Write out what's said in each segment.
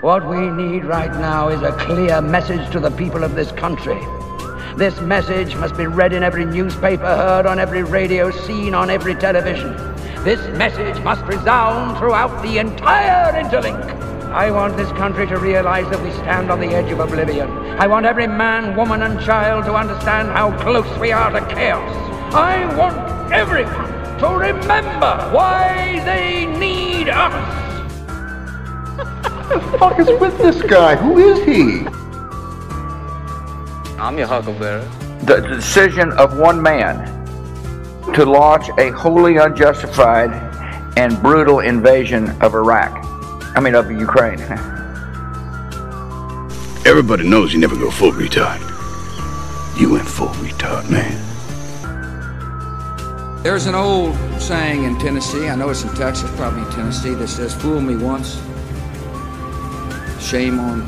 What we need right now is a clear message to the people of this country. This message must be read in every newspaper, heard on every radio, seen on every television. This message must resound throughout the entire interlink. I want this country to realize that we stand on the edge of oblivion. I want every man, woman, and child to understand how close we are to chaos. I want everyone to remember why they need us. What the fuck is with this guy? Who is he? I'm your huckleberry. The decision of one man to launch a wholly unjustified and brutal invasion of Iraq. I mean, of Ukraine. Everybody knows you never go full retard. You went full retard, man. There's an old saying in Tennessee, I know it's in Texas, probably in Tennessee, that says, Fool me once, shame on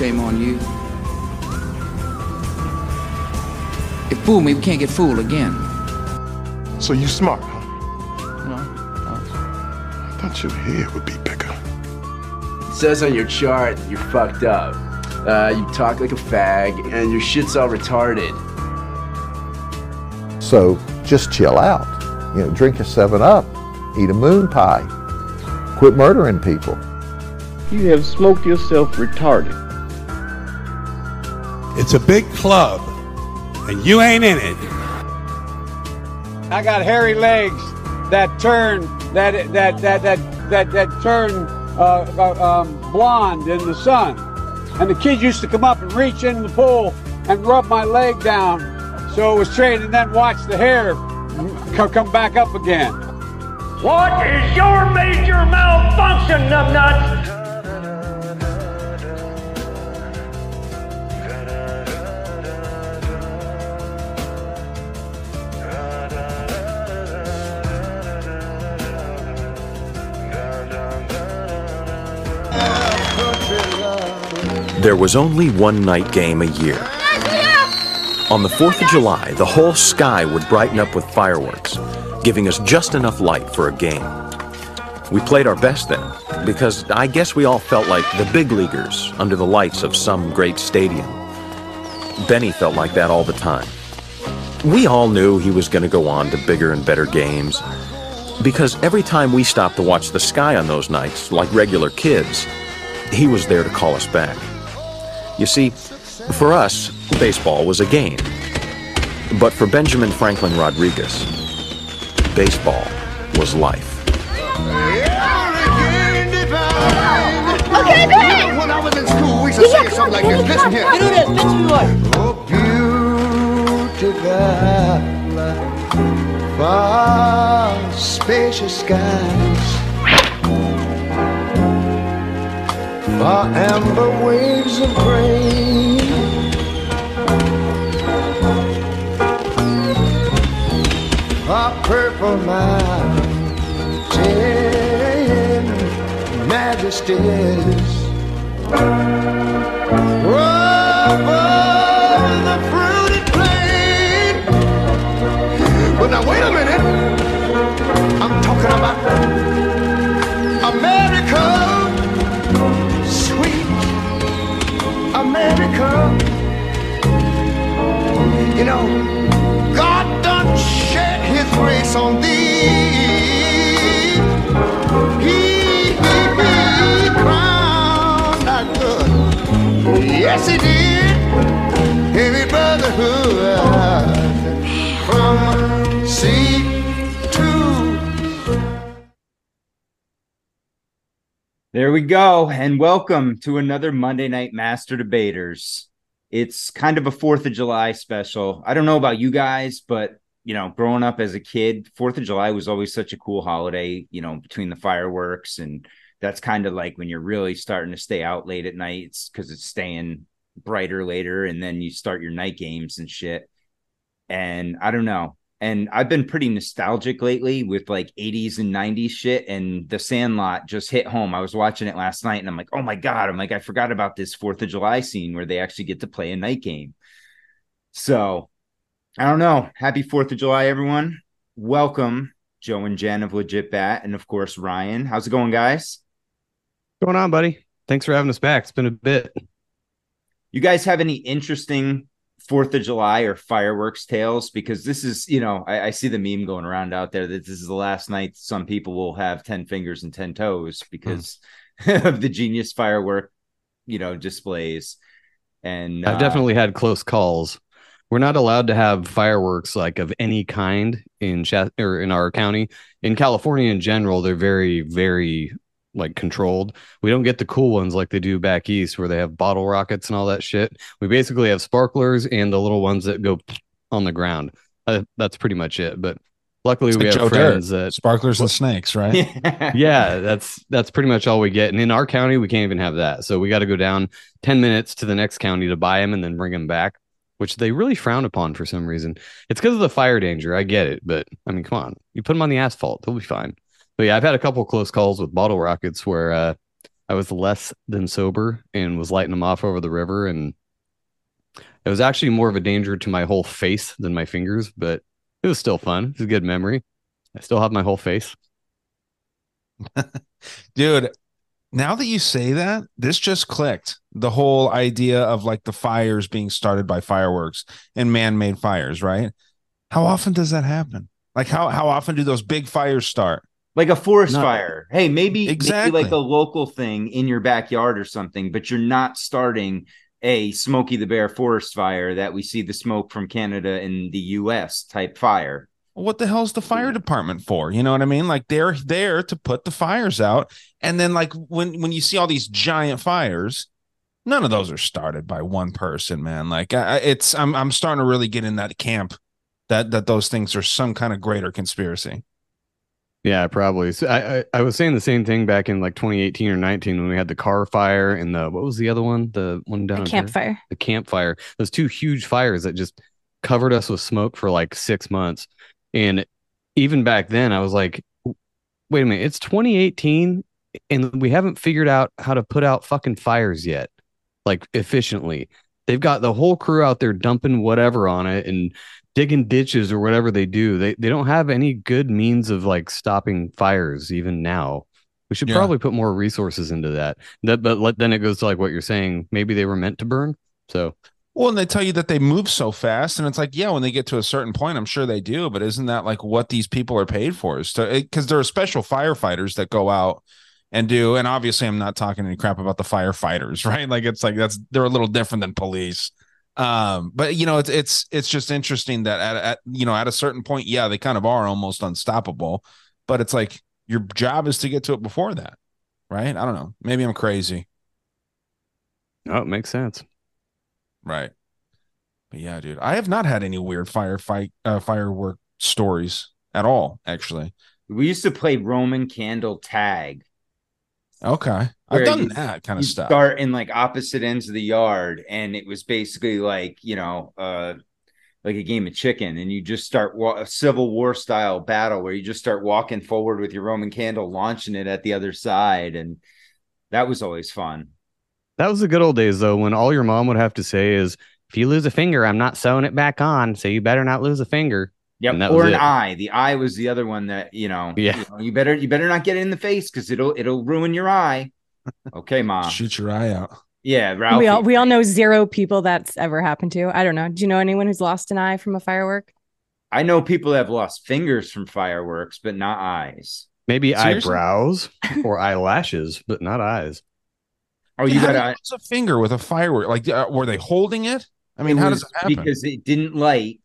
shame on you. If fool me, we can't get fooled again. So you smart, huh? No. I thought your hair would be bigger. It says on your chart you're fucked up. Uh, you talk like a fag, and your shit's all retarded. So just chill out. You know, drink a 7 Up, eat a moon pie, quit murdering people. You have smoked yourself retarded. It's a big club, and you ain't in it. I got hairy legs that turn that that that that that that turn uh, uh, um, blonde in the sun, and the kids used to come up and reach in the pool and rub my leg down, so it was straight, and then watch the hair c- come back up again. What is your major malfunction, numbnuts? There was only one night game a year. On the 4th of July, the whole sky would brighten up with fireworks, giving us just enough light for a game. We played our best then, because I guess we all felt like the big leaguers under the lights of some great stadium. Benny felt like that all the time. We all knew he was going to go on to bigger and better games, because every time we stopped to watch the sky on those nights, like regular kids, he was there to call us back. You see, for us, baseball was a game. But for Benjamin Franklin Rodriguez, baseball was life. Okay, Ben! When I was in school, we used to Yeah, say something on, like this. Listen here. on, Do this, bitch, you like. Oh, beautiful, far spacious skies, Ah, far amber waves of grain. Far purple mountain majesties. The fruited plain. But now wait a minute. I'm talking about America. Know, God done shed his grace on thee. He, he, he crowned good. Yes, he did. Every brotherhood from sea There we go. And welcome to another Monday Night Master Debaters. It's kind of a 4th of July special. I don't know about you guys, but you know, growing up as a kid, 4th of July was always such a cool holiday, you know, between the fireworks and that's kind of like when you're really starting to stay out late at nights because it's staying brighter later and then you start your night games and shit. And I don't know. And I've been pretty nostalgic lately with like 80s and 90s shit. And The Sandlot just hit home. I was watching it last night and I'm like, oh my God. I'm like, I forgot about this 4th of July scene where they actually get to play a night game. So I don't know. Happy 4th of July, everyone. Welcome, Joe and Jen of Legit Bat. And of course, Ryan. How's it going, guys? going on, buddy? Thanks for having us back. It's been a bit. You guys have any interesting Fourth of July or fireworks tales? Because this is, you know, I, I see the meme going around out there that this is the last night some people will have 10 fingers and 10 toes because of the genius firework, you know, displays. And I've uh, definitely had close calls. We're not allowed to have fireworks like of any kind in Chas- or in our county. In California in general, they're very, very like controlled. We don't get the cool ones like they do back east where they have bottle rockets and all that shit. We basically have sparklers and the little ones that go on the ground. Uh, that's pretty much it. But luckily It's we like have Joe friends Dirt, that sparklers and snakes, right? yeah, that's that's pretty much all we get. And in our county, we can't even have that. So we got to go down 10 minutes to the next county to buy them and then bring them back, which they really frown upon for some reason. It's because of the fire danger. I get it, but I mean, come on, you put them on the asphalt, they'll be fine. But yeah, I've had a couple close calls with bottle rockets where uh, I was less than sober and was lighting them off over the river, and it was actually more of a danger to my whole face than my fingers, but it was still fun. It's a good memory. I still have my whole face. Dude, now that you say that, this just clicked. The whole idea of like the fires being started by fireworks and man-made fires, right? How often does that happen? Like how how often do those big fires start? Like a forest Not- fire. Hey, maybe, Exactly. maybe like a local thing in your backyard or something, but you're not starting a Smokey the Bear forest fire that we see the smoke from Canada and the US type fire. What the hell's the fire department for? You know what I mean? Like they're there to put the fires out. And then like when when you see all these giant fires, none of those are started by one person, man. Like I, I- it's I'm I'm starting to really get in that camp that that those things are some kind of greater conspiracy. Yeah, probably. So I, I I was saying the same thing back in like 2018 or 19 when we had the car fire and the what was the other one? The one down The campfire. The campfire. Those two huge fires that just covered us with smoke for like six months. And even back then, I was like, wait a minute, it's 2018 and we haven't figured out how to put out fucking fires yet, like efficiently. They've got the whole crew out there dumping whatever on it and digging ditches or whatever they do. They they don't have any good means of like stopping fires even now. We should Yeah. probably put more resources into that. That but let, then it goes to like what you're saying. Maybe they were meant to burn. So Well, and they tell you that they move so fast, and it's like, yeah, when they get to a certain point, I'm sure they do, but isn't that like what these people are paid for? Is to because there are special firefighters that go out and do, and obviously, I'm not talking any crap about the firefighters, right? Like it's like that's they're a little different than police. Um, but you know, it's it's it's just interesting that at, at you know at a certain point, yeah, they kind of are almost unstoppable, but it's like your job is to get to it before that, right? I don't know. Maybe I'm crazy. oh, it makes sense. Right. But yeah, dude, I have not had any weird firefight uh, firework stories at all, actually. We used to play Roman candle tag. Okay. I've done you- that kind of you stuff. Start in like opposite ends of the yard, and it was basically like you know, uh, like a game of chicken, and you just start wa- a Civil War style battle where you just start walking forward with your Roman candle, launching it at the other side, and that was always fun. That was the good old days though, when all your mom would have to say is, "If you lose a finger, I'm not sewing it back on, so you better not lose a finger." Yep, or an it. eye. The eye was the other one that you know. Yeah. you, know, you better you better not get it in the face because it'll it'll ruin your eye. Okay, mom. Shoot your eye out. Yeah, Ralphie. We all we all know zero people that's ever happened to. I don't know. Do you know anyone who's lost an eye from a firework? I know people that have lost fingers from fireworks, but not eyes. Maybe Seriously? eyebrows or eyelashes, but not eyes. Oh, you got do a finger with a firework? Like, uh, were they holding it? I mean, how does it happen? Because it didn't light.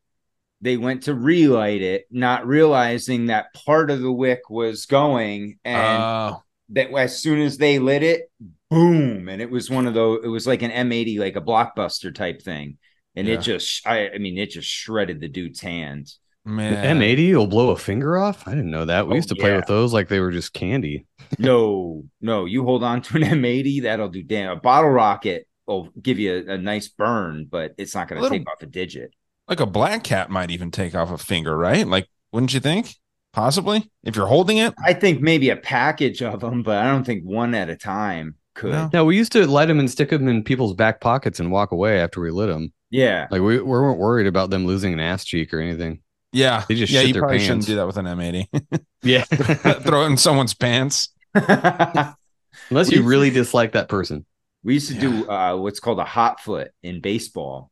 They went to relight it, not realizing that part of the wick was going, and Oh. That as soon as they lit it, boom, and it was one of those. It was like an M80, like a blockbuster type thing, and Yeah. it just, I, I mean, it just shredded the dude's hands. The M80 will blow a finger off. I didn't know that. We Oh, used to play yeah. with those like they were just candy. No, no, you hold on to an M80, that'll do damn. A bottle rocket will give you a, a nice burn, but it's not going to take off a digit. Like a black cat might even take off a finger, right? Like, wouldn't you think? Possibly, if you're holding it. I think maybe a package of them, but I don't think one at a time could. No, we used to light them and stick them in people's back pockets and walk away after we lit them. Yeah. Like we, we weren't worried about them losing an ass cheek or anything. Yeah, They just yeah. shit You their probably pants. shouldn't do that with an M80. Yeah. Throw it in someone's pants. Unless We you really dislike that person. We used to do uh, what's called a hot foot in baseball.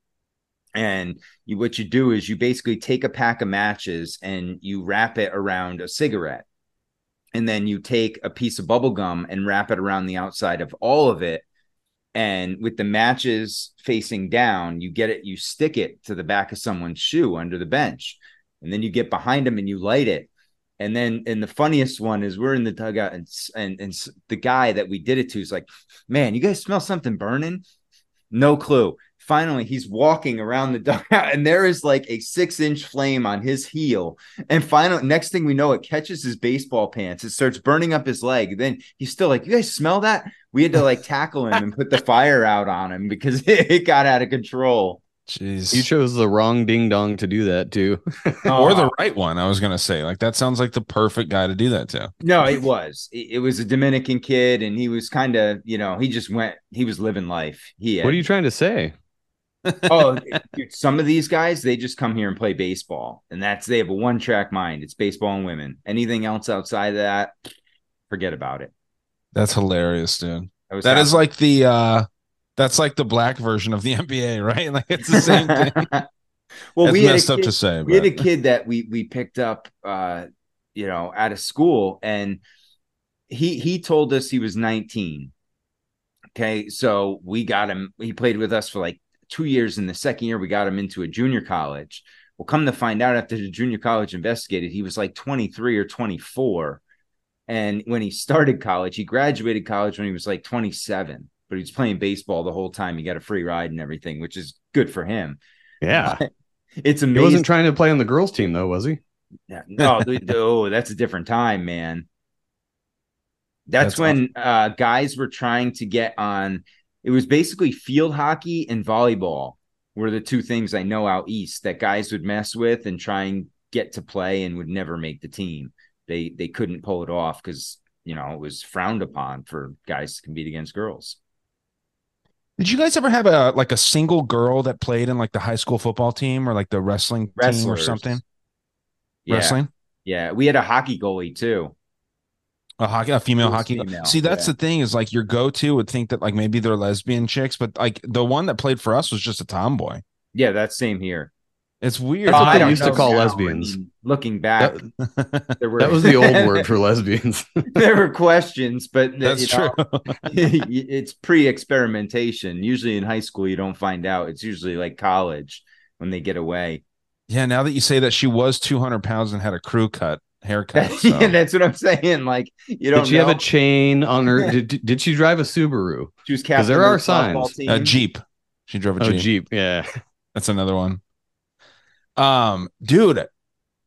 And you, what you do is you basically take a pack of matches and you wrap it around a cigarette. And then you take a piece of bubble gum and wrap it around the outside of all of it. And with the matches facing down, you get it, you stick it to the back of someone's shoe under the bench. And then you get behind them and you light it. And then, and the funniest one is we're in the dugout, and and and the guy that we did it to is like, "Man, you guys smell something burning?" No clue. Finally, he's walking around the dugout, and there is like a six-inch flame on his heel. And finally, next thing we know, it catches his baseball pants. It starts burning up his leg. Then he's still like, "You guys smell that?" We had to like tackle him and put the fire out on him because it got out of control. Jeez. You chose the wrong ding dong to do that too. or the uh, right one, I was gonna say. Like that sounds like the perfect guy to do that to. No, it was. It, it was a Dominican kid, and he was kind of, you know, he just went. He was living life. He. Had, What are you trying to say? Oh, dude, some of these guys, they just come here and play baseball, and that's they have a one track mind. It's baseball and women. Anything else outside of that, forget about it. That's hilarious, dude. That That is like the uh that's like the black version of the NBA, right? Like it's the same thing. well, That's we messed up kid- to say, We had a kid that we we picked up, uh, you know, out of school, and he he told us he was 19. Okay, so we got him. He played with us for like two years. In the second year, we got him into a junior college. Well, come to find out, after the junior college investigated, he was like 23 or 24. And when he started college, he graduated college when he was like 27, but he was playing baseball the whole time. He got a free ride and everything, which is good for him. Yeah. It's amazing. He wasn't trying to play on the girls' team though, was he? Yeah, no, oh, that's a different time, man. That's, That's when uh, guys were trying to get on. It was basically field hockey and volleyball were the two things I know out east that guys would mess with and try and get to play and would never make the team. They they couldn't pull it off because you know it was frowned upon for guys to compete against girls. Did you guys ever have a like a single girl that played in like the high school football team or like the wrestling team or something? Yeah. Wrestling? Yeah, we had a hockey goalie too. A hockey, a female hockey. female, See, that's yeah. the thing is like your go-to would think that like maybe they're lesbian chicks, but like the one that played for us was just a tomboy. Yeah, that's same here. It's weird. That's what I they used to call now. I lesbians. mean, looking back, there were That was the old word for lesbians. there were questions, but That's you know, it's pre-experimentation. Usually in high school, you don't find out. It's usually like college when they get away. Yeah, now that you say that she was 200 pounds and had a crew cut haircut. So. yeah, that's what I'm saying. Like you don't Did she know. have a chain on her? Did, did she drive a Subaru? She was Because there are signs. team. a Jeep. She drove a Oh, Jeep. Jeep. Yeah. That's another one. Um, dude,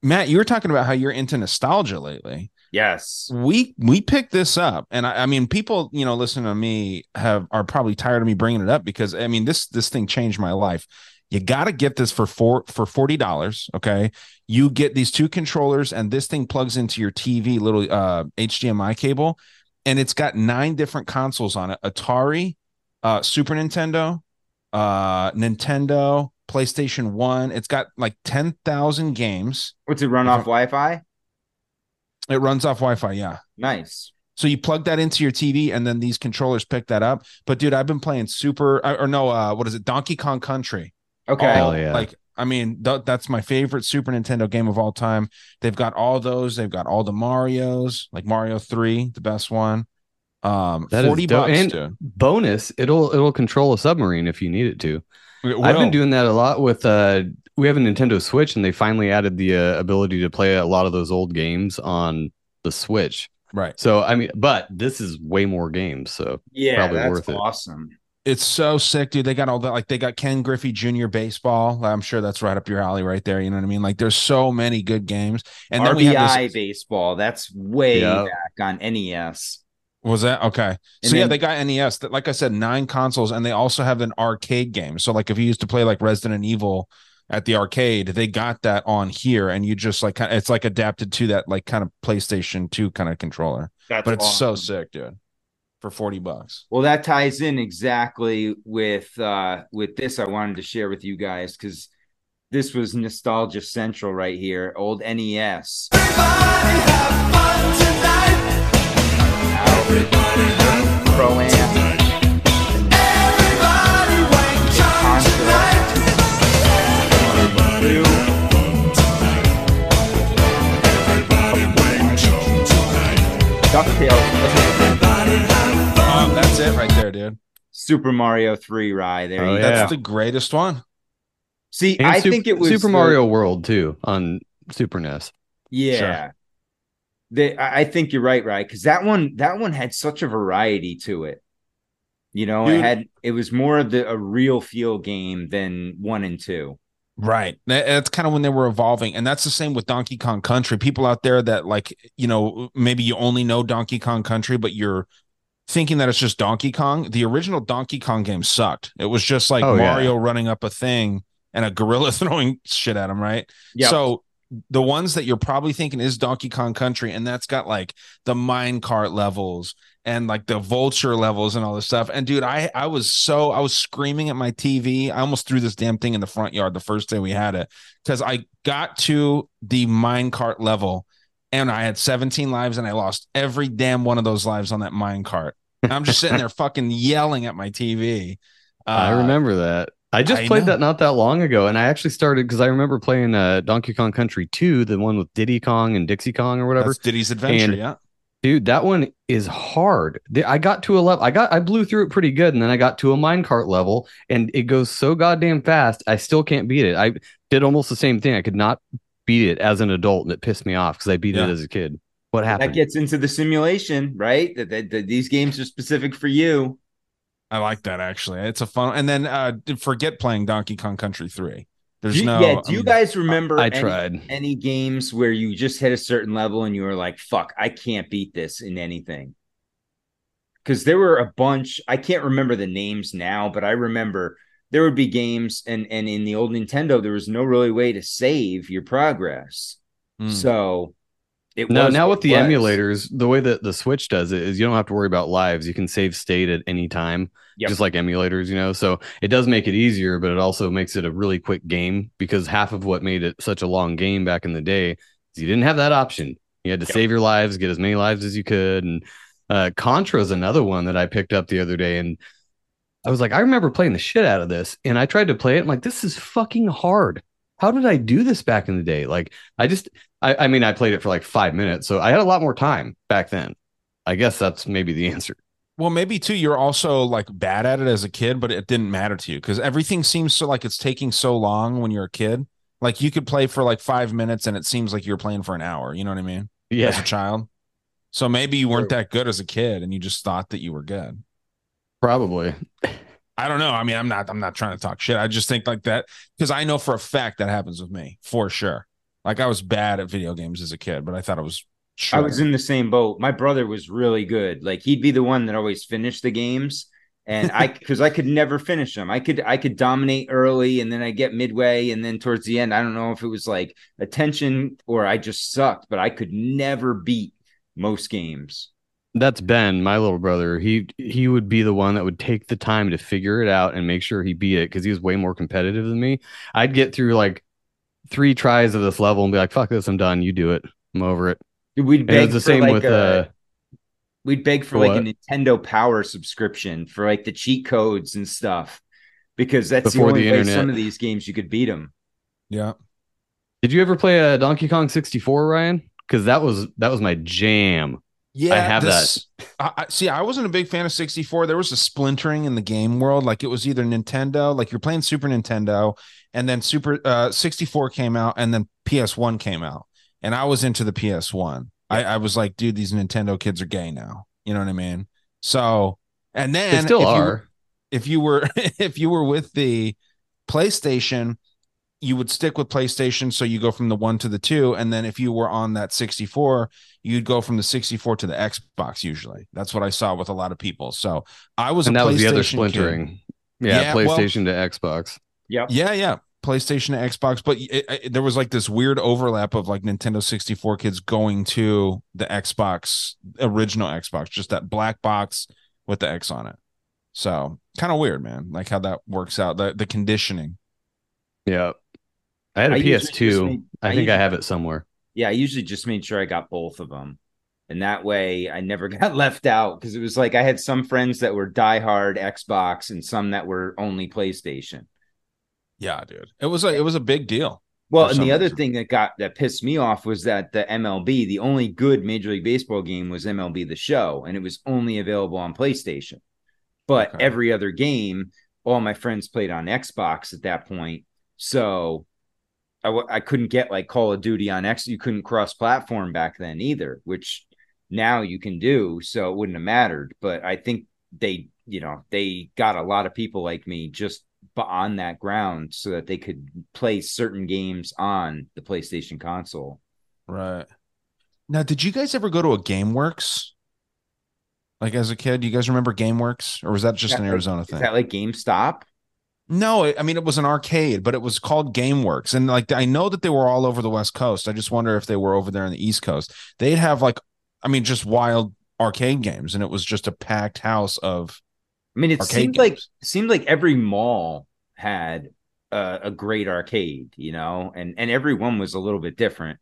Matt, you were talking about how you're into nostalgia lately. Yes. We we picked this up, and I, I mean, people, you know, listening to me have are probably tired of me bringing it up because I mean, this this thing changed my life. You got to get this for four for forty dollars. Okay, you get these two controllers, and this thing plugs into your TV little uh, HDMI cable, and it's got nine different consoles on it: Atari, uh, Super Nintendo, uh, Nintendo, PlayStation One. It's got like ten thousand games. What's it run off Wi-Fi? It runs off Wi-Fi. Yeah. Nice. So you plug that into your TV, and then these controllers pick that up. But dude, I've been playing Super or or no, uh, what is it? Donkey Kong Country. Okay. All- Hell yeah. Like, I mean, th- that's my favorite Super Nintendo game of all time. They've got all those. They've got all the Mario's, like Mario Three, the best one. Um, That is forty dope. bucks, And dude. bonus, it'll it'll control a submarine if you need it to. It I've been doing that a lot with uh we have a Nintendo Switch and they finally added the uh, ability to play a lot of those old games on the Switch. right. So I mean, but this is way more games, so Yeah, probably that's worth it. awesome. It's so sick, dude. They got all that, like they got Ken Griffey Jr. baseball. I'm sure that's right up your alley, right there. You know what I mean? Like, there's so many good games. And then we have RBI this. baseball. That's way Yeah. back on NES. Was that okay? So And yeah, they got NES. That, like I said, nine consoles, and they also have an arcade game. So like, if you used to play like Resident Evil at the arcade, they got that on here, and you just like kind of, it's like adapted to that like kind of PlayStation Two kind of controller. That's but it's so sick, dude. For forty bucks. Well, that ties in exactly with uh with this I wanted to share with you guys because this was nostalgia central right here. Old NES. Super Mario 3 Rye. There Oh, you yeah. That's the greatest one. See, And I Sup- think it was Super the- Mario World too on Super NES. Yeah. They, I I think you're right, right? Because that one, that one had such a variety to it. You know, it had it was more of the a real feel game than one and two. Right. That- That's kind of when they were evolving. And that's the same with Donkey Kong Country. People out there that like, you know, maybe you only know Donkey Kong Country, but you're thinking that it's just Donkey Kong. The original Donkey Kong game sucked. It was just like Oh, yeah. Mario running up a thing and a gorilla throwing shit at him, right? Yep. So the ones that you're probably thinking is Donkey Kong Country, and that's got like the minecart levels and like the vulture levels and all this stuff. And dude, I I was so I was screaming at my TV. I almost threw this damn thing in the front yard the first day we had it because I got to the minecart level and I had 17 lives and I lost every damn one of those lives on that minecart. And I'm just sitting there fucking yelling at my TV. I Uh, remember that. I just I played know. that not that long ago, and I actually started because I remember playing uh, Donkey Kong Country 2, the one with Diddy Kong and Dixie Kong or whatever. That's Diddy's Adventure, And, yeah. Dude, that one is hard. I got to a level, I got, I blew through it pretty good, and then I got to a minecart level, and it goes so goddamn fast. I still can't beat it. I did almost the same thing. I could not beat it as an adult, and it pissed me off because I beat Yeah. it as a kid. What happened? That gets into the simulation, right? That, that, that these games are specific for you. I like that actually. It's a fun. And then uh forget playing Donkey Kong Country 3. There's you- no yeah, do you um, guys remember I any, tried. any games where you just hit a certain level and you were like, fuck, I can't beat this in anything? Because there were a bunch, I can't remember the names now, but I remember there would be games and and in the old Nintendo, there was no really way to save your progress. Hmm. So it No, was now with the was. emulators, the way that the Switch does it is you don't have to worry about lives. You can save state at any time, Yep. just like emulators, you know. So it does make it easier, but it also makes it a really quick game because half of what made it such a long game back in the day is you didn't have that option. You had to save your lives, get as many lives as you could. And uh, Contra is another one that I picked up the other day, and I was like, I remember playing the shit out of this, and I tried to play it. I'm like, this is fucking hard. How did I do this back in the day? Like, I just, I, I mean, I played it for like five minutes, so I had a lot more time back then. I guess that's maybe the answer. Well, maybe too, you're also like bad at it as a kid, but it didn't matter to you because everything seems so like it's taking so long when you're a kid. Like you could play for like five minutes and it seems like you're playing for an hour. You know what I mean? As a child. So maybe you weren't that good as a kid and you just thought that you were good. Probably. I don't know. I mean, I'm not I'm not trying to talk shit. I just think like that because I know for a fact that happens with me for sure. Like I was bad at video games as a kid, but I thought it was I was in the same boat. My brother was really good. Like he'd be the one that always finished the games. And I because I could never finish them. I could I could dominate early and then I get midway and then towards the end, I don't know if it was like attention or I just sucked, but I could never beat most games. That's Ben, my little brother. He he would be the one that would take the time to figure it out and make sure he beat it because he was way more competitive than me. I'd get through like three tries of this level and be like, "Fuck this, I'm done. You do it. I'm over it." We'd And it beg the for same like with a, uh, we'd beg for for like a? Nintendo Power subscription for like the cheat codes and stuff. Because that's Before the the only way internet. some of these games you could beat them. Yeah. Did you ever play a Donkey Kong 64, Ryan? Because that was that was my jam. Yeah, I have this, I, I see. I wasn't a big fan of 64. There was a splintering in the game world. Like it was either Nintendo, like you're playing Super Nintendo, and then Super uh 64 came out, and then PS1 came out, and I was into the PS1. I, I was like, dude, these Nintendo kids are gay now. You know what I mean? So, and then They still if you- are. if you were if you were with the PlayStation, you would stick with PlayStation. So you go from the one to the two. And then if you were on that 64, you'd go from the 64 to the Xbox usually. That's what I saw with a lot of people. So I was and a that was the other splintering. Yeah, Yeah, well- PlayStation to Xbox. Yeah. Yeah, yeah. PlayStation to Xbox, but it, it- there was like this weird overlap of like Nintendo 64 kids going to the Xbox, original Xbox, just that black box with the X on it. So kind of weird, man. Like how that works out, the the conditioning. Yeah. I had a I PS2. made- I I think I usually- have it somewhere. Yeah, I usually just made sure I got both of them. And that way I never got left out because it was like I had some friends that were diehard Xbox and some that were only PlayStation. Yeah, dude. It was a it was a big deal. Well, and the some other reason. thing that got that pissed me off was that the MLB, the only good Major League Baseball game was MLB the Show, and it was only available on PlayStation. But Okay. every other game, all my friends played on Xbox at that point, so I w- I couldn't get like Call of Duty on X. You couldn't cross platform back then either, which now you can do. So it wouldn't have mattered. But I think they, you know, they got a lot of people like me just on that ground so that they could play certain games on the PlayStation console. Right. Now, did you guys ever go to a GameWorks? Like as a kid, you guys remember GameWorks, or was that just an Arizona thing? Is that like GameStop? No, I mean it was an arcade, but it was called GameWorks, and like I know that they were all over the West Coast. I just wonder if they were over there on the East Coast. They'd have like, I mean, just wild arcade games, and it was just a packed house of. I mean, it seemed games. like seemed like every mall had a, a great arcade, you know, and and every one was a little bit different.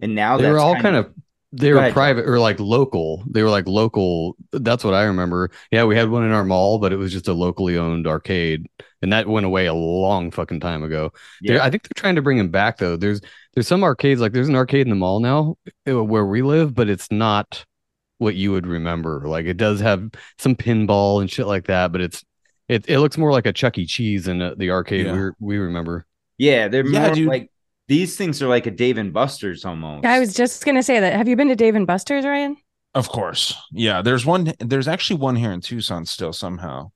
And now they were that's all kind of they were ahead, private or like local. They were like local. That's what I remember. Yeah, we had one in our mall, but it was just a locally owned arcade, and that went away a long fucking time ago. They're- Yeah. I think they're trying to bring them back though. There's there's some arcades like there's an arcade in the mall now uh, where we live, but it's not what you would remember. Like it does have some pinball and shit like that, but it's it it looks more like a Chuck E. Cheese than uh, the arcade Yeah. we we remember. yeah, they're Yeah, more dude. like these things are like a Dave and Buster's almost. I was just gonna say that. Have you been to Dave and Buster's, Ryan? Of course, yeah. There's one. There's actually one here in Tucson still somehow.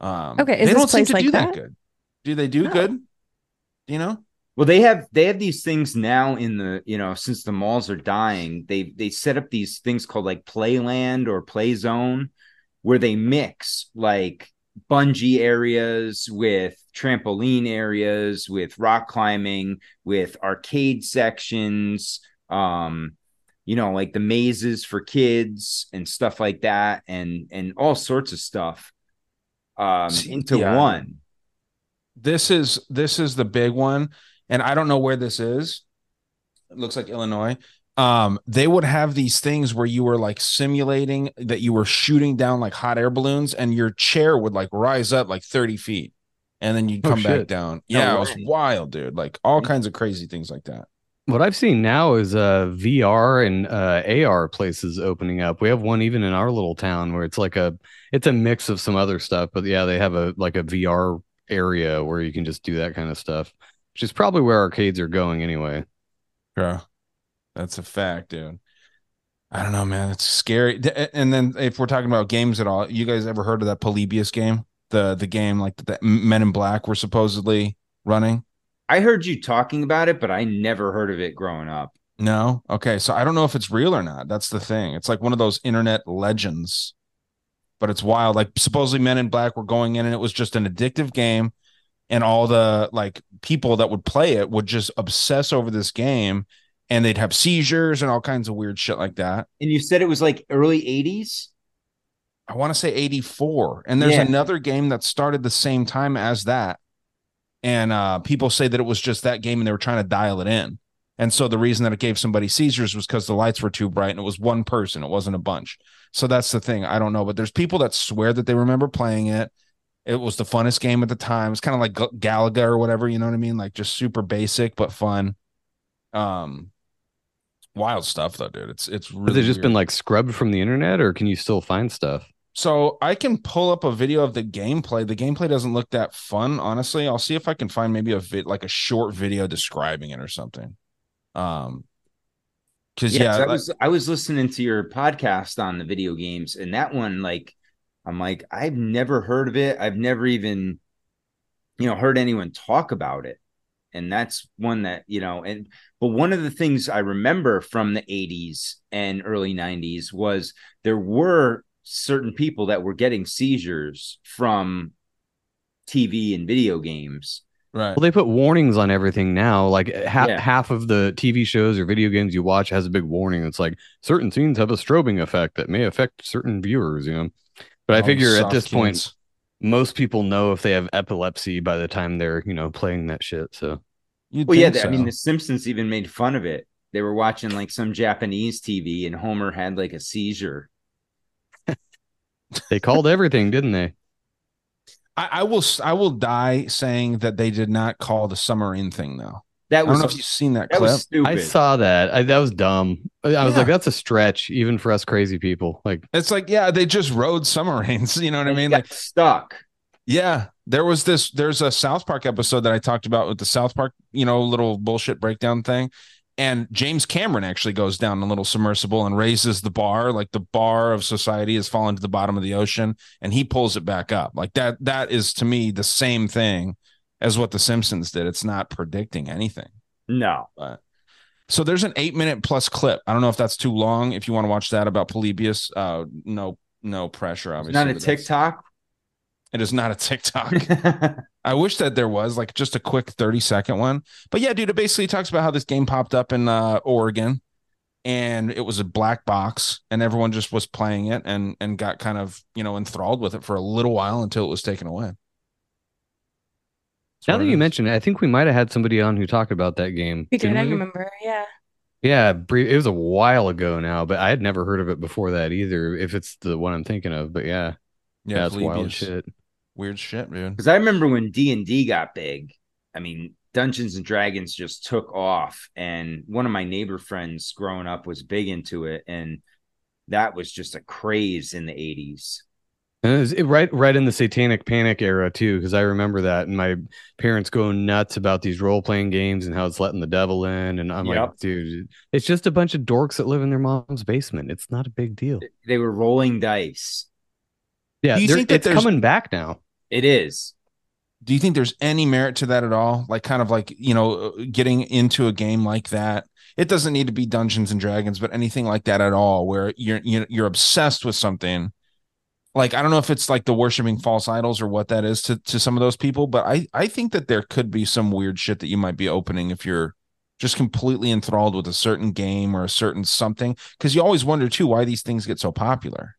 Um, Okay, is they this don't seem to like do that? that? good. Do they do good? Do you know? Well, they have they have these things now in the you know since the malls are dying, they they set up these things called like Playland or Play Zone, where they mix like bungee areas with trampoline areas, with rock climbing, with arcade sections, um, you know, like the mazes for kids and stuff like that, and and all sorts of stuff um into yeah. one. This is this is the big one, and I don't know where this is. It looks like Illinois. Um, they would have these things where you were like simulating that you were shooting down like hot air balloons, and your chair would like rise up like 30 feet, and then you'd Oh, come back shit. down. No Yeah, it was wild, dude. Like all kinds of crazy things like that. What I've seen now is uh VR and uh AR places opening up. We have one even in our little town where it's like a it's a mix of some other stuff, but yeah, they have a like a VR area where you can just do that kind of stuff, which is probably where arcades are going anyway. Yeah, that's a fact, dude. I don't know, man. It's scary. And then if we're talking about games at all, you guys ever heard of that Polybius game? The the game like the Men in Black were supposedly running. I heard you talking about it, but I never heard of it growing up. No. Okay. So I don't know if it's real or not. That's the thing. It's like one of those internet legends, but it's wild. Like supposedly Men in Black were going in and it was just an addictive game. And all the like people that would play it would just obsess over this game and they'd have seizures and all kinds of weird shit like that. And you said it was like early 80s? I want to say 84. And there's Yeah. another game that started the same time as that. And uh, people say that it was just that game and they were trying to dial it in. And so the reason that it gave somebody seizures was because the lights were too bright and it was one person, it wasn't a bunch. So that's the thing. I don't know, but there's people that swear that they remember playing it. It was the funnest game at the time. It's kind of like Galaga or whatever, you know what I mean? Like just super basic but fun. Um, wild stuff though, dude. It's it's really Has it just weird. been like scrubbed from the internet or can you still find stuff? So I can pull up a video of the gameplay. The gameplay doesn't look that fun, honestly. I'll see if I can find maybe a vid, like a short video describing it or something. Um, because Yeah, yeah, 'cause I like- was I was listening to your podcast on the video games, and that one, like, I'm like, I've never heard of it. I've never even, you know, heard anyone talk about it. And that's one that, you know, and but one of the things I remember from the 80s and early 90s was there were certain people that were getting seizures from TV and video games. right. Well, they put warnings on everything now. Like eh, half Yeah. half of the TV shows or video games you watch has a big warning. It's like certain scenes have a strobing effect that may affect certain viewers. You know, but I All figure at soft this point, kids. Most people know if they have epilepsy by the time they're you know playing that shit. So You'd Well, yeah, think I mean. The Simpsons even made fun of it they were watching like some Japanese TV, and Homer had like a seizure. They called everything, didn't they? I, I will I will die saying that they did not call the submarine thing though. That I don't know if you've seen that, that clip. was stupid. I saw that. I, that was dumb. I I was like, that's a stretch, even for us crazy people. Like, It's like, yeah, they just rode submarines. You know what I mean? Like, stuck. yeah, there was this. There's a South Park episode that I talked about with the South Park, you know, little bullshit breakdown thing. And James Cameron actually goes down a little submersible and raises the bar, like the bar of society has fallen to the bottom of the ocean, and he pulls it back up. Like that. That is to me the same thing as what the Simpsons did. It's not predicting anything. No. But so there's an eight minute plus clip. I don't know if that's too long. If you want to watch that about Polybius, uh, no, no pressure. Obviously, Not a TikTok. It is not a TikTok. I wish that there was like just a quick 30 second one. But yeah, dude, it basically talks about how this game popped up in uh, Oregon and it was a black box and everyone just was playing it and and got kind of, you know, enthralled with it for a little while until it was taken away. Now that you mention it, I think we might have had somebody on who talked about that game. We did. didn't I we? remember. Yeah. Yeah, it was a while ago now, but I had never heard of it before that either. If it's the one I'm thinking of, but yeah, Yeah, that's wild shit. Weird shit, dude. Because I remember when D and D got big. I mean, Dungeons and Dragons just took off, and one of my neighbor friends growing up was big into it, and that was just a craze in the eighties. And it was it- right, right in the Satanic Panic era too, because I remember that, and my parents going nuts about these role playing games and how it's letting the devil in, and I'm Yep. like, dude, it's just a bunch of dorks that live in their mom's basement. It's not a big deal. They were rolling dice. Yeah, Do you think that it's coming back now. It is. Do you think there's any merit to that at all? Like, kind of like, you know, getting into a game like that. It doesn't need to be Dungeons and Dragons, but anything like that at all, where you're you're, you're obsessed with something. Like, I don't know if it's like the worshiping false idols or what that is to, to some of those people, but I, I think that there could be some weird shit that you might be opening if you're just completely enthralled with a certain game or a certain something. Cause you always wonder too why these things get so popular.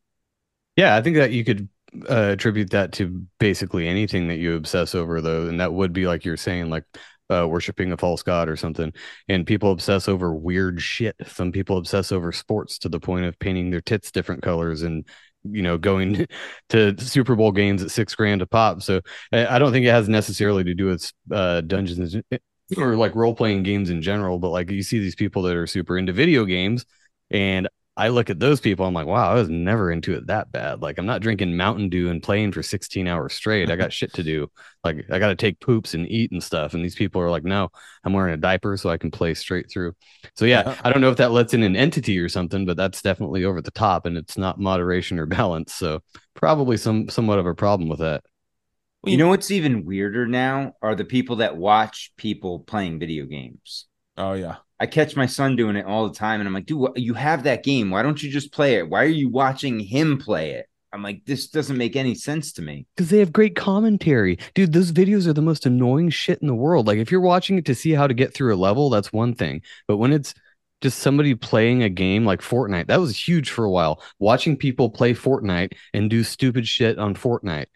Yeah, I think that you could uh, attribute that to basically anything that you obsess over, though, and that would be like you're saying, like uh, worshiping a false god or something. And people obsess over weird shit. Some people obsess over sports to the point of painting their tits different colors and you know going to Super Bowl games at six grand a pop. So I don't think it has necessarily to do with uh, Dungeons or like role playing games in general, but like you see these people that are super into video games and I look at those people, I'm like, wow, I was never into it that bad. Like, I'm not drinking Mountain Dew and playing for 16 hours straight. I got shit to do. Like, I got to take poops and eat and stuff. And these people are like, no, I'm wearing a diaper so I can play straight through. So, yeah, I don't know if that lets in an entity or something, but that's definitely over the top and it's not moderation or balance. So, probably some somewhat of a problem with that. You know what's even weirder now are the people that watch people playing video games. Oh yeah. I catch my son doing it all the time, and I'm like, dude, what, you have that game. Why don't you just play it? Why are you watching him play it? I'm like, this doesn't make any sense to me. Because they have great commentary. Dude, those videos are the most annoying shit in the world. Like, if you're watching it to see how to get through a level, that's one thing. But when it's just somebody playing a game like Fortnite, that was huge for a while. Watching people play Fortnite and do stupid shit on Fortnite.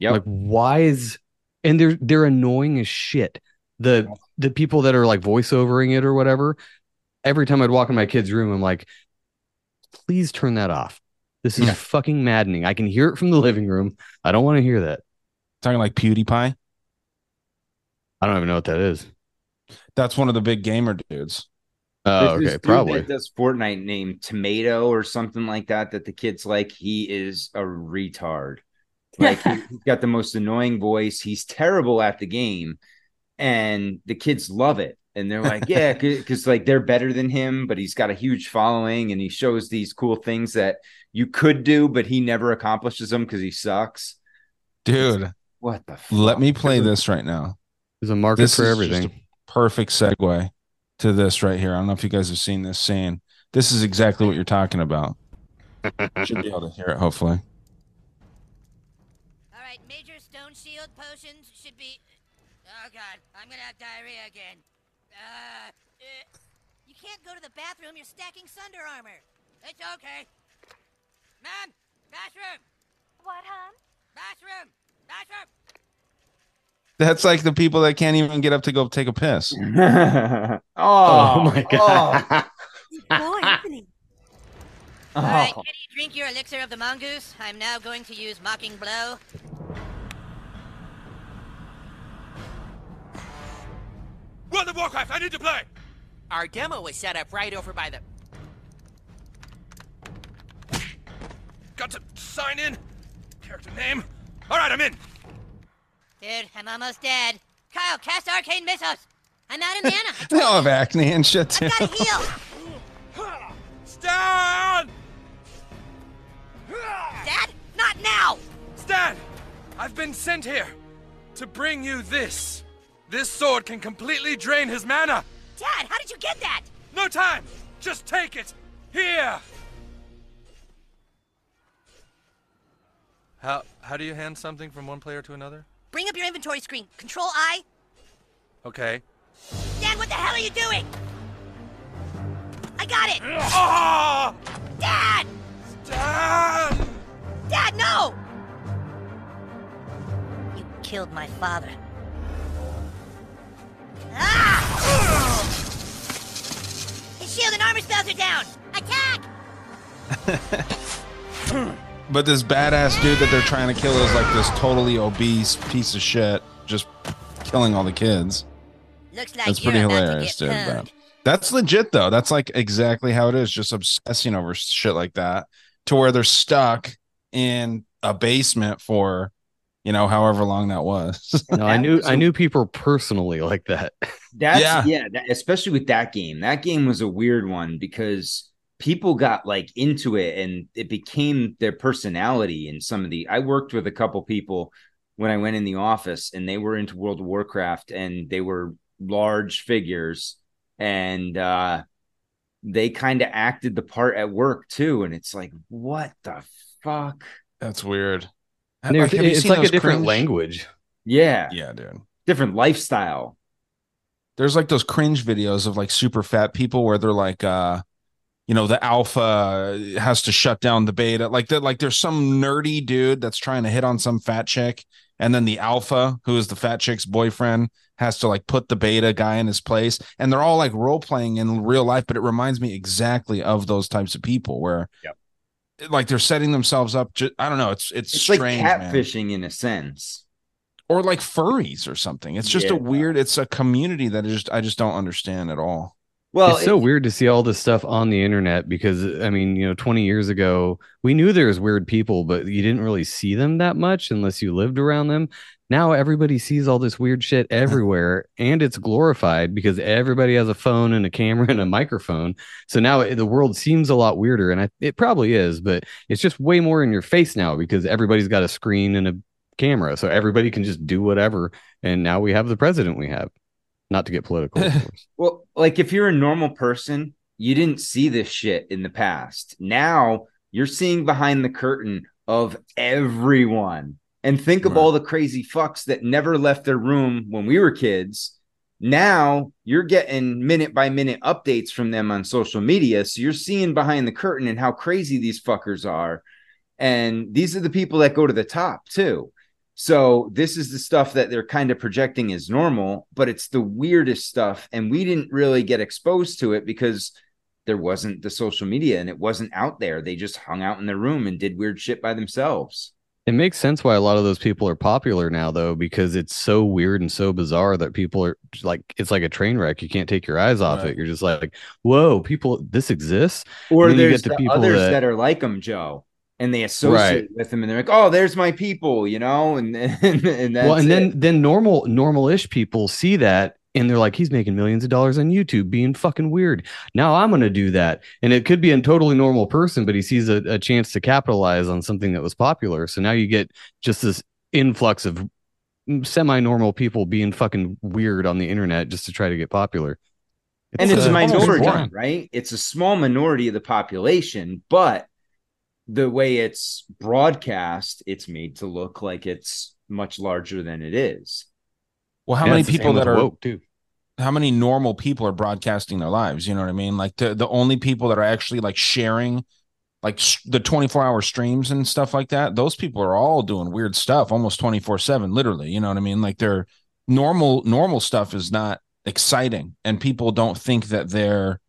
Yeah. Like, why is and they're they're annoying as shit. The the people that are like voiceovering it or whatever. Every time I'd walk in my kid's room, I'm like, please turn that off. This is fucking maddening. I can hear it from the living room. I don't want to hear that. Talking like PewDiePie. I don't even know what that is. That's one of the big gamer dudes. Oh, There's okay, probably. that does Fortnite named Tomato or something like that. That the kids like. He is a retard. Like he's got the most annoying voice. He's terrible at the game, and the kids love it. And they're like, yeah, because like they're better than him, but he's got a huge following, and he shows these cool things that you could do, but he never accomplishes them because he sucks. Dude, What the? let me play this right now. There's a market This for is just everything. a perfect segue to this right here. I don't know if you guys have seen this scene. This is exactly what you're talking about. Should be able to hear it, hopefully. All right, major stone shield potions should be. Oh god, I'm gonna have diarrhea again. Uh, uh, you can't go to the bathroom. You're stacking Sunder armor. It's okay. Mom, bathroom. What, hon? Bathroom. Bathroom. That's like the people that can't even get up to go take a piss. oh, Oh my God. Boy, Anthony. Oh. All right, can you drink your elixir of the mongoose? I'm now going to use mocking blow. World of Warcraft, I need to play! Our demo was set up right over by the. Got to sign in. Character name. Alright, I'm in. Dude, I'm almost dead. Kyle, cast arcane missiles. I'm out in mana. They all have acne and shit too. Gotta heal. Stan! Dad, not now. Stan! I've been sent here to bring you this. This sword can completely drain his mana. Dad, how did you get that? No time! Just take it! Here! How how do you hand something from one player to another? Bring up your inventory screen. Control I. Okay. Dad, what the hell are you doing? I got it. Ah! Dad! Stan! Dad, no! You killed my father. Ah! His shield and armor spells are down. Attack! But this badass dude that they're trying to kill is like this totally obese piece of shit, just killing all the kids. Looks like That's pretty hilarious, dude. But that's legit though. That's like exactly how it is. Just obsessing over shit like that to where they're stuck in a basement for, you know, however long that was. No, I knew I knew people personally like that. That's Yeah. yeah, that, especially with that game. That game was a weird one because people got like into it and it became their personality and some of the I worked with a couple people when I went in the office and they were into World of Warcraft and they were large figures and uh they kind of acted the part at work too and it's like what the fuck That's weird. And there's- have you it's seen like a different cringe- language. yeah. Yeah, dude. different lifestyle. There's like those cringe videos of like super fat people where they're like uh you know the alpha has to shut down the beta. Like that like there's some nerdy dude that's trying to hit on some fat chick and then the alpha who is the fat chick's boyfriend has to like put the beta guy in his place. And they're all like role playing in real life but it reminds me exactly of those types of people where like they're setting themselves up ju- i don't know it's it's, it's strange like man. catfishing in a sense or like furries or something it's just Yeah. a weird it's a community that I just i just don't understand at all well it's so weird to see all this stuff on the internet because I mean, you know, 20 years ago, we knew there was weird people, but you didn't really see them that much unless you lived around them. Now everybody sees all this weird shit everywhere and it's glorified because everybody has a phone and a camera and a microphone. So now it- the world seems a lot weirder and I, it probably is, but it's just way more in your face now because everybody's got a screen and a camera. So everybody can just do whatever. And now we have the president we have. Not to get political. Well, like if you're a normal person, you didn't see this shit in the past. Now you're seeing behind the curtain of everyone. And think of all the crazy fucks that never left their room when we were kids. Now you're getting minute by minute updates from them on social media. So you're seeing behind the curtain and how crazy these fuckers are. And these are the people that go to the top too. So this is the stuff that they're kind of projecting as normal, but it's the weirdest stuff. And we didn't really get exposed to it because there wasn't the social media and it wasn't out there. They just hung out in their room and did weird shit by themselves. It makes sense why a lot of those people are popular now, though, because it's so weird and so bizarre that people are like, it's like a train wreck. You can't take your eyes off Right. it. You're just like, whoa, people, this exists. Or And then you there's the, others that- that, are like them, Joe, and they associate Right. with them and they're like, oh, there's my people, you know? And, and, and that's well, and then then normal normal-ish people see that and they're like, he's making millions of dollars on YouTube, being fucking weird. Now I'm gonna do that, and it could be a totally normal person, but he sees a, a chance to capitalize on something that was popular. So now you get just this influx of semi-normal people being fucking weird on the internet just to try to get popular. and it's a uh, almost minority, right? It's a small minority of the population, but the way it's broadcast, it's made to look like it's much larger than it is. Well, how Yeah, many it's the same people that are woke, too? How many normal people are broadcasting their lives? You know what I mean? Like the the only people that are actually like sharing, like sh- the twenty four hour streams and stuff like that. Those people are all doing weird stuff, almost twenty four seven, literally. You know what I mean? Like they're normal normal stuff is not exciting and people don't think that they're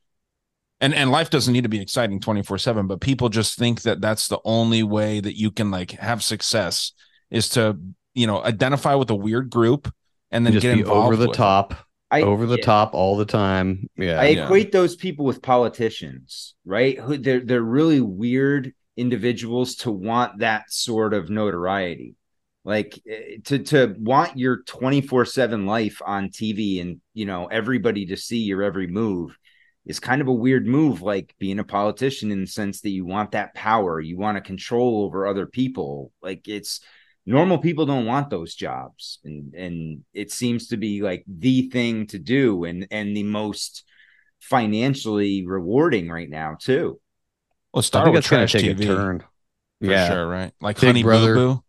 and and life doesn't need to be exciting 24/7 but people just think that that's the only way that you can like have success is to you know identify with a weird group and then just get be involved over the with top, I- over the yeah. top all the time. Yeah, I yeah. equate those people with politicians, right? Who they're they're really weird individuals to want that sort of notoriety. Like eh, to to want your 24/7 life on TV and, you know, everybody to see your every move is kind of a weird move like being a politician in the sense that you want that power, you want to control over other people. Like it's normal people don't want those jobs and and it seems to be like the thing to do and and the most financially rewarding right now too Well, it I started think with it's gonna take TV. a turn. For Yeah. sure, right? Like Big Honey Brother. Boo Boo.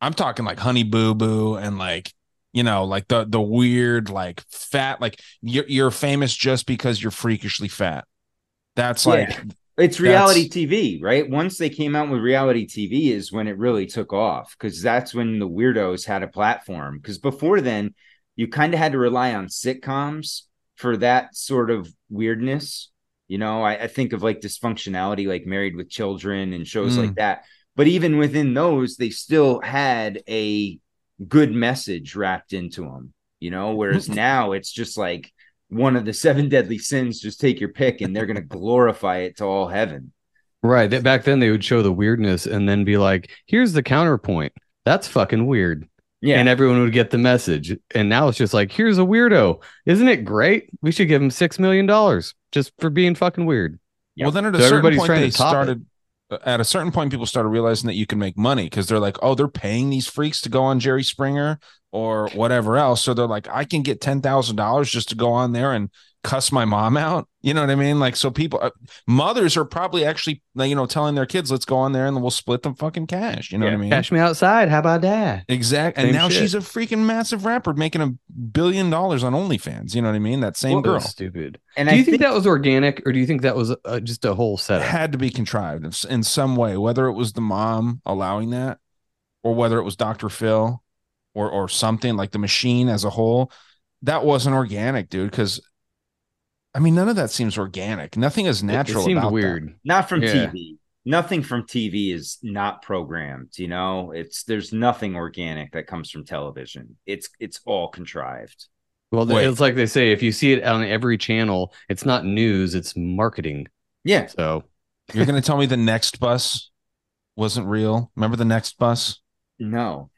I'm talking like Honey Boo Boo and like you know like the the weird like fat like you're you're famous just because you're freakishly fat. That's like Yeah. It's reality tv right? Once they came out with reality tv is when it really took off because that's when the weirdos had a platform. Because before then you kind of had to rely on sitcoms for that sort of weirdness. You know I, I think of like dysfunctionality like married with children and shows Mm. like that. But even within those they still had a good message wrapped into them you know? Whereas now it's just like one of the seven deadly sins just take your pick and they're going to glorify it to all heaven Right. That back then they would show the weirdness and then be like, here's the counterpoint. That's fucking weird. Yeah. And everyone would get the message. And now it's just like, here's a weirdo. Isn't it great? We should give him six million dollars just for being fucking weird. Well, then at a So certain point, they to top it. At a certain point, people started realizing that you can make money because they're like, oh, they're paying these freaks to go on Jerry Springer or whatever else. So they're like, I can get ten thousand dollars just to go on there and cuss my mom out. You know what I mean? Like, so people, uh, mothers are probably actually, you know, telling their kids, let's go on there and we'll split the fucking cash. You know what I mean? Cash me outside. How about that? Exactly. And now shit. she's a freaking massive rapper making a billion dollars on OnlyFans. You know what I mean? That same Well, girl. Stupid. And do I you think, think- that was organic or do you think that was uh, just a whole setup? had to be contrived in in some way, whether it was the mom allowing that, or whether it was Dr. Phil, or or something like the machine as a whole. That wasn't organic, dude. Because I mean, none of that seems organic. Nothing is natural. it seemed about that. weird. not from Yeah. tv nothing from tv is not programmed you know it's there's nothing organic that comes from television it's it's all contrived Well, Wait. it's like they say, if you see it on every channel, it's not news, it's marketing. yeah So You're gonna tell me the next bus wasn't real? Remember the next bus? no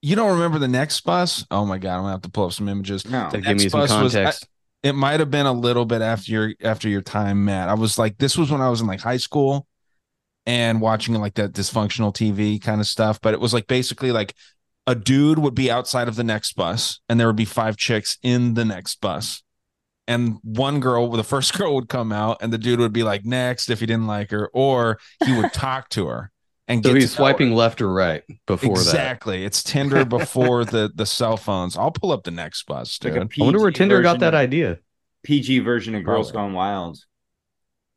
You don't remember the next bus? Oh my god, I'm gonna have to pull up some images. No. The give me some bus was- I- context. It might have been a little bit after your after your time, Matt. I was like, this was when I was in like high school and watching like that dysfunctional TV kind of stuff. But it was like basically like a dude would be outside of the next bus, and there would be five chicks in the next bus. And one girl, the first girl would come out, and the dude would be like, next if he didn't like her, or he would talk to her and so get he's to know her. swiping left or right before that exactly. It's Tinder before the the cell phones. I'll pull up the next bus, Like dude. a. I wonder where Tinder got that of- idea. pg version of girls Probably. gone wild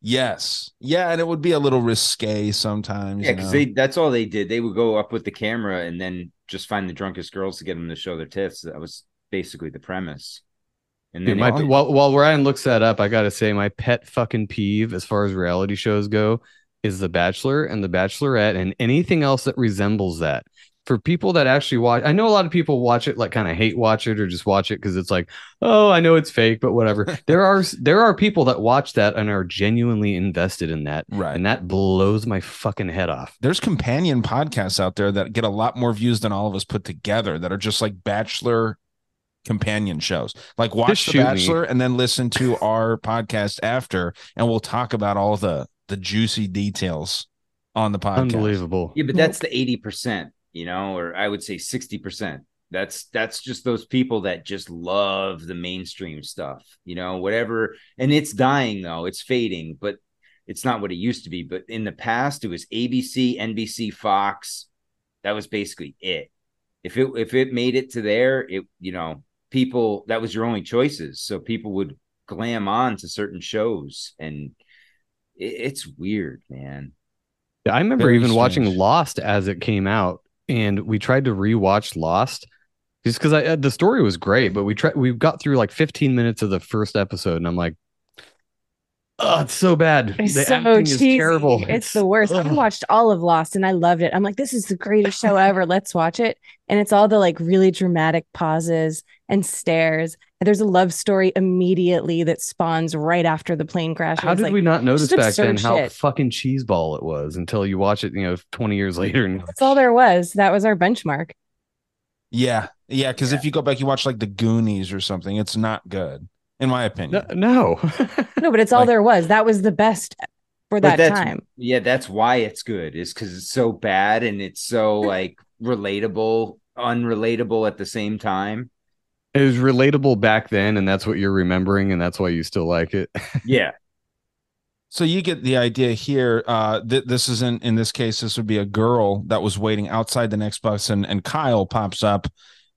Yes. Yeah, and it would be a little risque sometimes. yeah you because know? they that's all they did they would go up with the camera and then just find the drunkest girls to get them to show their tits that was basically the premise and Dude, then my, it- while, while Ryan looks that up, I gotta say my pet fucking peeve as far as reality shows go is The Bachelor and The Bachelorette and anything else that resembles that. For people that actually watch, I know a lot of people watch it like kind of hate watch it or just watch it because it's like, oh, I know it's fake, but whatever. there are there are people that watch that and are genuinely invested in that, Right. and that blows my fucking head off. There's companion podcasts out there that get a lot more views than all of us put together that are just like bachelor companion shows. Like watch The shoot me. Bachelor and then listen to our podcast after, and we'll talk about all the the juicy details on the podcast. Unbelievable. Yeah, but that's the 80%, you know, or I would say 60%. That's that's just those people that just love the mainstream stuff, you know, whatever. And it's dying though, it's fading, but it's not what it used to be. But in the past, it was ABC, NBC, Fox. That was basically it. If it if it made it to there, it you know, people that was your only choices. So people would glam on to certain shows and it, it's weird, man. Yeah, I remember Very even watching. Lost as it came out, and we tried to rewatch Lost Just because I uh, the story was great, but we tried we got through like 15 minutes of the first episode, and I'm like, oh, it's so bad. It's the so acting cheesy. is terrible. It's, the worst. I watched all of Lost and I loved it. I'm like, this is the greatest show ever. Let's watch it. And it's all the like really dramatic pauses and stares. And there's a love story immediately that spawns right after the plane crash. How It's did like, we not notice back then absurd how shit. fucking cheeseball it was until you watch it, you know, 20 years later? And That's all there was. That was our benchmark. Yeah, yeah. Because if you go back, you watch like the Goonies or something. It's not good, in my opinion. no, No, but it's all there was. That was the best for that that's- time. Yeah, that's why it's good, is because it's so bad and it's so like relatable, unrelatable at the same time. it was relatable back then, and that's what you're remembering, and that's why you still like it. Yeah. So you get the idea here. Uh, th- this isn't in this case. This would be a girl that was waiting outside the next bus, and, and Kyle pops up,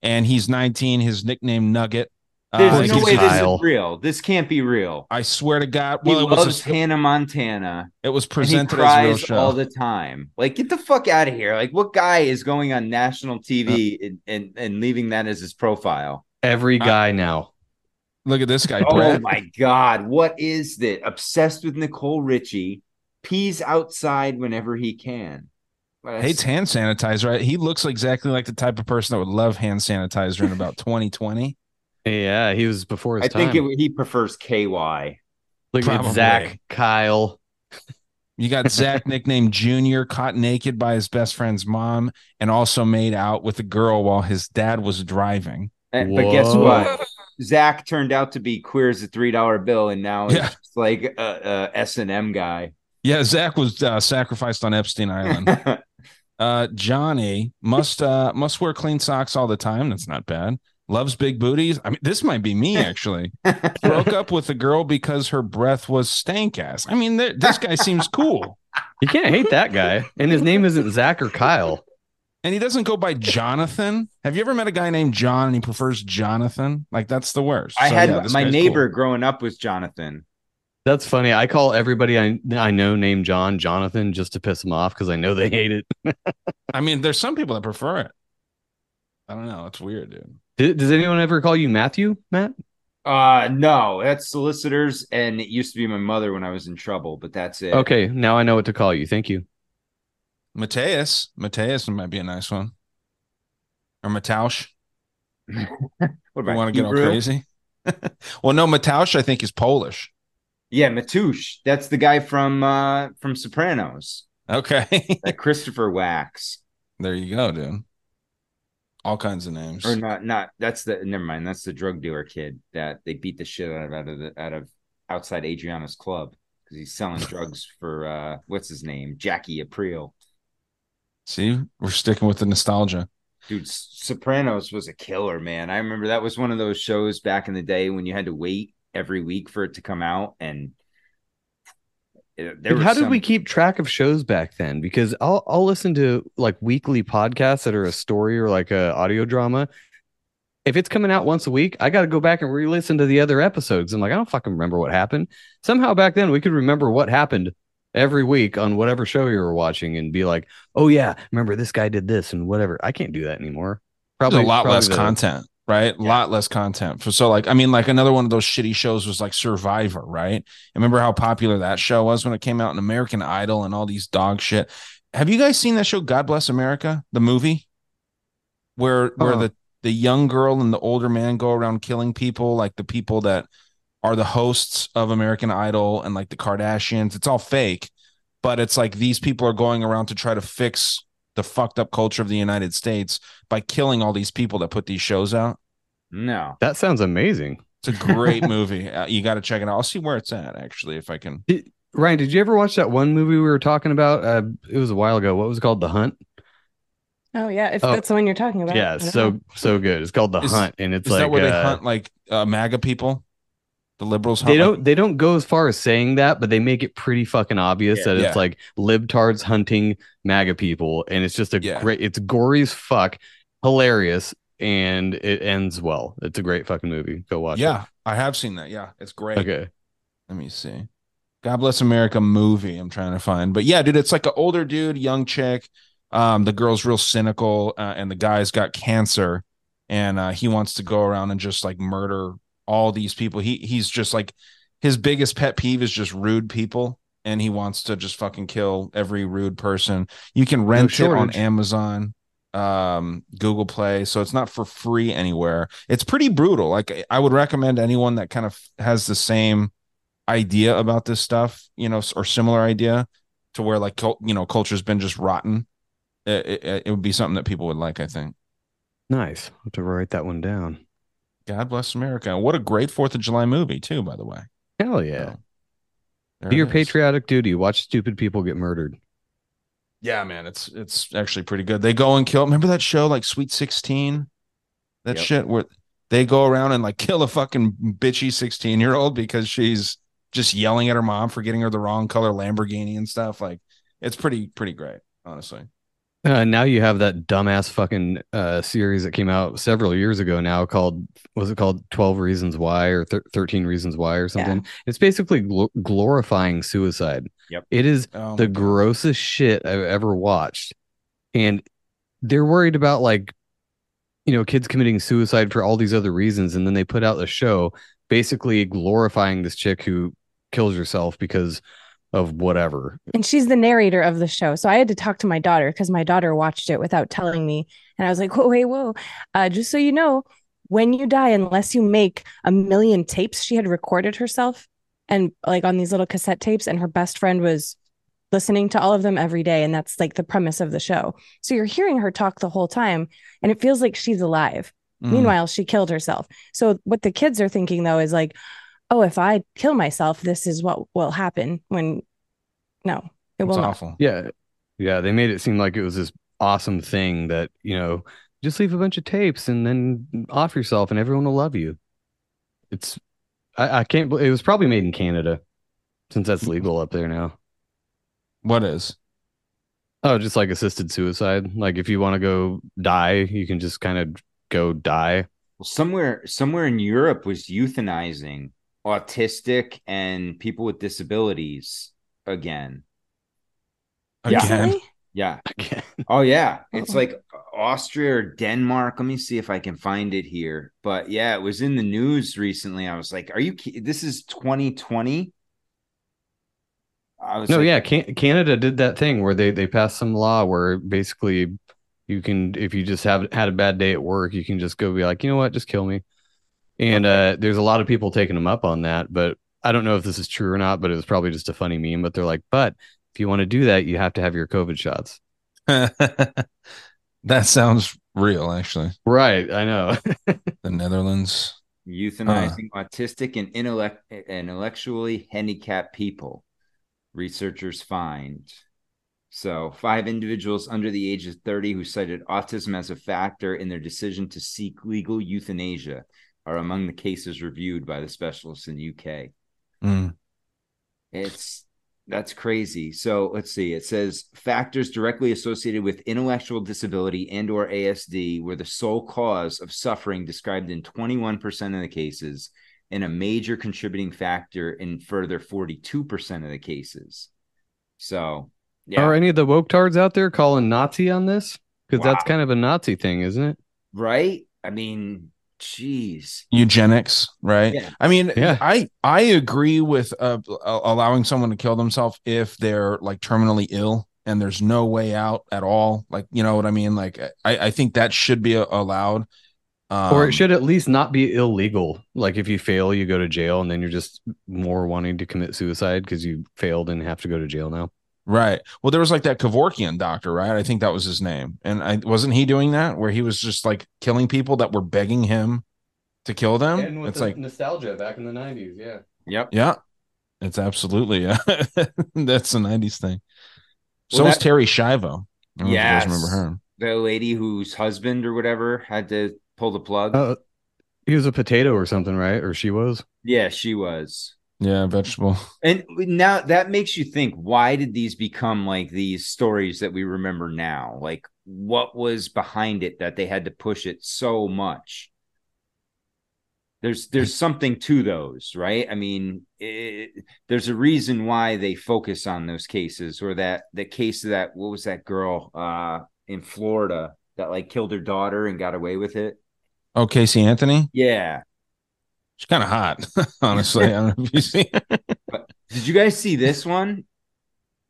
and he's 19. His nickname Nugget. There's Uh, no he's way this is real. This can't be real. I swear to God. He Well, it was loves a- Hannah Montana. It was and he presented as a real show. all the time. Like, get the fuck out of here! Like, what guy is going on national TV and, and and leaving that as his profile? Every guy now. Look at this guy. Oh Brett. my god, what is that? Obsessed with Nicole Richie, pees outside whenever he can. Well, Hates hand sanitizer. He looks exactly like the type of person that would love hand sanitizer in about 2020. Yeah, he was before his I time. think it, he prefers KY. Look at Probably. Zach, Kyle. You got Zach nicknamed Junior caught naked by his best friend's mom and also made out with a girl while his dad was driving. And- but guess Whoa. what? Zach turned out to be queer as a three dollar bill, and now he's Yeah. just like a, a S and M guy. Yeah, Zach was uh, sacrificed on Epstein Island. uh, Johnny must uh, must wear clean socks all the time. That's not bad. Loves big booties. I mean, this might be me actually. Broke up with a girl because her breath was stank ass. I mean, th- this guy seems cool, You can't hate that guy. And his name isn't Zach or Kyle. and he doesn't go by Jonathan. Have you ever met a guy named John and he prefers Jonathan? Like that's the worst. I So, had yeah, my guy's neighbor growing up was Jonathan. That's funny. I call everybody I, I know named John Jonathan just to piss them off because I know they hate it. I mean, there's some people that prefer it. I don't know. It's weird, dude. Did, does anyone ever call you Matthew, Matt? Uh no, that's solicitors, and it used to be my mother when I was in trouble, but that's it. Okay, now I know what to call you. Thank you. Mateus. Mateus might be a nice one. Or Mataush. What You about want to get all crazy? well, no, Mataush, I think, is Polish. Yeah, Matoush. That's the guy from uh from Sopranos. Okay. That Christopher Wax. there you go, dude. All kinds of names. Or not not that's the never mind, that's the drug dealer kid that they beat the shit out of out of the out of outside Adriana's club because he's selling drugs for uh what's his name? Jackie Aprile. See, we're sticking with the nostalgia. Dude, Sopranos was a killer, man. I remember that was one of those shows back in the day when you had to wait every week for it to come out, and Dude, was how did we keep track of shows back then? Because I'll I'll listen to like weekly podcasts that are a story or like a audio drama. If it's coming out once a week, I got to go back and re-listen to the other episodes. I'm like, I don't fucking remember what happened. Somehow back then we could remember what happened every week on whatever show you were watching and be like, oh yeah, remember this guy did this and whatever. I can't do that anymore. Probably a lot probably less the- content, right? A lot less content. For so, like, I mean, like another one of those shitty shows was like Survivor, right? Remember how popular that show was when it came out in American Idol and all these dog shit. Have you guys seen that show, God Bless America, the movie, where where Uh-uh. the the young girl and the older man go around killing people, like the people that are the hosts of American Idol and like the Kardashians. It's all fake, but it's like these people are going around to try to fix the fucked up culture of the United States by killing all these people that put these shows out. No. That sounds amazing. It's a great movie. Uh, you got to check it out. I'll see where it's at actually if I can. Did, Ryan, did you ever watch that one movie we were talking about? Uh, it was a while ago. What was it called? The Hunt. Oh yeah, if Oh. that's the one you're talking about. Yeah, so know. so good. It's called The Is- Hunt, and it's Is like that where they uh, hunt like uh, MAGA people? The liberals they don't they don't go as far as saying that, but they make it pretty fucking obvious Yeah. that Yeah. it's like libtards hunting MAGA people, and it's just a Yeah. great. It's gory as fuck, hilarious, and it ends well. It's a great fucking movie. Go watch it. Yeah, I have seen that. Yeah, it's great. it. Okay. Let me see. God Bless America movie. I'm trying to find, but yeah, dude, it's like an older dude, young chick. Um, the girl's real cynical, uh, and the guy's got cancer, and uh, he wants to go around and just like murder all these people. He he's just like his biggest pet peeve is just rude people, and he wants to just fucking kill every rude person. You can rent it on. Amazon, um, Google Play, so it's not for free anywhere. It's pretty brutal. Like I would recommend anyone that kind of has the same idea about this stuff, you know, or similar idea to where like you know culture's been just rotten. It, it, it would be something that people would like, I think. Nice. I'll have to write that one down. God bless America. What a great Fourth of July movie, too, by the way. Hell yeah. There Do your is. patriotic duty. Watch stupid people get murdered. Yeah, man, it's it's actually pretty good. They go and kill. Remember that show like Sweet Sixteen? That Yep. shit where they go around and like kill a fucking bitchy sixteen year old because she's just yelling at her mom for getting her the wrong color Lamborghini and stuff. Like it's pretty pretty great, honestly. Uh, now you have that dumbass fucking uh, series that came out several years ago now called was it called 12 reasons why or thir- 13 reasons why or something it's basically gl- glorifying suicide Yep. it is Oh the God. grossest shit i've ever watched and they're worried about like you know kids committing suicide for all these other reasons and then they put out a show basically glorifying this chick who kills herself because of whatever And she's the narrator of the show. So I had to talk to my daughter because my daughter watched it without telling me. And I was like, whoa, wait, whoa. Uh, just so you know, when you die, unless you make a million tapes, she had recorded herself and like on these little cassette tapes, and her best friend was listening to all of them every day. And that's like the premise of the show. So you're hearing her talk the whole time, and it feels like she's alive. Mm. Meanwhile, she killed herself. So what the kids are thinking though is like, oh, if I kill myself, this is what will happen when no, it It's will not. Yeah. Yeah. They made it seem like it was this awesome thing that, you know, just leave a bunch of tapes and then off yourself and everyone will love you. It's, I, I can't, bel- it was probably made in Canada since that's mm-hmm. legal up there now. What is? Oh, just like assisted suicide. Like if you want to go die, you can just kind of go die. Well, somewhere somewhere in Europe was euthanizing autistic and people with disabilities again. Again? Yeah. Again. Oh yeah. Oh. It's like Austria or Denmark. Let me see if I can find it here. But yeah, it was in the news recently. I was like, "Are you? ki- This is 2020." I was No, like, yeah, Can- Canada did that thing where they they passed some law where basically you can if you just have had a bad day at work, you can just go be like, you know what, just kill me. And uh, there's a lot of people taking them up on that, but I don't know if this is true or not. But it was probably just a funny meme. But they're like, but if you want to do that, you have to have your COVID shots. that sounds real, actually. Right, I know. The Netherlands. euthanizing autistic and intellect and intellectually handicapped people researchers find so five individuals under the age of 30 who cited autism as a factor in their decision to seek legal euthanasia are among the cases reviewed by the specialists in the uk Mm. it's that's crazy. So let's see. It says factors directly associated with intellectual disability and or ASD were the sole cause of suffering described in 21% of the cases and a major contributing factor in further 42% of the cases. So, yeah. Are any of the woke tards out there calling Nazi on this? Because that's kind of a Nazi thing, isn't it? right? I mean, jeez. eugenics right Yeah. i mean Yeah. i i agree with uh allowing someone to kill themselves if they're like terminally ill and there's no way out at all like you know what i mean like i i think that should be allowed um, or it should at least not be illegal. Like if you fail, you go to jail, and then you're just more wanting to commit suicide because you failed and have to go to jail now. Right well there was like that Kevorkian doctor right i think that was his name and i wasn't he doing that where he was just like killing people that were begging him to kill them it's like nostalgia back in the '90s, yeah. Yep. Yeah, it's absolutely yeah. That's a '90s thing. So Well, was Terri Schiavo. I don't know if you guys remember her. The lady whose husband or whatever had to pull the plug. Uh, he was a potato or something, right? Or she was. yeah, she was. Yeah, vegetable. And now that makes you think why did these become like these stories that we remember now? Like what was behind it that they had to push it so much? There's there's something to those, right? I mean, it, there's a reason why they focus on those cases or that the case of that what was that girl uh in Florida that like killed her daughter and got away with it? Oh, Casey Anthony. Yeah. She's kind of hot, honestly. I don't know if you see. Did you guys see this one?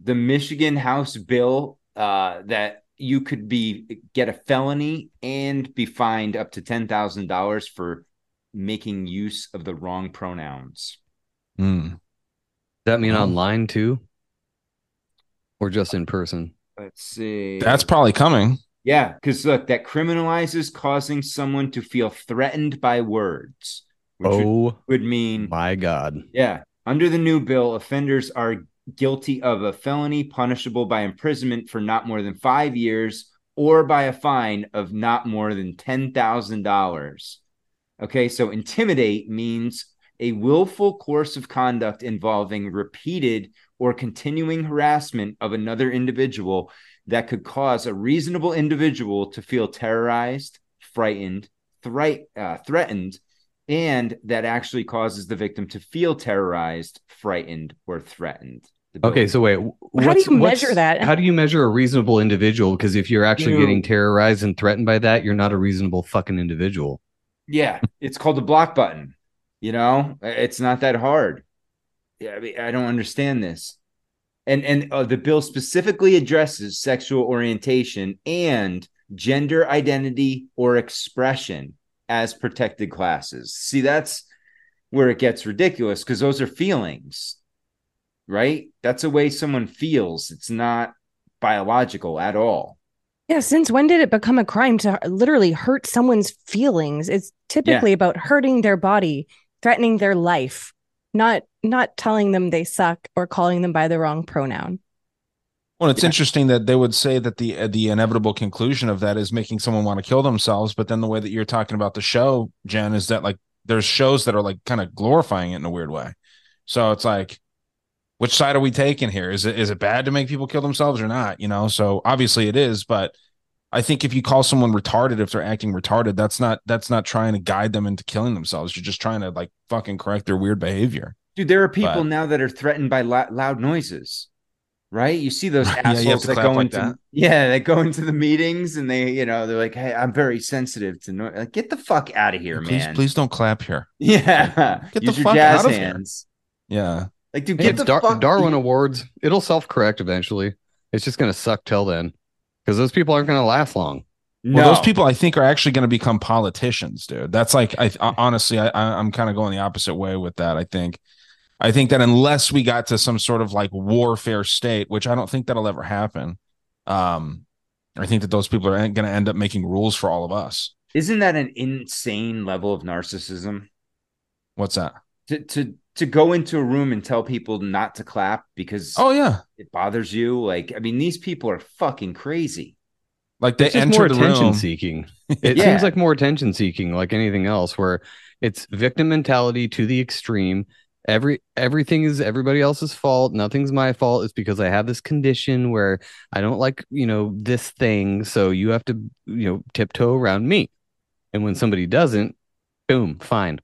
The Michigan House bill uh, that you could be get a felony and be fined up to ten thousand dollars for making use of the wrong pronouns. Hmm. Does that mean online too? Or just in person? Let's see. That's probably coming. Yeah, because look, that criminalizes causing someone to feel threatened by words. Which would, Oh would mean my God. Yeah. Under the new bill, offenders are guilty of a felony punishable by imprisonment for not more than five years or by a fine of not more than $10,000. Okay. So intimidate means a willful course of conduct involving repeated or continuing harassment of another individual that could cause a reasonable individual to feel terrorized, frightened, thri- uh, threatened, and that actually causes the victim to feel terrorized, frightened, or threatened. Okay, so wait, How do what's- you what's- measure that? How do you measure a reasonable individual? Because if you're actually You- getting terrorized and threatened by that, you're not a reasonable fucking individual. Yeah, it's called the block button. You know, it's not that hard. Yeah, I, mean, I don't understand this. And and uh, the bill specifically addresses sexual orientation and gender identity or expression as protected classes. See, that's where it gets ridiculous because those are feelings, right? That's a way someone feels. It's not biological at all. Yeah, since when did it become a crime to literally hurt someone's feelings? It's typically about hurting their body, threatening their life, not not telling them they suck or calling them by the wrong pronoun. Well, it's interesting that they would say that the uh, the inevitable conclusion of that is making someone want to kill themselves. But then the way that you're talking about the show, Jen, is that like there's shows that are like kind of glorifying it in a weird way. So it's like, which side are we taking here? Is it is it bad to make people kill themselves or not? You know, so obviously it is, but I think if you call someone retarded if they're acting retarded, that's not that's not trying to guide them into killing themselves. You're just trying to like fucking correct their weird behavior. Dude, there are people But- now that are threatened by lou- loud noises, right? You see those Yeah, assholes to that go like into that. yeah, they go into the meetings and they, you know, they're like, "Hey, I'm very sensitive to noise." Like, get the fuck out of here, Please, man! please don't clap here. yeah, Get the Use your fuck jazz out of here. Yeah. Like, dude, get it's the Dar- fuck Darwin Awards. It'll self correct eventually. It's just gonna suck till then, because those people aren't gonna last long. Well, those people I think are actually going to become politicians, dude. That's like I honestly I I- I'm kind of going the opposite way with that. I think I think that unless we got to some sort of like warfare state, which I don't think that'll ever happen, um, I think that those people are going to end up making rules for all of us. Isn't that an insane level of narcissism? What's that? To to to go into a room and tell people not to clap because Oh yeah, it bothers you. Like, I mean, these people are fucking crazy. like they It's just enter more the attention room. seeking. It Yeah. seems like more attention seeking, like anything else, where it's victim mentality to the extreme. Every everything is everybody else's fault. Nothing's my fault. It's because I have this condition where I don't like, you know, this thing. So you have to, you know, tiptoe around me. And when somebody doesn't, boom, fine.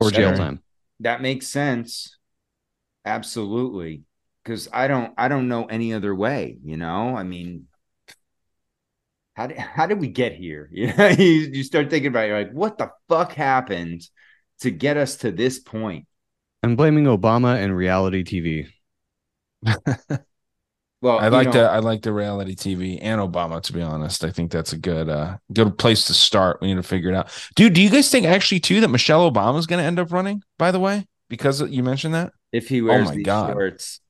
Or jail time. That makes sense. Absolutely. Because I don't I don't know any other way, you know? I mean, how did how did we get here? You know, you, you start thinking about it, you're like, what the fuck happened to get us to this point? I'm blaming Obama and reality TV. Well, I like know- the I like the reality TV and Obama. To be honest, I think that's a good uh good place to start. We need to figure it out, dude. Do you guys think actually too that Michelle Obama is going to end up running? By the way, because you mentioned that. if he wears oh my these god, shorts.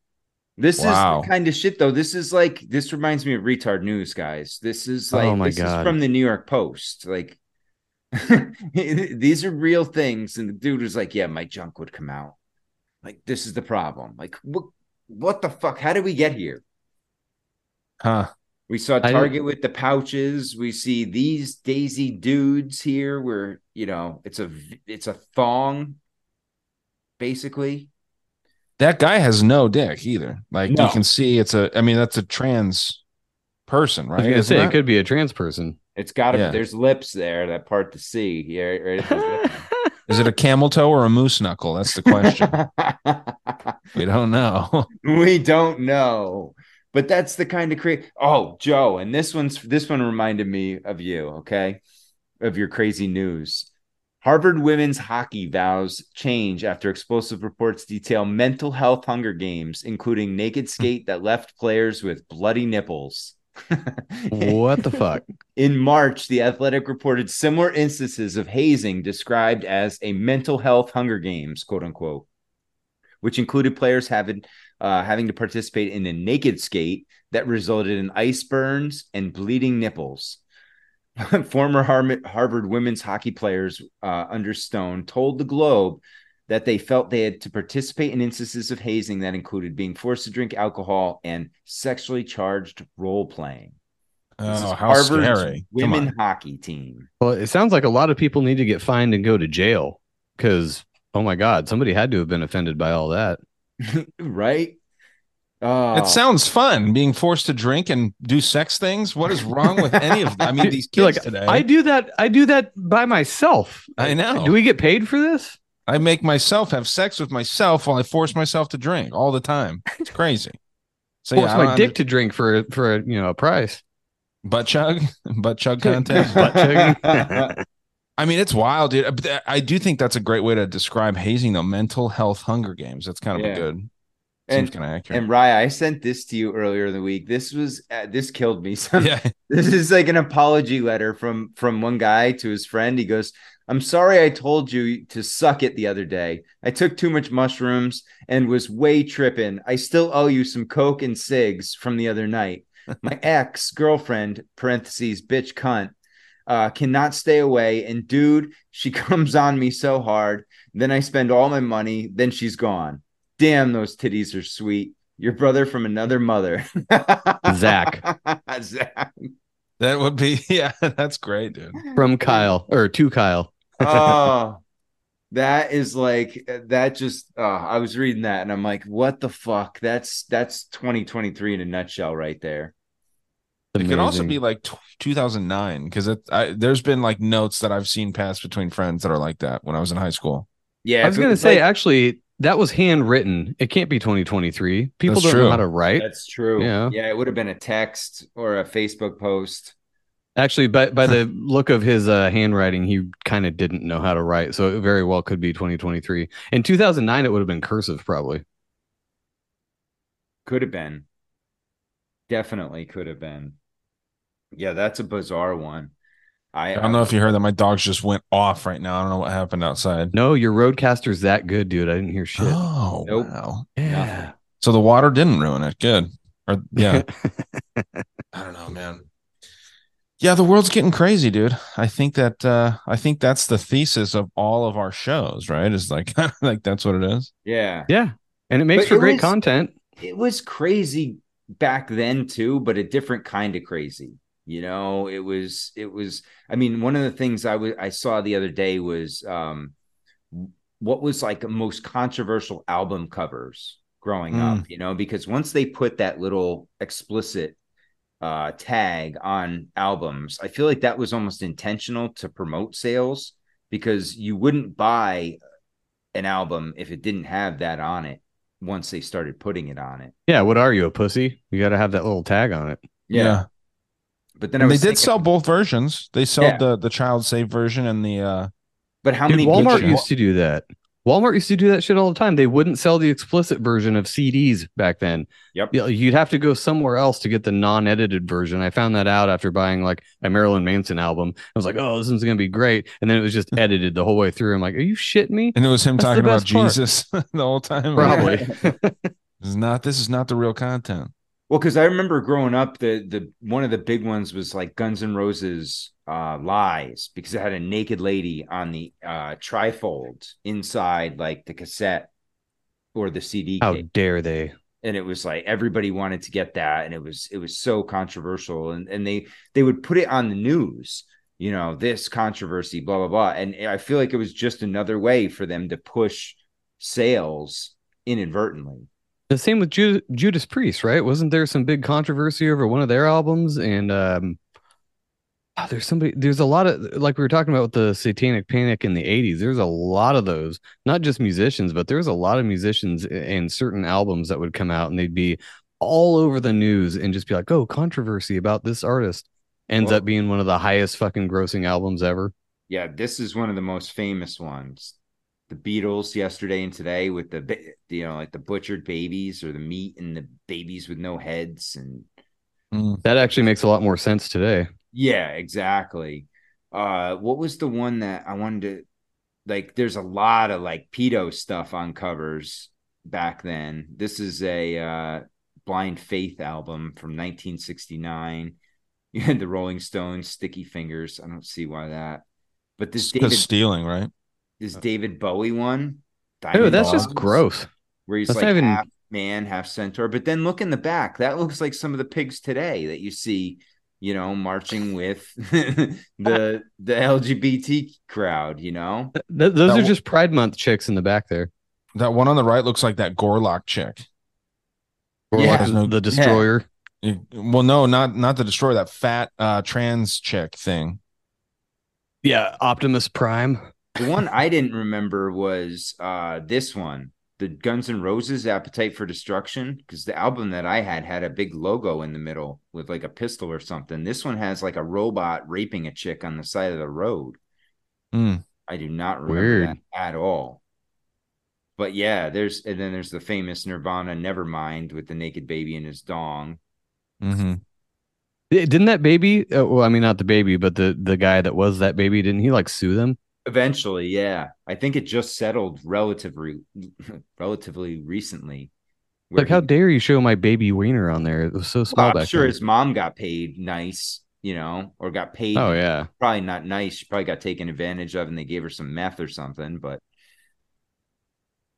This Wow. is the kind of shit though. This is like this reminds me of retard news, guys. This is like Oh my this God. is from the New York Post. Like these are real things. And the dude was like, Yeah, my junk would come out. Like, this is the problem. Like, what what the fuck? How did we get here? huh? We saw Target with the pouches. We see these Daisy Dukes here, where you know it's a it's a thong, basically. That guy has no dick either. Like No. you can see, it's a. I mean, that's a trans person, I right? was gonna say that? it could be a trans person. It's got to Yeah. There's lips there that part the C. Yeah, right Is it a camel toe or a moose knuckle? That's the question. we don't know. we don't know. but that's the kind of crazy. Oh, Joe, and this one's this one reminded me of you. Okay, of your crazy news. Harvard women's hockey vows change after explosive reports detail mental health hunger games, including naked hmm. skate that left players with bloody nipples. What the fuck? In March, the Athletic reported similar instances of hazing described as a mental health hunger games, quote unquote, which included players having uh, having to participate in a naked skate that resulted in ice burns and bleeding nipples. Former Harvard women's hockey players uh, under Stone told the Globe that they felt they had to participate in instances of hazing that included being forced to drink alcohol and sexually charged role playing. Oh, this Oh, is how scary. Women hockey team. Well, it sounds like a lot of people need to get fined and go to jail because, oh my God, somebody had to have been offended by all that. right? Oh, It sounds fun being forced to drink and do sex things. What is wrong with any of them? I mean, these kids like, today. I do that. I do that by myself. I know. Do we get paid for this? I make myself have sex with myself while I force myself to drink all the time. It's crazy. So Force yeah, my dick to drink for for a, you know a price. butt chug, butt chug contest. Butt chug. I mean, it's wild, dude. But I do think that's a great way to describe hazing, though. Mental health hunger games. That's kind of Yeah. a good. Seems and, kind of accurate. and Raya, I sent this to you earlier in the week. This was uh, this killed me. Son. Yeah. This is like an apology letter from from one guy to his friend. He goes, "I'm sorry I told you to suck it the other day. I took too much mushrooms and was way tripping. I still owe you some coke and cigs from the other night. My ex girlfriend (parentheses bitch cunt) uh, cannot stay away. And dude, she comes on me so hard. Then I spend all my money. Then she's gone. Damn, those titties are sweet. Your brother from another mother, Zach Zach. That would be yeah. That's great, dude. from Kyle or to Kyle. oh, that is like that. Just uh, I was reading that and I'm like, what the fuck? That's that's 2023 in a nutshell, right there. It could also be like t- 2009 because there's been like notes that I've seen pass between friends that are like that when I was in high school. Yeah, I was gonna say like- actually that was handwritten. It can't be 2023. People That's don't true. know how to write. That's true. Yeah. yeah, it would have been a text or a Facebook post. Actually, by by the look of his uh, handwriting, he kind of didn't know how to write, so it very well could be 2023. In 2009, it would have been cursive, probably. Could have been. Definitely could have been. Yeah, that's a bizarre one. I, I don't know if you heard that my dogs just went off right now. I don't know what happened outside. No, your RodeCaster's that good, dude. I didn't hear shit. Oh Nope. wow. yeah. So the water didn't ruin it. Good. Or yeah. I don't know, man. Yeah, the world's getting crazy, dude. I think that uh I think that's the thesis of all of our shows, right? Is like like that's what it is. Yeah. Yeah, and it makes But for it great was- content. it was crazy back then too but a different kind of crazy you know it was it was i mean one of the things i was i saw the other day was um what was like the most controversial album covers growing Mm. up you know because once they put that little explicit uh tag on albums i feel like that was almost intentional to promote sales because you wouldn't buy an album if it didn't have that on it once they started putting it on it Yeah, what are you, a pussy? You got to have that little tag on it. yeah, but then I And they did thinking- sell both versions. They sold Yeah. the the child safe version and the uh But how Dude, many Walmart used to do that. Walmart used to do that shit all the time. They wouldn't sell the explicit version of CDs back then. Yep. You'd have to go somewhere else to get the non-edited version. I found that out after buying like a Marilyn Manson album. I was like, "Oh, this is gonna be great," and then it was just edited the whole way through. I'm like, "Are you shitting me?" and it was him That's talking about part. Jesus the whole time. Probably. This is not this is not the real content. Well, because I remember growing up, the the one of the big ones was like Guns N' Roses uh lies because it had a naked lady on the uh trifold inside like the cassette or the CD How case. dare they? and it was like everybody wanted to get that and it was it was so controversial and and they they would put it on the news you know this controversy blah blah blah and i feel like it was just another way for them to push sales inadvertently The same with Ju- Judas Priest, right? Wasn't there some big controversy over one of their albums? And um, ah, there's somebody, there's a lot of like we were talking about with the Satanic Panic in the '80s. There's a lot of those, not just musicians, but there's a lot of musicians in certain albums that would come out and they'd be all over the news and just be like, "Oh, controversy about this artist." Ends Well- up being one of the highest fucking grossing albums ever. Yeah, this is one of the most famous ones. The Beatles yesterday and today with the ba- you know like the butchered babies or the meat and the babies with no heads and That actually makes a lot more sense today. yeah, exactly. Uh what was the one that I wanted to like there's a lot of like pedo stuff on covers back then. This is a uh Blind Faith album from 1969. You had the Rolling Stones, Sticky Fingers. I don't see why that. But this Because David stealing, right? This David Bowie one. Oh, that's just gross. Where he's That's like even- half man, half centaur. But then look in the back. That looks like some of the pigs today that you see, you know, marching with the the LGBT crowd. You know, Th- those That are w- just Pride Month chicks in the back there. That one on the right looks like that Gorlock chick. Or Yeah. like the destroyer. You- Well, no, not not the destroyer. That fat uh trans chick thing. Yeah, Optimus Prime. The one I didn't remember was uh this one. The Guns N' Roses Appetite for Destruction, because the album that I had had a big logo in the middle with like a pistol or something. This one has like a robot raping a chick on the side of the road. Mm. I do not remember Weird. that at all. But yeah, there's and then there's the famous Nirvana Nevermind with the naked baby in his dong. Mm-hmm. Didn't that baby? Uh, well, I mean, not the baby, but the the guy that was that baby. Didn't he like sue them? Eventually, yeah. I think it just settled relatively relatively recently. Like, how he- dare you show my baby wiener on there? It was so small Well, I'm sure then. his mom got paid nice, you know, or got paid. Oh yeah, probably not nice. She probably got taken advantage of, and they gave her some meth or something. But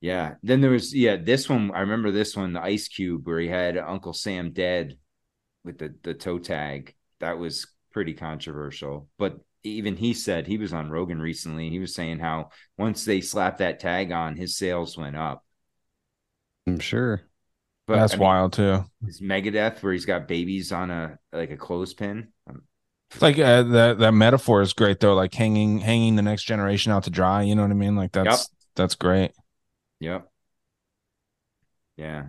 yeah, then there was yeah this one. I remember this one, the Ice Cube, where he had Uncle Sam dead with the the toe tag. That was pretty controversial. But even he said he was on Rogan recently. He was saying how once they slapped that tag on, his sales went up. I'm sure. But That's I mean, wild too. Is Megadeth where he's got babies on a like a clothespin? Um, Like uh, that that metaphor is great though. Like hanging hanging the next generation out to dry. You know what I mean? Like that's Yep. that's great. Yep. Yeah.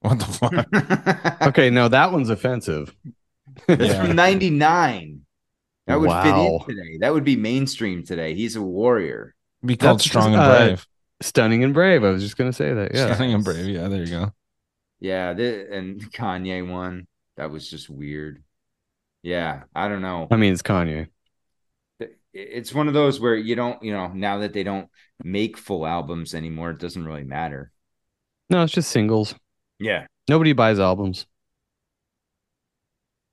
What the fuck? Okay, no, that one's offensive. That's Yeah. from 99. That would fit in today. That would be mainstream today. He's a warrior. Be called That's strong just, and uh, brave. Stunning and brave. I was just gonna say that. Yeah. Stunning and brave. Yeah, there you go. Yeah. The, and Kanye one. That was just weird. Yeah. I don't know. I mean, it's Kanye. It's one of those where you don't, you know, now that they don't make full albums anymore, it doesn't really matter. No, it's just singles. Yeah. Nobody buys albums.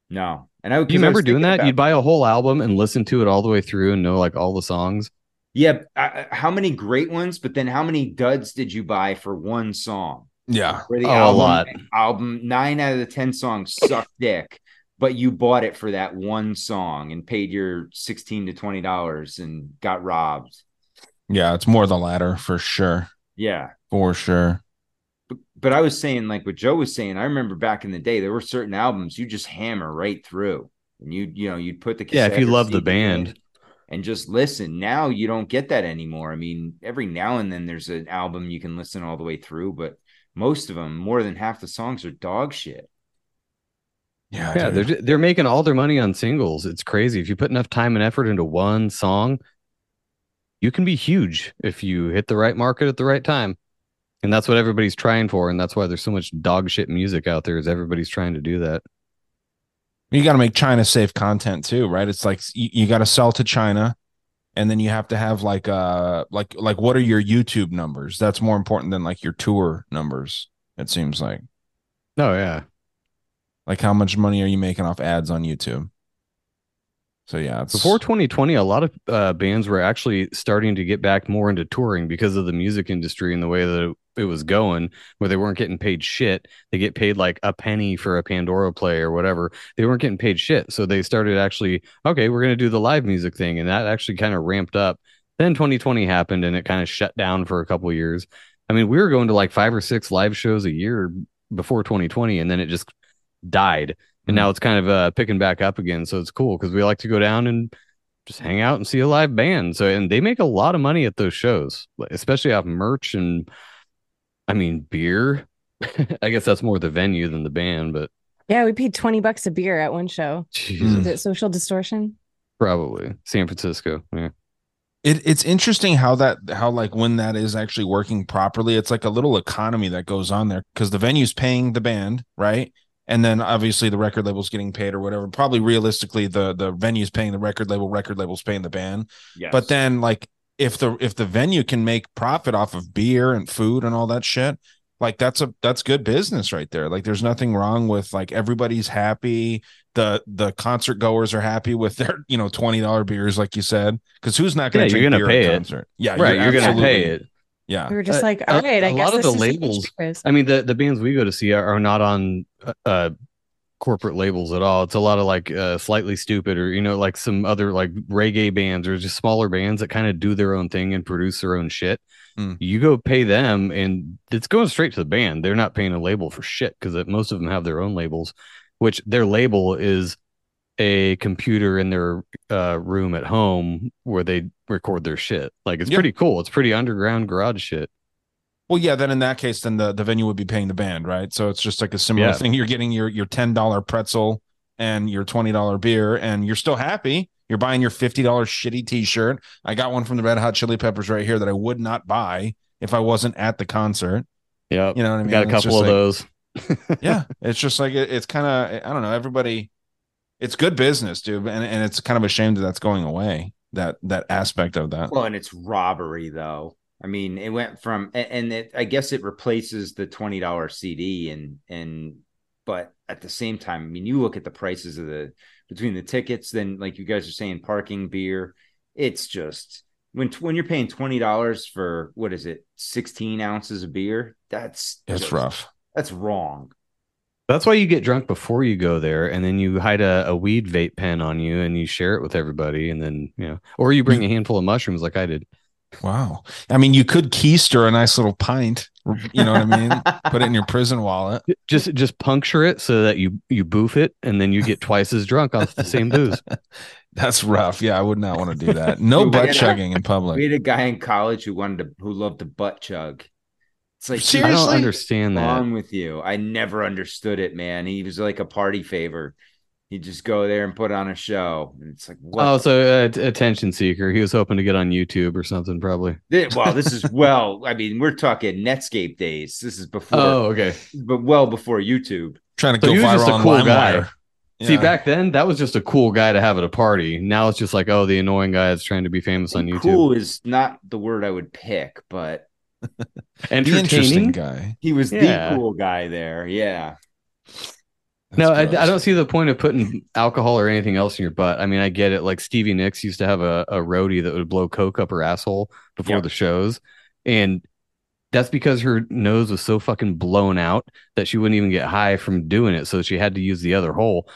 No. And I Do you remember doing that? You'd buy a whole album and listen to it all the way through and know like all the songs. Yeah. I- I- how many great ones? But then how many duds did you buy for one song? Yeah. Where the Oh, a album, lot. album nine out of the ten songs suck dick, but you bought it for that one song and paid your sixteen to twenty dollars and got robbed. Yeah, it's more the latter for sure. Yeah. For sure. But, but I was saying, like what Joe was saying, I remember back in the day, there were certain albums you just hammer right through. And you, you know, you'd put the Yeah, if you love the band. and just listen. Now you don't get that anymore. I mean, every now and then there's an album you can listen all the way through, but most of them, more than half the songs are dog shit. Yeah. Yeah, they're they're making all their money on singles. It's crazy. If you put enough time and effort into one song, you can be huge if you hit the right market at the right time. And that's what everybody's trying for, and that's why there's so much dog shit music out there. Is everybody's trying to do that? You got to make China safe content too, right? It's like you, you got to sell to China, and then you have to have like uh like like what are your YouTube numbers? That's more important than like your tour numbers. It seems like Oh yeah, like how much money are you making off ads on YouTube? So yeah, it's Before 2020, a lot of uh, bands were actually starting to get back more into touring because of the music industry and the way that it, it was going, where they weren't getting paid shit. They get paid like a penny for a Pandora play or whatever. They weren't getting paid shit. So they started actually, okay, we're to do the live music thing. And that actually kind of ramped up. Then 2020 happened and it kind of shut down for a couple years. I mean, we were going to like five or six live shows a year before 2020, and then it just died. And now it's kind of uh, picking back up again. So it's cool because we like to go down and just hang out and see a live band. So, and they make a lot of money at those shows, especially off merch and, I mean, beer. I guess that's more the venue than the band, but Yeah, we paid 20 bucks a beer at one show. Jesus. Is it social distortion? probably San Francisco. Yeah. It, it's interesting how that how like when that is actually working properly it's like a little economy that goes on there because the venue's paying the band right and then obviously the record label's getting paid or whatever probably realistically the the venue's paying the record label record label's paying the band Yes. but then like if the if the venue can make profit off of beer and food and all that shit like that's a that's good business right there like there's nothing wrong with like everybody's happy the the concert goers are happy with their you know $20 beers like you said because who's not going to Yeah, you're drink gonna beer pay at it. concert yeah right. You're, gonna absolutely- pay it. Yeah We were just Uh, like, a- all right, I a guess lot of the labels. I mean, the the bands we go to see are, are not on uh, uh, corporate labels at all. It's a lot of like uh, Slightly Stoopid, or you know, like some other like reggae bands or just smaller bands that kind of do their own thing and produce their own shit. Hmm. You go pay them, and it's going straight to the band. They're not paying a label for shit because most of them have their own labels, which their label is a computer in their uh, room at home where they record their shit. Like it's Yeah. pretty cool. It's pretty underground garage shit. Well, yeah, then in that case, then the, the venue would be paying the band, right? So it's just like a similar Yeah. thing. You're getting your your ten dollar pretzel and your twenty dollar beer, and you're still happy. You're buying your fifty dollar shitty t shirt. I got one from the Red Hot Chili Peppers right here that I would not buy if I wasn't at the concert. Yeah, You know what I mean? Got a couple of like- those. yeah, it's just like it, it's kind of I don't know. Everybody, it's good business, dude, and and it's kind of a shame that that's going away. That that aspect of that. Well, and it's robbery though. I mean, it went from and it, I guess it replaces the twenty dollar CD and and but at the same time, I mean, you look at the prices of the between the tickets, then like you guys are saying, parking, beer, it's just when when you're paying twenty dollars for what is it, sixteen ounces of beer? That's just- rough. That's wrong. That's why you get drunk before you go there, and then you hide a, a weed vape pen on you, and you share it with everybody, and then you know, or you bring a handful of mushrooms like I did. Wow. I mean, you could keister a nice little pint. You know what I mean? Put it in your prison wallet. Just just puncture it so that you you boof it, and then you get twice as drunk off the same booze. That's rough. Yeah, I would not want to do that. No Dude, butt had a- chugging in We public. had a guy in college who wanted to who loved to butt chug. It's like I don't understand what's that. wrong with you? I never understood it, man. He was like a party favor. He'd just go there and put on a show. And it's like, what? Oh, so uh, attention seeker. He was hoping to get on YouTube or something, probably. Thi- well, this is well. I mean, we're talking Netscape days. This is before. Oh, okay. But well before YouTube. Trying to So go he was just a cool guy. LimeWire. See, back then that was just a cool guy to have at a party. Now it's just like, oh, the annoying guy that's trying to be famous on YouTube. Cool is not the word I would pick, but The interesting Entertaining. guy. he was Yeah. the cool guy there. Yeah. no, I, I don't see the point of putting alcohol or anything else in your butt. I mean, I get it. Like Stevie Nicks used to have a, a roadie that would blow coke up her asshole before Yep. the shows, and that's because her nose was so fucking blown out that she wouldn't even get high from doing it. So she had to use the other hole.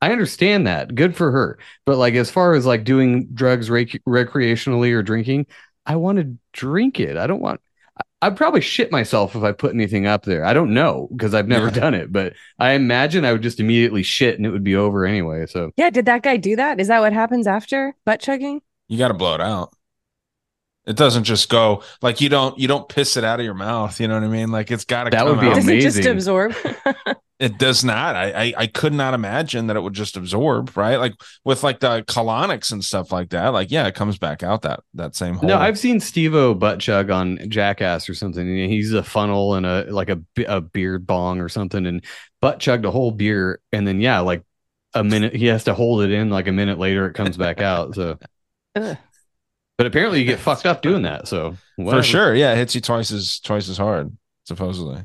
I understand that. Good for her. But like, as far as like doing drugs rec- recreationally or drinking, I want to drink it. I don't want. I- I'd probably shit myself if I put anything up there. I don't know because I've never Yeah. done it, but I imagine I would just immediately shit and it would be over anyway. So Yeah, did that guy do that? Is that what happens after butt chugging? You got to blow it out. It doesn't just go like you don't you don't piss it out of your mouth. You know what I mean? Like it's got to That come would be out. Does it just amazing. absorb? It does not. I, I I could not imagine that it would just absorb, right? Like with like the colonics and stuff like that. Like yeah, it comes back out that that same hole. no, I've seen Steve-O butt chug on Jackass or something. He's a funnel and a like a, be- a beard bong or something, and butt chugged a whole beer, and then yeah, like a minute he has to hold it in. Like a minute later, it comes back out. So, but apparently you get fucked up doing that. So for sure. Yeah, it hits you twice as twice as hard. Supposedly,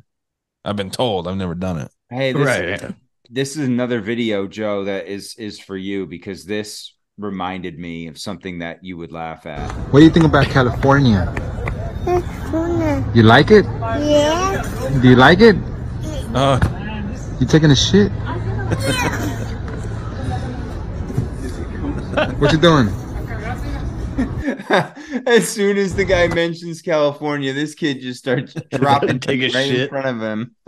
I've been told. I've never done it. Hey, this, Right. this is another video, Joe, that is is for you because this reminded me of something that you would laugh at. What do you think about California? You like it? Yeah. Do you like it? Uh, You taking a shit? what you doing? as soon as the guy mentions California, this kid just starts dropping Take a right in front of him.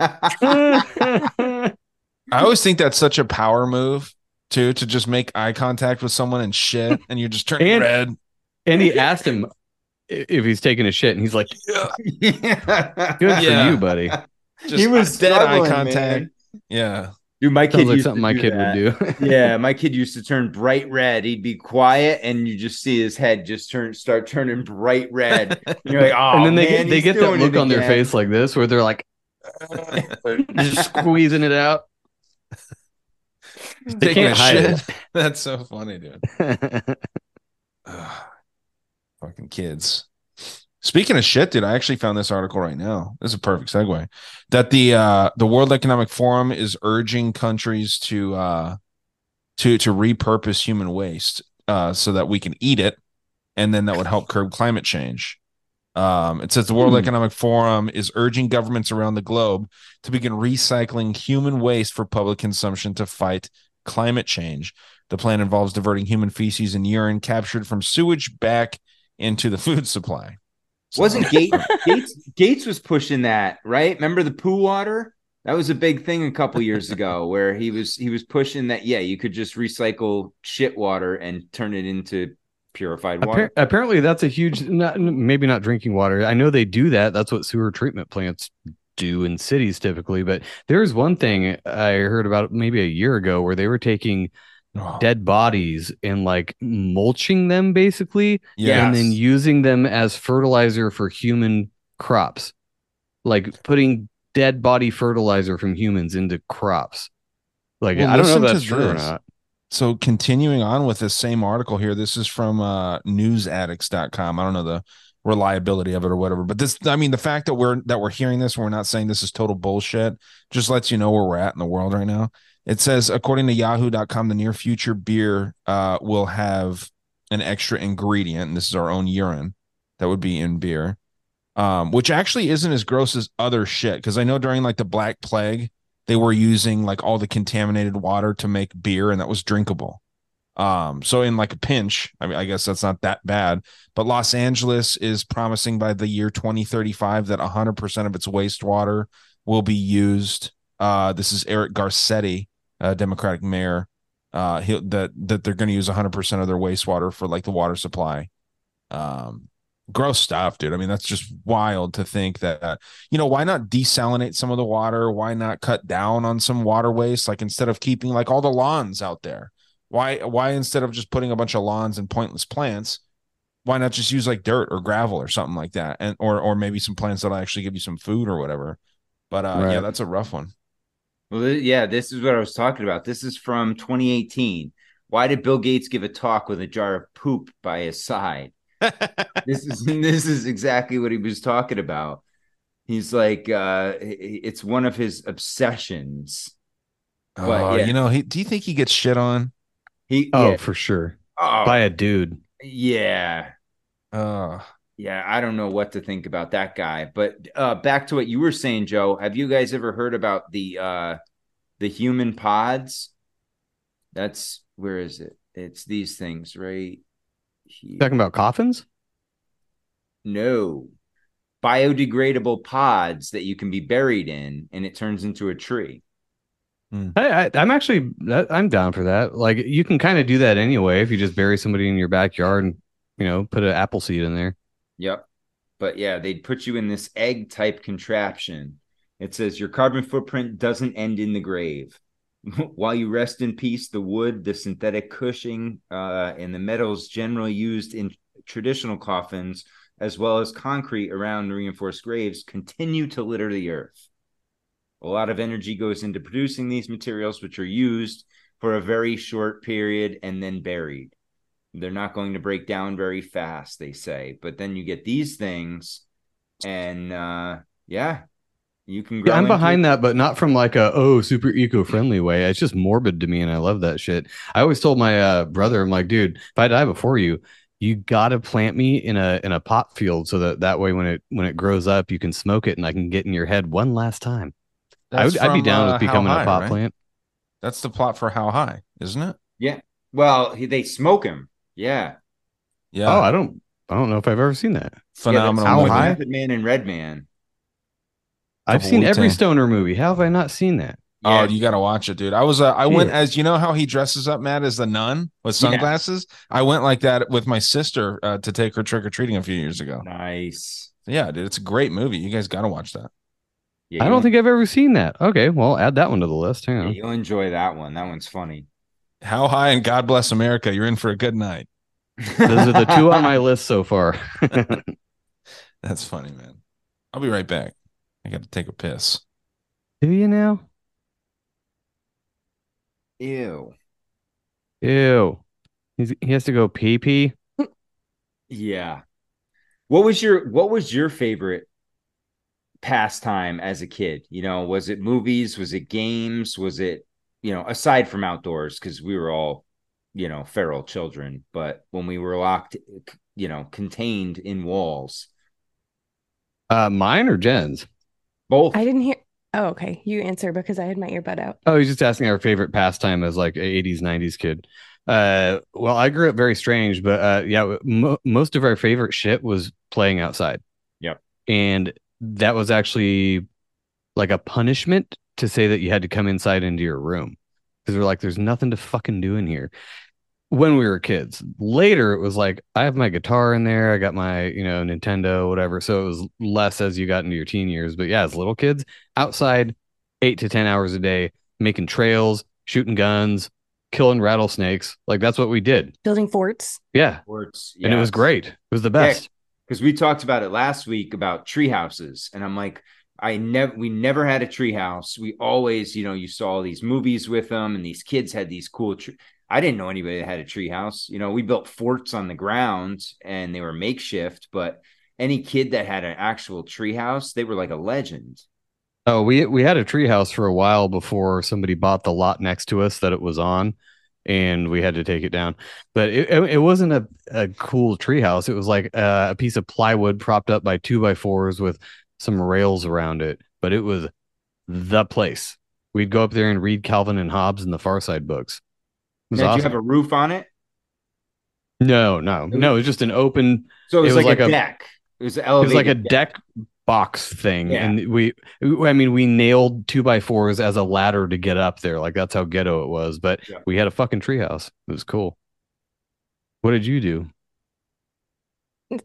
I always think that's such a power move too to just make eye contact with someone and shit, and you're just turning And- red. And he asked him if he's taking a shit, and he's like, "Good Yeah. for you, buddy." Just he was dead eye contact. man. Yeah. Dude, my Sounds kid like used something to my do kid would that. do. yeah, my kid used to turn bright red. He'd be quiet, and you just see his head just turn start turning bright red. And you're like, oh and then they man, get, they get that look it on their face like this, where they're like just squeezing it out. They Taking can't hide shit. it. That's so funny, dude. Ugh. fucking kids. Speaking of shit, dude, I actually found this article right now. This is a perfect segue. That the uh the World Economic Forum is urging countries to uh to to repurpose human waste uh so that we can eat it and then that would help curb climate change. Um, it says the World Hmm. Economic Forum is urging governments around the globe to begin recycling human waste for public consumption to fight climate change. The plan involves diverting human feces and urine captured from sewage back into the food supply. So- Wasn't Gates, Gates Gates was pushing that, right? Remember the poo water? That was a big thing a couple years ago where he was he was pushing that yeah, you could just recycle shit water and turn it into purified water. Appar- apparently, that's a huge, not, maybe not drinking water. I know they do that. That's what sewer treatment plants do in cities typically. But there's one thing I heard about maybe a year ago where they were taking Oh. dead bodies and like mulching them basically, and then using them as fertilizer for human crops, like putting dead body fertilizer from humans into crops. Like Well, I don't know if that's true or not. So continuing on with this same article here, this is from uh newsaddicts.com. I don't know the reliability of it or whatever, but this I mean the fact that we're that we're hearing this, we're not saying this is total bullshit, just lets you know where we're at in the world right now. It says according to yahoo.com the near future beer uh will have an extra ingredient, and this is our own urine that would be in beer. Um, which actually isn't as gross as other shit because I know during like the Black Plague, they were using like all the contaminated water to make beer and that was drinkable um so in like a pinch i mean i guess that's not that bad but los angeles is promising by the year 2035 that 100% of its wastewater will be used uh this is eric garcetti uh democratic mayor uh he, that that they're going to use 100% of their wastewater for like the water supply. Um gross stuff dude. I mean that's just wild to think that uh, you know why not desalinate some of the water? Why not cut down on some water waste? Like instead of keeping like all the lawns out there why why instead of just putting a bunch of lawns and pointless plants why not just use like dirt or gravel or something like that? And or or maybe some plants that'll actually give you some food or whatever. But uh yeah that's a rough one Well, yeah, this is what I was talking about. This is from 2018. Why did Bill Gates give a talk with a jar of poop by his side? this is this is exactly what he was talking about. He's like, uh, it's one of his obsessions. But, oh yeah. you know he, do you think he gets shit on He, Oh, yeah, for sure. Oh. By a dude. yeah, uh yeah. I don't know what to think about that guy. But uh, back to what you were saying, Joe. Have you guys ever heard about the uh, the human pods? That's where is it? It's these things right here. Talking about coffins? No. Biodegradable pods that you can be buried in and it turns into a tree. I, I, I'm actually I'm down for that. Like you can kind of do that anyway if you just bury somebody in your backyard and you know put an apple seed in there. Yep. But yeah, they'd put you in this egg type contraption. It says your carbon footprint doesn't end in the grave. While you rest in peace, the wood, the synthetic cushioning, uh, and the metals generally used in traditional coffins, as well as concrete around reinforced graves, continue to litter the earth. A lot of energy goes into producing these materials, which are used for a very short period and then buried. They're not going to break down very fast, they say. But then you get these things, and uh, yeah, you can. Yeah, I'm behind it. that, but not from like a oh super eco friendly way. It's just morbid to me, and I love that shit. I always told my uh, brother, I'm like, dude, if I die before you, you gotta plant me in a in a pot field so that that way when it when it grows up, you can smoke it and I can get in your head one last time. I That's would, I'd be down uh, with becoming High, a pot right? plant. that's the plot for how high isn't it Yeah. Well, he, they smoke him. Yeah. yeah Oh, I don't I don't know if I've ever seen that. phenomenal How movie. High? Method Man and Redman. I've seen every Wu-Tang. stoner movie. How have I not seen that? Oh, you got to watch it, dude. I was, uh, I went as you know how he dresses up, Matt, as the nun with sunglasses. I went like that with my sister uh, to take her trick or treating a few years ago. Nice. Yeah, dude, it's a great movie. You guys got to watch that. Yeah, I don't think I've ever seen that. Okay, well, add that one to the list. Hang yeah, on. you'll enjoy that one. That one's funny. How high and God bless America. You're in for a good night. Those are the two on my list so far. That's funny, man. I'll be right back. I got to take a piss. Do you now? Ew. Ew. He's, he has to go pee pee. Yeah. What was your what was your favorite pastime as a kid? You know, was it movies? Was it games? Was it, you know, aside from outdoors, because we were all, you know, feral children, but when we were locked, you know, contained in walls. Uh, mine or Jen's? Both. I didn't hear. Oh, okay. You answer because I had my earbud out. Oh, he's just asking our favorite pastime as like a 80s, 90s kid. Uh, well, I grew up very strange, but uh, yeah, mo- most of our favorite shit was playing outside. Yep. And that was actually like a punishment to say that you had to come inside into your room because we're like, there's nothing to fucking do in here. When we were kids, later it was like, I have my guitar in there, I got my, you know, Nintendo, whatever. So it was less as you got into your teen years. But yeah, as little kids, outside eight to 10 hours a day, making trails, shooting guns, killing rattlesnakes. Like that's what we did. Building forts. Yeah. Words. And it was great. It was the best. Because we talked about it last week about tree houses. And I'm like, I never we never had a tree house. We always, you know, you saw these movies with them, and these kids had these cool tree. I didn't know anybody that had a tree house. You know, we built forts on the ground and they were makeshift, but any kid that had an actual tree house, they were like a legend. Oh, we we had a treehouse for a while before somebody bought the lot next to us that it was on, and we had to take it down. But it it, it wasn't a, a cool treehouse. It was like uh, a piece of plywood propped up by two by fours with some rails around it. But it was the place. We'd go up there and read Calvin and Hobbes and the Far Side books. It was Did awesome. you have a roof on it? no, no, no. It was just an open. So it was, like, a deck. It was an It was like a elevated deck box thing, Yeah. and we, I mean, we nailed two by fours as a ladder to get up there. Like that's how ghetto it was. But Yeah. we had a fucking treehouse. It was cool. What did you do?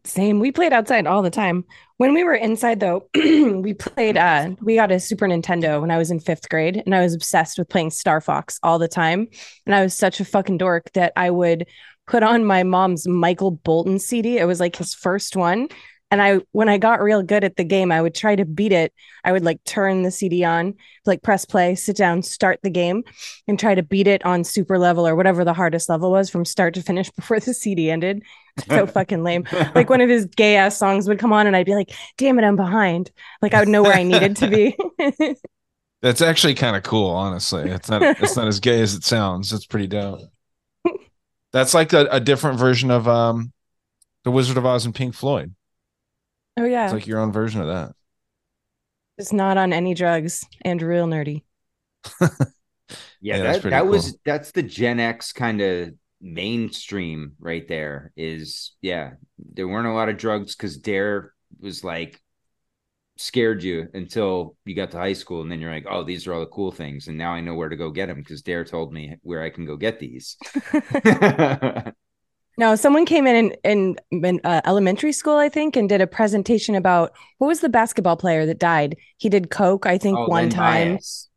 Same. We played outside all the time. When we were inside though, we played uh we got a Super Nintendo when I was in 5th grade and I was obsessed with playing Star Fox all the time. And I was such a fucking dork that I would put on my mom's Michael Bolton CD. It was like his first one. And I when I got real good at the game, I would try to beat it. I would like turn the CD on, like press play, sit down, start the game, and try to beat it on super level or whatever the hardest level was from start to finish before the CD ended. So fucking lame. Like one of his gay ass songs would come on and I'd be like, damn it, I'm behind. Like I would know where I needed to be. That's actually kind of cool, honestly. It's not it's not as gay as it sounds. It's pretty dope. That's like a, a different version of um The Wizard of Oz and Pink Floyd. Oh yeah. It's like your own version of that. Just not on any drugs and real nerdy. Yeah, Yeah, that, pretty that cool. was that's the Gen X kind of mainstream right there. Is yeah, there weren't a lot of drugs because Dare was like scared you until you got to high school, and then you're like, oh, these are all the cool things, and now I know where to go get them because Dare told me where I can go get these. No, someone came in in, in, in uh, elementary school, I think, and did a presentation about what was the basketball player that died? He did coke, I think, Oh, one Len time. Bias.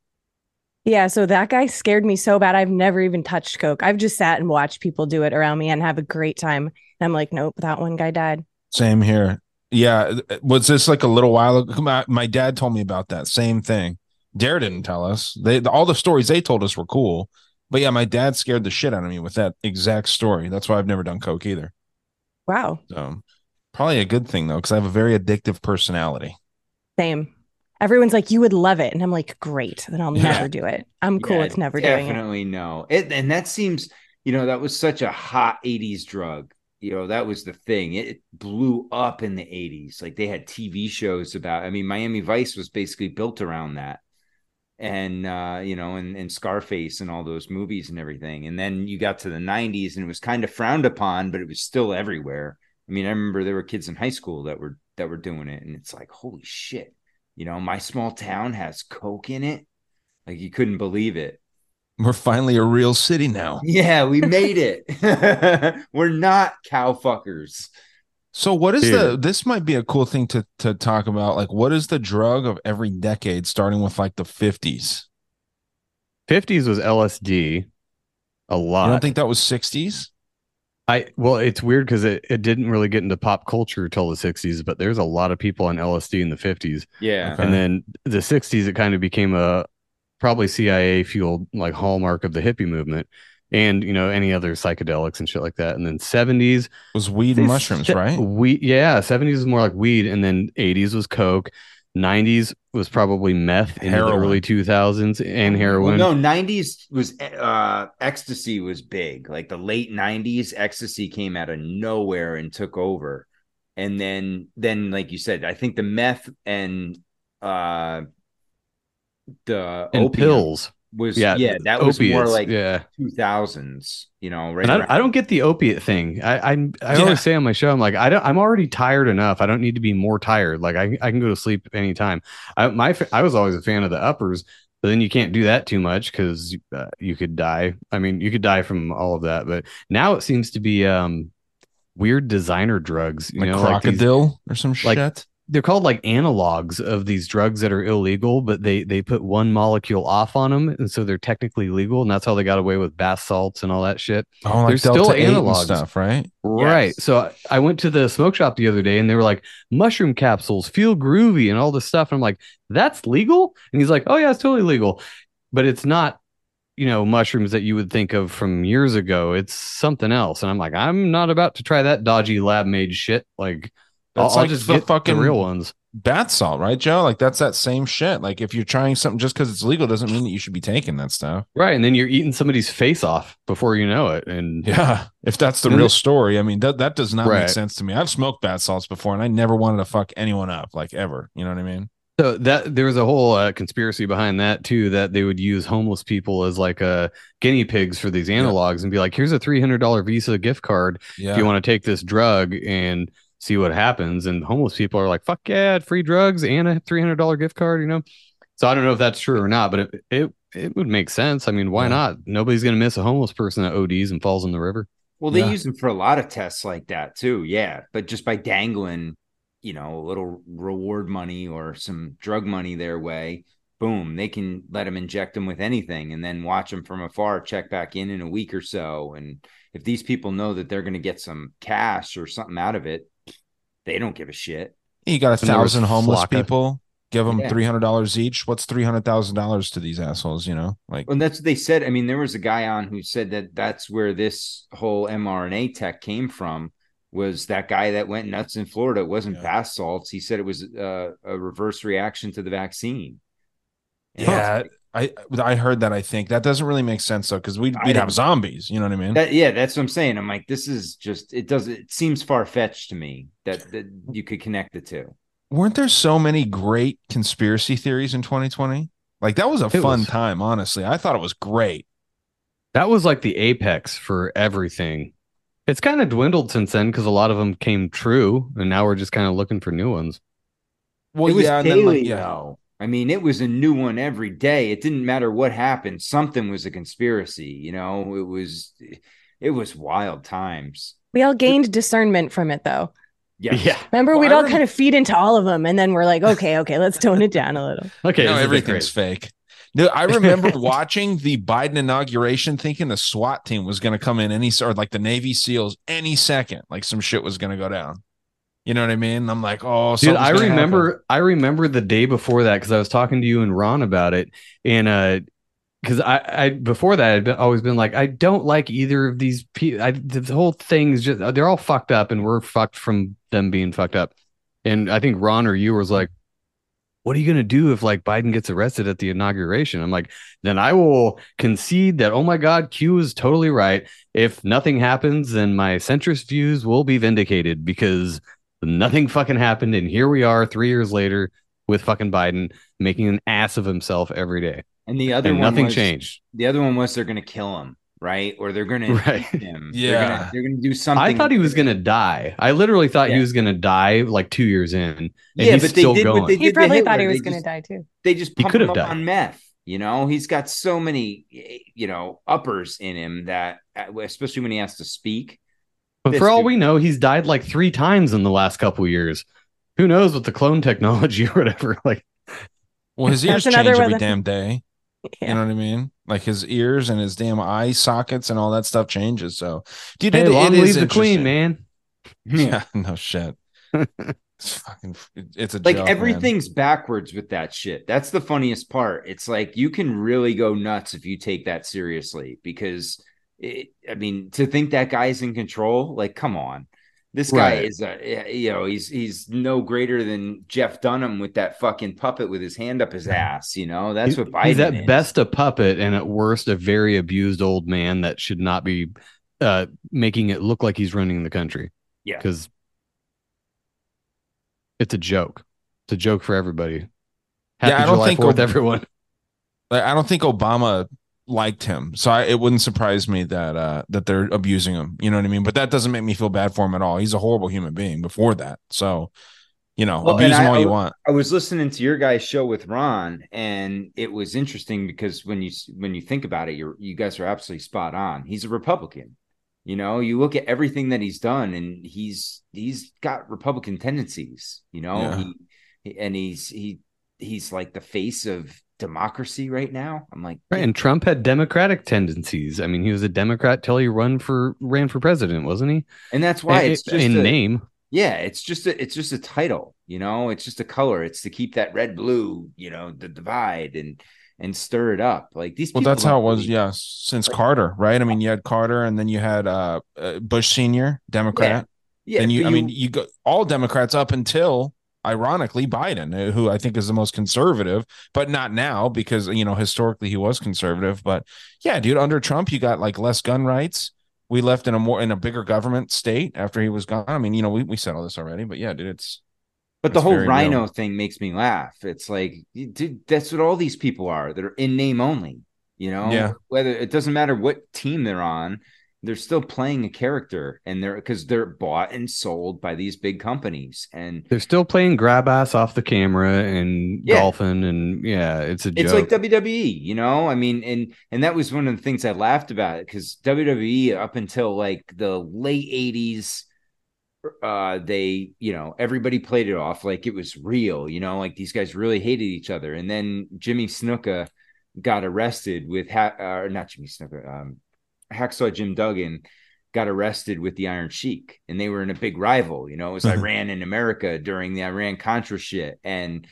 Yeah, so that guy scared me so bad. I've never even touched coke. I've just sat and watched people do it around me and have a great time. And I'm like, nope, that one guy died. Same here. Yeah. Was this like a little while ago? My, my dad told me about that same thing. Dare didn't tell us. They all the stories they told us were cool. But yeah, my dad scared the shit out of me with that exact story. That's why I've never done coke either. Wow, So probably a good thing though, because I have a very addictive personality. same. Everyone's like, you would love it. And I'm like, great. Then I'll Yeah. never do it. I'm cool Yeah, with never doing it. Definitely no. It, and that seems, you know, that was such a hot 80s drug. You know, that was the thing. It, it blew up in the 80s. Like they had TV shows about, I mean, Miami Vice was basically built around that. And uh, you know, and, and Scarface and all those movies and everything. And then you got to the 90s and it was kind of frowned upon, but it was still everywhere. I mean, I remember there were kids in high school that were that were doing it, and it's like, holy shit. You know, my small town has coke in it. Like you couldn't believe it. We're finally a real city now. Yeah, we made it. We're not cow fuckers. So what is the this might be a cool thing to to talk about like what is the drug of every decade starting with like the 50s? 50s was LSD a lot. I don't think that was 60s? I well, it's weird because it, it didn't really get into pop culture till the 60s, but there's a lot of people on LSD in the 50s. Yeah. And then the 60s, it kind of became a probably CIA fueled like hallmark of the hippie movement and, you know, any other psychedelics and shit like that. And then 70s was weed and mushrooms, right? Weed, yeah. 70s was more like weed. And then 80s was Coke. 90s was probably meth in the early 2000s and Well, heroin. no, '90s was uh ecstasy was big. Like the late '90s, ecstasy came out of nowhere and took over. And then, then like you said, I think the meth and uh the And opium pills. Was Yeah, yeah, that was more opiates, like yeah. 2000s. You know, right? and I, I don't get the opiate thing. I I, I Yeah. always say on my show, I'm like, I don't. I'm already tired enough. I don't need to be more tired. Like I, I can go to sleep anytime. I my I was always a fan of the uppers, but then you can't do that too much because uh, you could die. I mean, you could die from all of that. But now it seems to be um weird designer drugs. You Like know, like these- crocodile or some like shit. They're called like analogs of these drugs that are illegal, but they they put one molecule off on them, and so they're technically legal, and that's how they got away with bath salts and all that shit. Oh, like There's Delta still 8 and analogs stuff, right? Right. So I- I went to the smoke shop the other day and they were like, mushroom capsules feel groovy and all this stuff. And I'm like, that's legal? And he's like, oh, yeah, it's totally legal. But it's not, you know, mushrooms that you would think of from years ago. It's something else. And I'm like, I'm not about to try that dodgy lab made shit. Like, I'll, That's I'll like just the fucking the real ones. bath salt, right, Joe? Like that's that same shit. Like if you're trying something just because it's legal doesn't mean that you should be taking that stuff. Right. And then you're eating somebody's face off before you know it. And Yeah, if that's the real it- story, I mean that that does not Right. make sense to me. I've smoked bath salts before, and I never wanted to fuck anyone up, like ever. You know what I mean? So that there was a whole uh, conspiracy behind that too, that they would use homeless people as like uh, guinea pigs for these analogs and be like, "Here's a three hundred dollar Visa gift card Yeah. if you want to take this drug and see what happens." And homeless people are like, "Fuck yeah, free drugs and a three hundred dollar gift card," you know. So I don't know if that's true or not, but it it, it would make sense. I mean, why not? Nobody's gonna miss a homeless person that ODs and falls in the river. Well, they Yeah. use them for a lot of tests like that too. Yeah, but just by dangling, you know, a little reward money or some drug money their way, boom, they can let them inject them with anything, and then watch them from afar, check back in in a week or so. And if these people know that they're going to get some cash or something out of it, they don't give a shit. You got a And thousand homeless Flocka. people. Give them Yeah. three hundred dollars each. What's three hundred thousand dollars to these assholes? You know, like And that's what they said. I mean, there was a guy on who said that that's where this whole mRNA tech came from. Was that guy that went nuts in Florida? It wasn't bath salts. He said it was uh, a reverse reaction to the vaccine. And yeah. I I heard that. I think that doesn't really make sense though, because we'd we'd have zombies. You know what I mean? That, yeah, that's what I'm saying. I'm like, this is just it does it seems far fetched to me that, that you could connect the two. Weren't there so many great conspiracy theories in 2020? Like that was a It fun was. time. Honestly, I thought it was great. That was like the apex for everything. It's kind of dwindled since then because a lot of them came true, and now we're just kind of looking for new ones. Well, it was yeah, and then, daily, like, yeah. though. I mean, it was a new one every day. It didn't matter what happened. Something was a conspiracy. You know, it was it was wild times. We all gained discernment from it, though. Yes. Yeah. Remember, Well, we'd I all rem- kind of feed into all of them, and then we're like, okay, okay, let's tone it down a little. Okay, no, this everything's fake. No, I remember watching the Biden inauguration, thinking the SWAT team was going to come in any or like the Navy SEALs any second, like some shit was going to go down. You know what I mean? I'm like, oh, Dude, I remember happen. I remember the day before that because I was talking to you and Ron about it. And uh because I, I before that I'd been, always been like, I don't like either of these people. I the whole thing is just they're all fucked up and we're fucked from them being fucked up. And I think Ron or you was like, What are you gonna do if like Biden gets arrested at the inauguration? I'm like, then I will concede that, oh my God, Q is totally right. If nothing happens, then my centrist views will be vindicated because nothing fucking happened. And here we are three years later with fucking Biden making an ass of himself every day. And the other And one nothing was- changed. The other one was they're going to kill him, right? Or they're going Right. to him. Yeah. they're gonna, they're going to do something. I thought he was gonna die. I literally thought he was gonna die like two years in. And Yeah, he's but they still did going. what they He did. to probably thought he was They going to just- die too. They just He could him have up died. on meth. You know, he's got so many, you know, uppers in him that, uh, especially when he has to speak, But This for all dude- we know, he's died like three times in the last couple years. Who knows with the clone technology or whatever? Like, Well, his ears That's change every one damn day. You know what I mean? Like his ears and his damn eye sockets and all that stuff changes. So, dude, hey, it, long it live is the queen, man. Yeah, no shit. it's fucking. It's a like joke, man. everything's backwards with that shit. That's the funniest part. It's like you can really go nuts if you take that seriously because it, I mean, to think that guy's in control, like, come on. This guy Right. is a you know, he's he's no greater than Jeff Dunham with that fucking puppet with his hand up his ass, you know. That's He- what Biden he's at is. best a puppet and at worst a very abused old man that should not be uh, making it look like he's running the country. Yeah. Because it's a joke. It's a joke for everybody. Happy Yeah, I don't July think 4th, Ob- everyone. Like, I don't think Obama liked him, so I, it wouldn't surprise me that uh that they're abusing him. You know what I mean? But that doesn't make me feel bad for him at all. He's a horrible human being before that. So, you know, Well, abuse him I- all you want. I was listening to your guys' show with Ron, and it was interesting because when you when you think about it, you're you guys are absolutely spot on. He's a Republican. You know, you look at everything that he's done, and he's he's got Republican tendencies. You know, Yeah. he, he and he's he he's like the face of democracy right now. I'm like, Right, and Trump had democratic tendencies. I mean, he was a Democrat till he run for ran for president, wasn't he? and that's why In- it's just in a- name. Yeah, it's just a it's just a title, you know, it's just a color. It's to keep that red blue, you know, the divide and and stir it up. Like these Well, that's how it was. believe- Yeah, since Carter, right? I mean, you had Carter, and then you had uh, uh Bush Senior, Democrat. Yeah, Then you, but I mean, you- you go all Democrats up until, ironically, Biden, uh, who I think is the most conservative, but not now because you know historically he was conservative. But yeah, dude, under Trump, you got like less gun rights. We left in a more in a bigger government state after he was gone. I mean, you know, we we said all this already, but yeah, dude, it's But the it's whole very real. RINO thing makes me laugh. It's like, dude, that's what all these people are. They're in name only. You know, Yeah. Whether it doesn't matter what team they're on, they're still playing a character, and they're because they're bought and sold by these big companies. And They're still playing grab ass off the camera and Yeah. golfing, and yeah, it's a it's joke. like WWE, you know. I mean, and and that was one of the things I laughed about because WWE up until like the late '80s, uh, they you know everybody played it off like it was real, you know, like these guys really hated each other, and then Jimmy Snuka got arrested with ha- uh, not Jimmy Snuka, um, Hacksaw Jim Duggan got arrested with the Iron Sheik, and they were in a big rival. You know, it was mm-hmm. Iran and America during the Iran Contra shit, and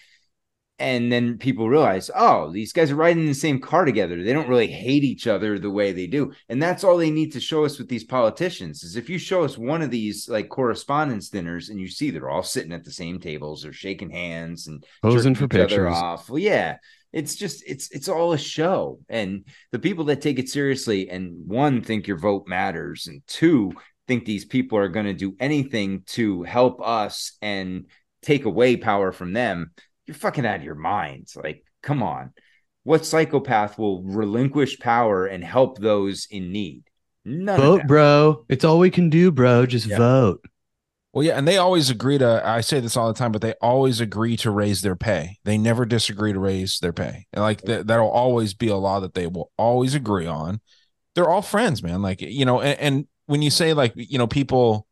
and then people realize, oh, these guys are riding in the same car together. They don't really hate each other the way they do, and that's all they need to show us with these politicians. Is if you show us one of these like correspondence dinners, and you see they're all sitting at the same tables, they're shaking hands and Posing for each other pictures. off. Well, yeah, it's just it's it's all a show, and the people that take it seriously and one think your vote matters, and two think these people are going to do anything to help us and take away power from them. You're fucking out of your mind. Like, come on. What psychopath will relinquish power and help those in need? None Vote, bro. It's all we can do, bro. Just vote. Well, yeah, and they always agree to. I say this all the time, but they always agree to raise their pay. They never disagree to raise their pay, and like that, that'll always be a law that they will always agree on. They're all friends, man. Like you know, and, and when you say like you know people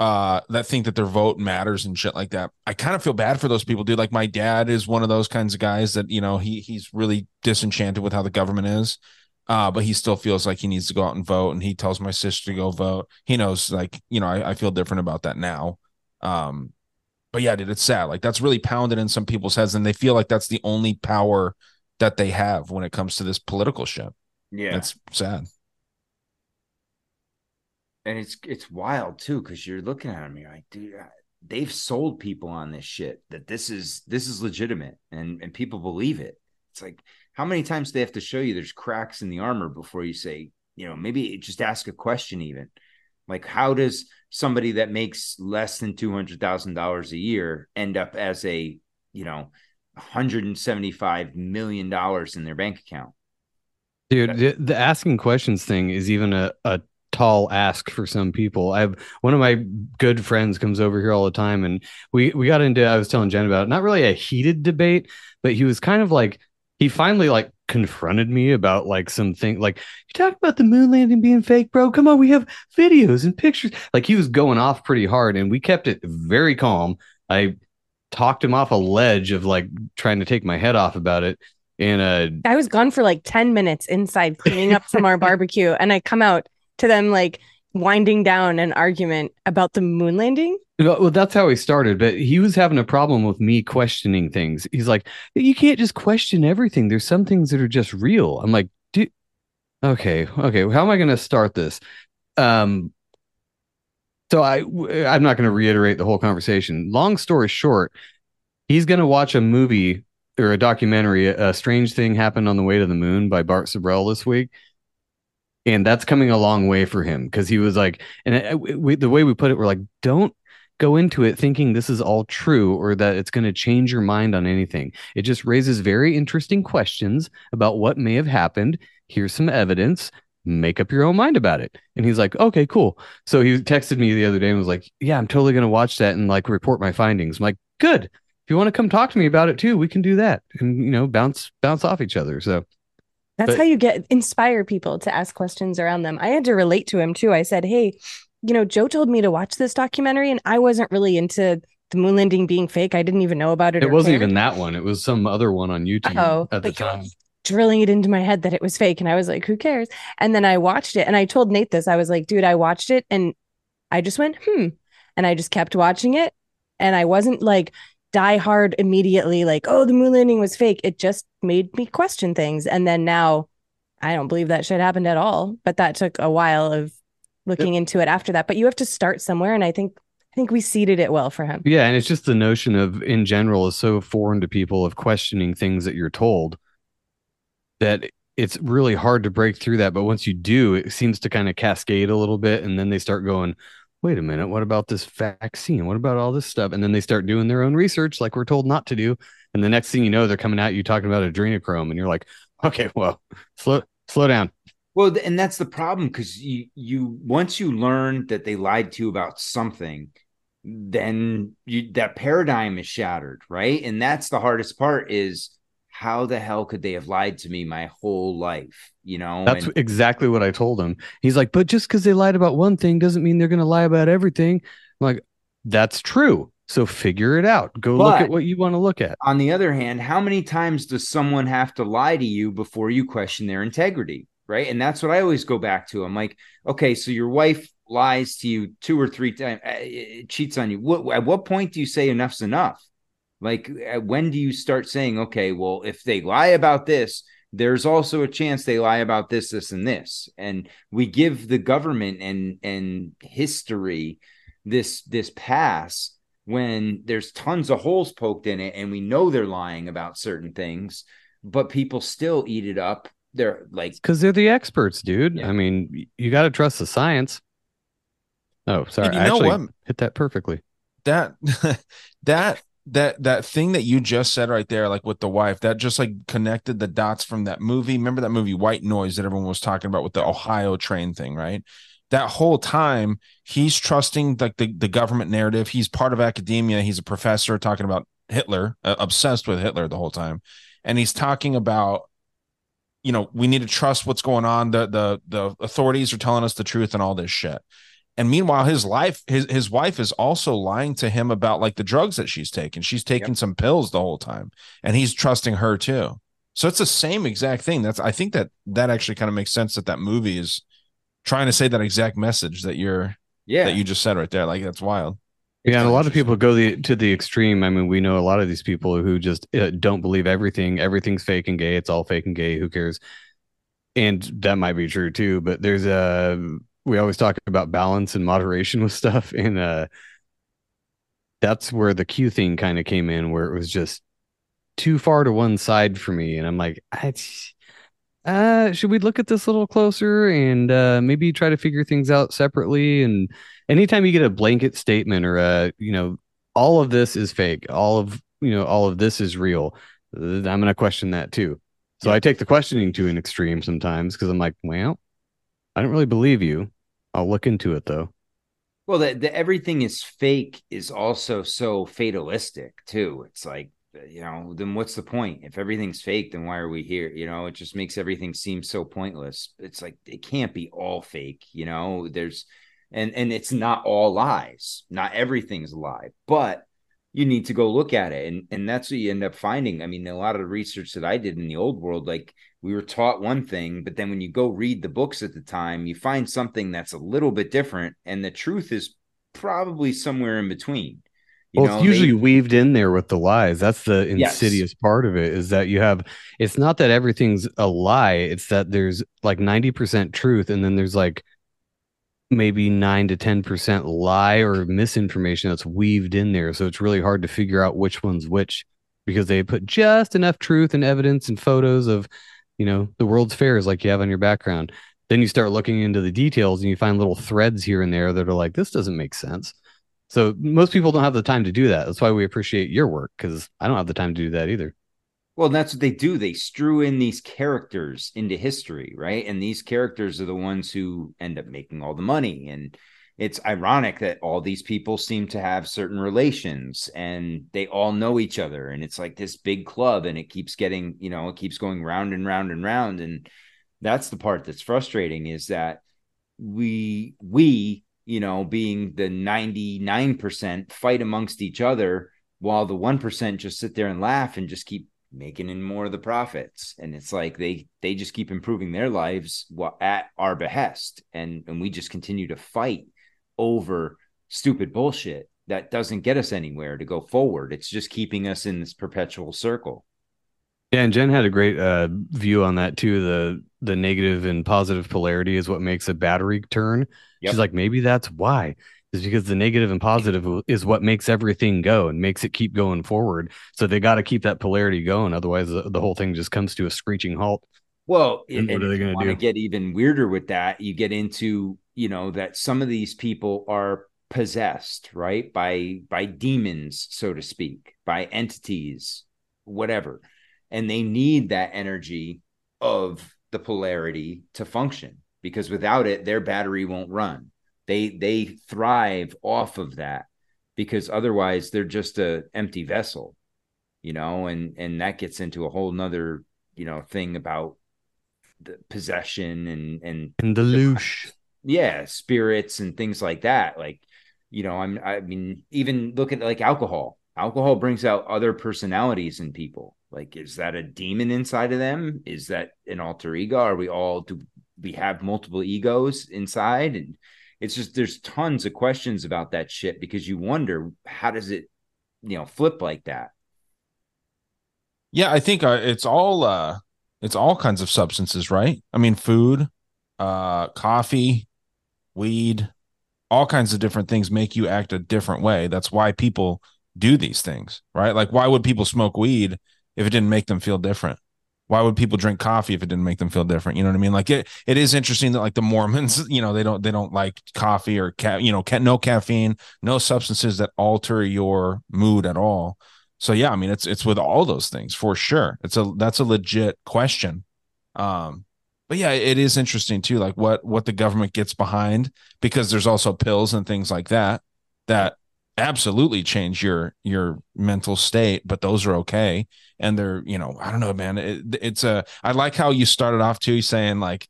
uh that think that their vote matters and shit like that, I kind of feel bad for those people, dude. Like my dad is one of those kinds of guys that you know he he's really disenchanted with how the government is. Uh, but he still feels like he needs to go out and vote, and he tells my sister to go vote. He knows, like, you know, I, I feel different about that now. Um, but yeah, dude, it's sad. Like that's really pounded in some people's heads, and they feel like that's the only power that they have when it comes to this political shit. Yeah. It's sad. and it's it's wild too because you're looking at them you're like dude they've sold people on this shit that this is this is legitimate and and people believe it it's like how many times do they have to show you there's cracks in the armor before you say you know maybe just ask a question even like how does somebody that makes less than $200000 a year end up as a you know 175 million dollars in their bank account Dude, the, the asking questions thing is even a, a tall ask for some people. I have one of my good friends comes over here all the time and we we got into I was telling Jen about it, not really a heated debate, but he was kind of like he finally like confronted me about like something like you talk about the moon landing being fake bro come on we have videos and pictures like he was going off pretty hard and we kept it very calm i talked him off a ledge of like trying to take my head off about it and uh I was gone for like 10 minutes inside cleaning up from our barbecue. And I come out to them like winding down an argument about the moon landing. Well, that's how he started, but he was having a problem with me questioning things. He's like, "You can't just question everything. There's some things that are just real." I'm like, "Dude, okay, okay. How am I going to start this?" Um, so I, I'm not going to reiterate the whole conversation. Long story short, he's going to watch a movie or a documentary. A strange thing happened on the way to the moon by Bart Sibrel this week and that's coming a long way for him because he was like and we, the way we put it we're like don't go into it thinking this is all true or that it's going to change your mind on anything. It just raises very interesting questions about what may have happened. Here's some evidence. Make up your own mind about it. And he's like okay cool. So he texted me the other day and was like yeah i'm totally going to watch that and like report my findings. I'm like good. If you want to come talk to me about it too we can do that and you know bounce bounce off each other. So That's But- how you get inspire people to ask questions around them. I had to relate to him too. I said, Hey, you know, Joe told me to watch this documentary and I wasn't really into the moon landing being fake. I didn't even know about it. It wasn't cared. even that one. It was some other one on YouTube Oh, at the time. drilling it into my head that it was fake. And I was like, who cares? And then I watched it and I told Nate this. I was like, dude, I watched it and I just went, hmm. And I just kept watching it. And I wasn't like die hard immediately, like, oh, the moon landing was fake. It just made me question things. And then now I don't believe that shit happened at all. But that took a while of looking into it after that. But you have to start somewhere. And I think I think we seeded it well for him. Yeah, and it's just the notion of in general is so foreign to people of questioning things that you're told that it's really hard to break through that. But once you do, it seems to kind of cascade a little bit, and then they start going, "Wait a minute, what about this vaccine? What about all this stuff?" And then they start doing their own research, like we're told not to do. And the next thing you know, they're coming at you talking about adrenochrome, and you're like, "Okay, well, slow slow down." Well, and that's the problem because you you once you learn that they lied to you about something, then you that paradigm is shattered, right? And that's the hardest part is how the hell could they have lied to me my whole life? You know, That's And- exactly what I told him. He's like, but just because they lied about one thing doesn't mean they're going to lie about everything. I'm like, that's true. So figure it out. Go look at what you want to look at. on the other hand, how many times does someone have to lie to you before you question their integrity? Right. And that's what I always go back to. I'm like, okay, so your wife lies to you two or three times, eh, eh, cheats on you. What, at what point do you say enough's enough? Like, uh, when do you start saying, okay, well, if they lie about this, there's also a chance they lie about this, this, and this, and we give the government and and history this this pass when there's tons of holes poked in it and we know they're lying about certain things but people still eat it up they're like Because they're the experts, dude. I mean, you got to trust the science. Oh, sorry. You I know actually what? hit that perfectly. that that that that thing that you just said right there like with the wife that just like connected the dots from that movie. Remember that movie white noise that everyone was talking about with the ohio train thing right? That whole time he's trusting like the, the government narrative. He's part of academia. He's a professor talking about hitler uh, obsessed with hitler the whole time. And he's talking about you know we need to trust what's going on. The the the authorities are telling us the truth and all this shit and meanwhile his life his his wife is also lying to him about like the drugs that she's taking she's taking some pills the whole time and he's trusting her too so it's the same exact thing that's i think that that actually kind of makes sense that that movie is trying to say that exact message that you're yeah that you just said right there like that's wild Yeah, and a lot of people go the to the extreme. I mean, we know a lot of these people who just uh, don't believe everything. Everything's fake and gay. It's all fake and gay. Who cares? And that might be true too. But there's a we always talk about balance and moderation with stuff, and uh, that's where the Q thing kind of came in, where it was just too far to one side for me, and I'm like, I, uh, should we look at this a little closer and uh, maybe try to figure things out separately? And anytime you get a blanket statement or a, you know, all of this is fake, all of, you know, all of this is real, uh, I'm going to question that too. So I take the questioning to an extreme sometimes because I'm like, well, I don't really believe you. I'll look into it though. well the, the everything is fake is also so fatalistic too it's like you know, then what's the point? If everything's fake, then why are we here? You know, it just makes everything seem so pointless. It's like it can't be all fake, you know. There's and and it's not all lies. Not everything's a lie, but you need to go look at it. And and that's what you end up finding. I mean, a lot of the research that I did in the old world, like we were taught one thing, but then when you go read the books at the time, you find something that's a little bit different, and the truth is probably somewhere in between. You well, know, it's usually they- weaved in there with the lies. That's the Yes. insidious part of it is that you have it's not that everything's a lie, it's that there's like 90% truth and then there's like maybe 9 to 10% lie or misinformation that's weaved in there. So it's really hard to figure out which one's which because they put just enough truth and evidence and photos of, you know, the World's Fairs like you have on your background. Then you start looking into the details and you find little threads here and there that are like, this doesn't make sense. So most people don't have the time to do that. That's why we appreciate your work because I don't have the time to do that either. Well, that's what they do. They strew in these characters into history, right? And these characters are the ones who end up making all the money. And it's ironic that all these people seem to have certain relations and they all know each other. And it's like this big club and it keeps getting, you know, it keeps going round and round and round. And that's the part that's frustrating is that we, we, you know, being the 99% fight amongst each other while the 1% just sit there and laugh and just keep making in more of the profits and it's like they they just keep improving their lives at our behest and and we just continue to fight over stupid bullshit that doesn't get us anywhere to go forward it's just keeping us in this perpetual circle Yeah, and Jen had a great uh, view on that too. The the negative and positive polarity is what makes a battery turn. Yep. She's like, maybe that's why. Is because the negative and positive is what makes everything go and makes it keep going forward. So they got to keep that polarity going, otherwise the, the whole thing just comes to a screeching halt. Well, And what are they want to do? get even weirder with that, you get into, you know, that some of these people are possessed, right? By by demons, so to speak, by entities, whatever. And they need that energy of the polarity to function because without it, their battery won't run. They they thrive off of that because otherwise they're just a empty vessel you know and and that gets into a whole nother you know thing about the possession and and And the loosh. yeah spirits and things like that. Like you know i'm i mean even look at like alcohol. Alcohol brings out other personalities in people. Like is that a demon inside of them? Is that an alter ego? Are we all do we have multiple egos inside? And it's just there's tons of questions about that shit because you wonder how does it you know flip like that Yeah, I think uh, it's all uh it's all kinds of substances, right? I mean, food, uh coffee, weed, all kinds of different things make you act a different way. That's why people do these things, right? Like why would people smoke weed if it didn't make them feel different? Why would people drink coffee if it didn't make them feel different? You know what I mean? Like it, it is interesting that like the Mormons, you know, they don't they don't like coffee or ca- you know, ca- no caffeine, no substances that alter your mood at all. So yeah, I mean it's it's with all those things for sure. It's a that's a legit question. Um but yeah, it is interesting too like what what the government gets behind because there's also pills and things like that that absolutely change your your mental state, but those are okay and they're, you know, I don't know man, it, it's a I like how you started off too saying like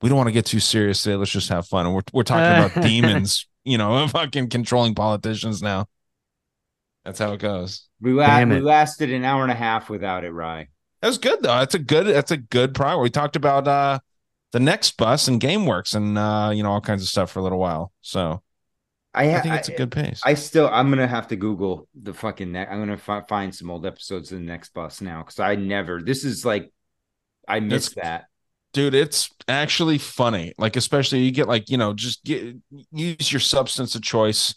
we don't want to get too serious today, let's just have fun. And we're we're talking about demons, you know, fucking controlling politicians now. That's how it goes. we, la- Damn we lasted an hour and a half without it rye That was good though. That's a good. That's a good prior. We talked about uh the next bus and GameWorks and uh you know all kinds of stuff for a little while. So I, I think it's a good pace. I still, I'm gonna have to Google the fucking. Ne- I'm gonna fi- find some old episodes of the next bus now because I never. This is like, I missed that. Dude, it's actually funny. Like especially you get like you know just get use your substance of choice,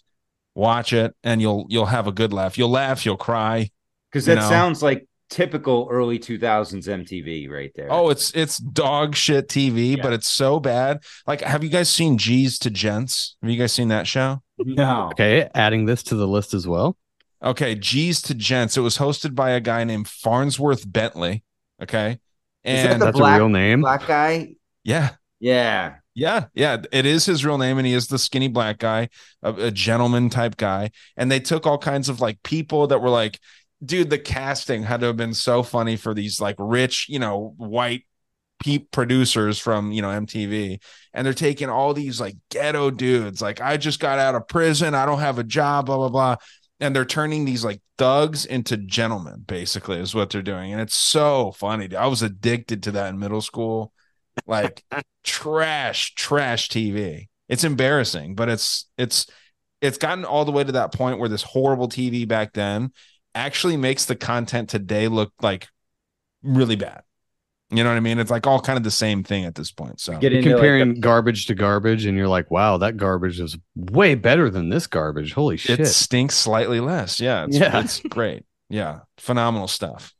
watch it, and you'll you'll have a good laugh. You'll laugh, you'll cry. Because that know? sounds like typical early 2000s MTV right there. Oh, it's it's dog shit TV, but it's so bad. Like, have you guys seen G's to Gents? Have you guys seen that show? No. Okay, adding this to the list as well. Okay, G's to Gents. It was hosted by a guy named Fonzworth Bentley. Okay, Is that and the That's a black, real name? Black guy. yeah, Yeah. yeah, yeah. It is his real name, and he is the skinny black guy, a, a gentleman type guy. And they took all kinds of like people that were like, dude, the casting had to have been so funny for these like rich, you know, white peep producers from you know MTV, and they're taking all these like ghetto dudes. Like, I just got out of prison, I don't have a job, blah blah blah, and they're turning these like thugs into gentlemen. Basically, is what they're doing, and it's so funny. I was addicted to that in middle school, like trash, trash TV. It's embarrassing, but it's it's it's gotten all the way to that point where this horrible TV back then actually makes the content today look like really bad. You know what I mean? It's like all kind of the same thing at this point. So Get You're into, like, comparing garbage to garbage, and you're like, wow, that garbage is way better than this garbage. Holy shit. it stinks slightly less. Yeah, it's, Yeah. it's great. Yeah, phenomenal stuff.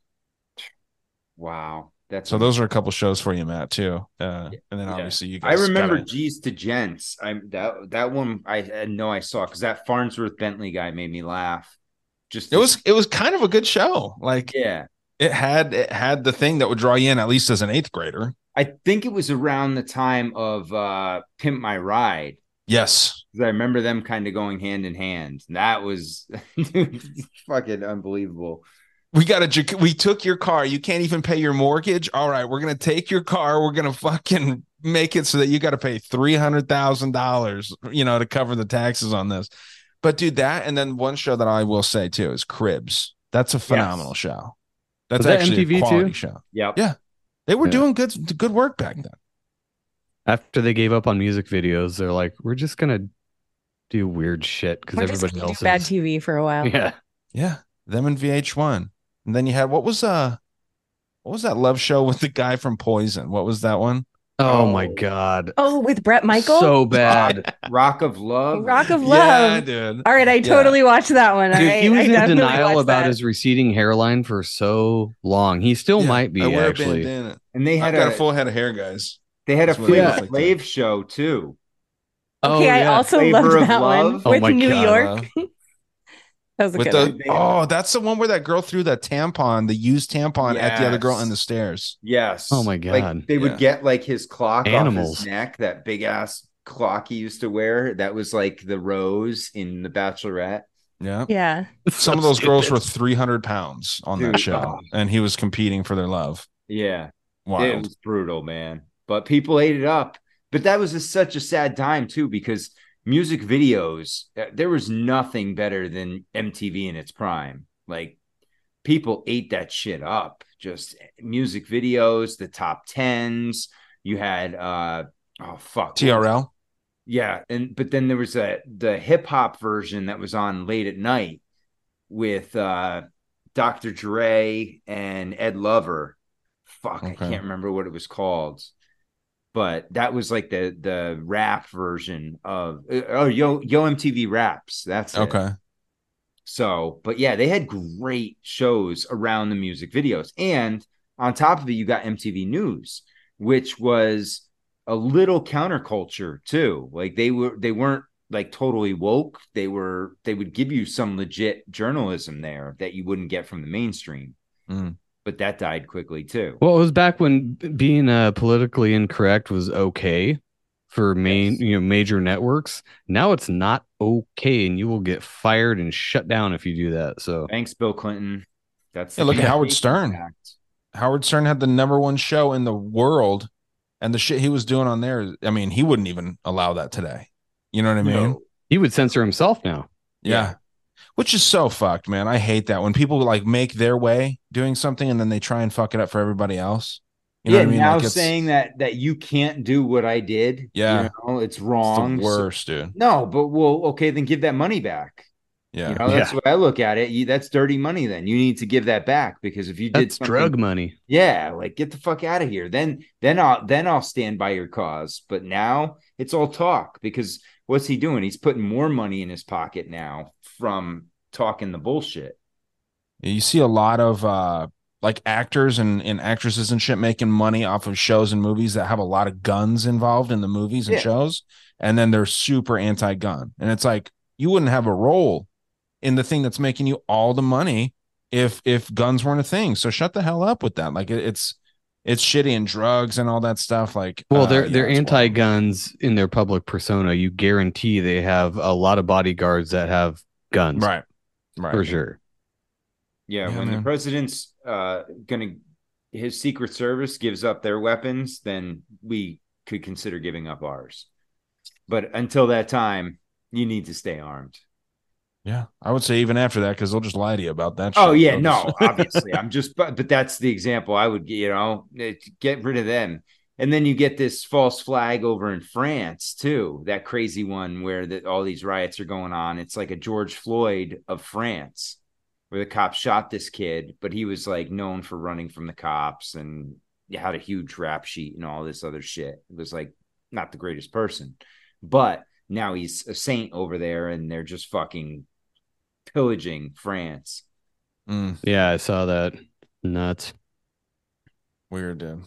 Wow. That's So those are a couple shows for you, Matt, too. Uh, and then obviously you guys I remember gotta- G's to Gents. I that that one I, I know I saw because that Fonzworth Bentley guy made me laugh. Just it was it was kind of a good show. Like yeah, it had it had the thing that would draw you in at least as an eighth grader. I think it was around the time of uh Pimp My Ride. Yes. I remember them kind of going hand in hand. That was fucking unbelievable. We got to. We took your car. You can't even pay your mortgage. All right, we're gonna take your car. We're gonna fucking make it so that you got to pay three hundred thousand dollars, you know, to cover the taxes on this. But dude, that and then one show that I will say too is Cribs. That's a phenomenal show. That's that actually MTV a quality too? show. Yep. Yeah, they were Yeah. doing good good work back then. After they gave up on music videos, they're like, we're just gonna do weird shit because We're just everybody else do bad is. TV for a while. Yeah. Yeah, them and VH1, and then you had what was uh, what was that love show with the guy from Poison? What was that one? Oh, my oh. god. Oh, with Bret Michael. So bad. Rock of Love. Rock of Yeah, Love. dude. All right, I Yeah. totally watched that one. Dude, all right? he was I in denial about that. his receding hairline for so long. He still Yeah, might be I wear actually. bandana. And they I've had got a, a full head of hair, guys. they had a That's what it Flavor like Flav show too. Oh, okay, I also Flavor loved that one Love. Oh with my New God, York. Uh-huh. That was a with good the one. oh, that's the one where that girl threw that tampon, the used tampon, at the other girl Yes. in the stairs. Yes. Oh my Like God. they would get like his clock off Animals. his neck, that big ass clock he used to wear. That was like the rose in the Bachelorette. Yeah. Yeah. Some of those girls were 300 pounds on that show, oh. and he was competing for their love. Yeah. Wow, it was brutal, man. But people ate it up. But that was a, such a sad time too, because music videos, uh, there was nothing better than MTV in its prime. Like people ate that shit up. Just music videos, the top tens. You had uh oh fuck. TRL. Yeah, and but then there was a the hip hop version that was on late at night with uh Dr. Dre and Ed Lover. Fuck, I can't remember what it was called. But that was like the the rap version of uh, oh yo yo MTV raps. That's it. Okay. So, but yeah, they had great shows around the music videos. And on top of it, you got MTV News, which was a little counterculture too. Like they were they weren't like totally woke. They were they would give you some legit journalism there that you wouldn't get from the mainstream. Mm. But that died quickly too. Well, it was back when being uh, politically incorrect was okay for main, you know, major networks. Now it's not okay, and you will get fired and shut down if you do that. So Thanks, Bill Clinton. That's Yeah, look at Howard Stern. impact. Howard Stern had the number one show in the world, and the shit he was doing on there. I mean, he wouldn't even allow that today. You know what I mean? No. he would censor himself now. Yeah. Which is so fucked, man. I hate that when people like make their way doing something and then they try and fuck it up for everybody else. You know yeah, what I mean? now Like, saying that that you can't do what I did. Yeah. you know, it's it's wrong. the So- worst, dude. no, but well, okay, then give that money back. Yeah. You know, that's Yeah. what I look at it. You, that's dirty money. Then you need to give that back because if you did That's something- drug money. yeah, like get the fuck out of here. Then then I'll then I'll stand by your cause. But now it's all talk because what's he doing? He's putting more money in his pocket now from talking the bullshit. You see a lot of uh like actors and, and actresses and shit making money off of shows and movies that have a lot of guns involved in the movies and Yeah. shows, and then they're super anti-gun. And it's like you wouldn't have a role in the thing that's making you all the money if if guns weren't a thing. So shut the hell up with that. Like it, it's it's shitty and drugs and all that stuff. Like Well, uh, they're yeah, they're it's anti-guns in their public persona. You guarantee they have a lot of bodyguards that have guns, right, right. for sure. Yeah, Yeah, when the president's uh gonna his secret service gives up their weapons, then we could consider giving up ours. But until that time, you need to stay armed. Yeah, I would say even after that because they'll just lie to you about that. Oh shit. yeah, no, obviously. I'm just but, but that's the example I would you know, eh, get rid of them. And then you get this false flag over in France too, that crazy one where that all these riots are going on. It's like a George Floyd of France, where the cops shot this kid, but he was like known for running from the cops and had a huge rap sheet and all this other shit. It was like not the greatest person, but now he's a saint over there, and they're just fucking pillaging France. Mm, Yeah, I saw that. Nuts. weird, dude.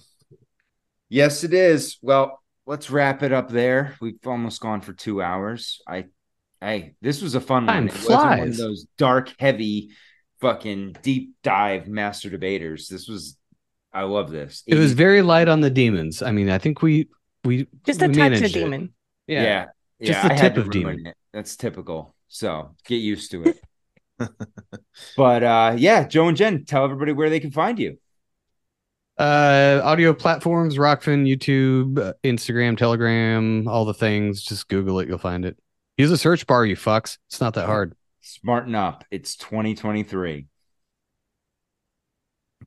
Yes, it is. Well, let's wrap it up there. We've almost gone for two hours. I, hey, this was a fun Time one. It wasn't one of those dark, heavy, fucking deep dive master debaters. This was, I love this. It was very light on the demons. I mean, I think we we Just a we touch of demon. Yeah. yeah, yeah. Just the I tip of demon. It. That's typical. So get used to it. but uh yeah, Joe and Jen, tell everybody where they can find you. Uh, audio platforms: Rokfin, YouTube, uh, Instagram, Telegram, all the things. Just Google it, you'll find it. Use a search bar, you fucks. It's not that hard. Smarten up. It's 2023.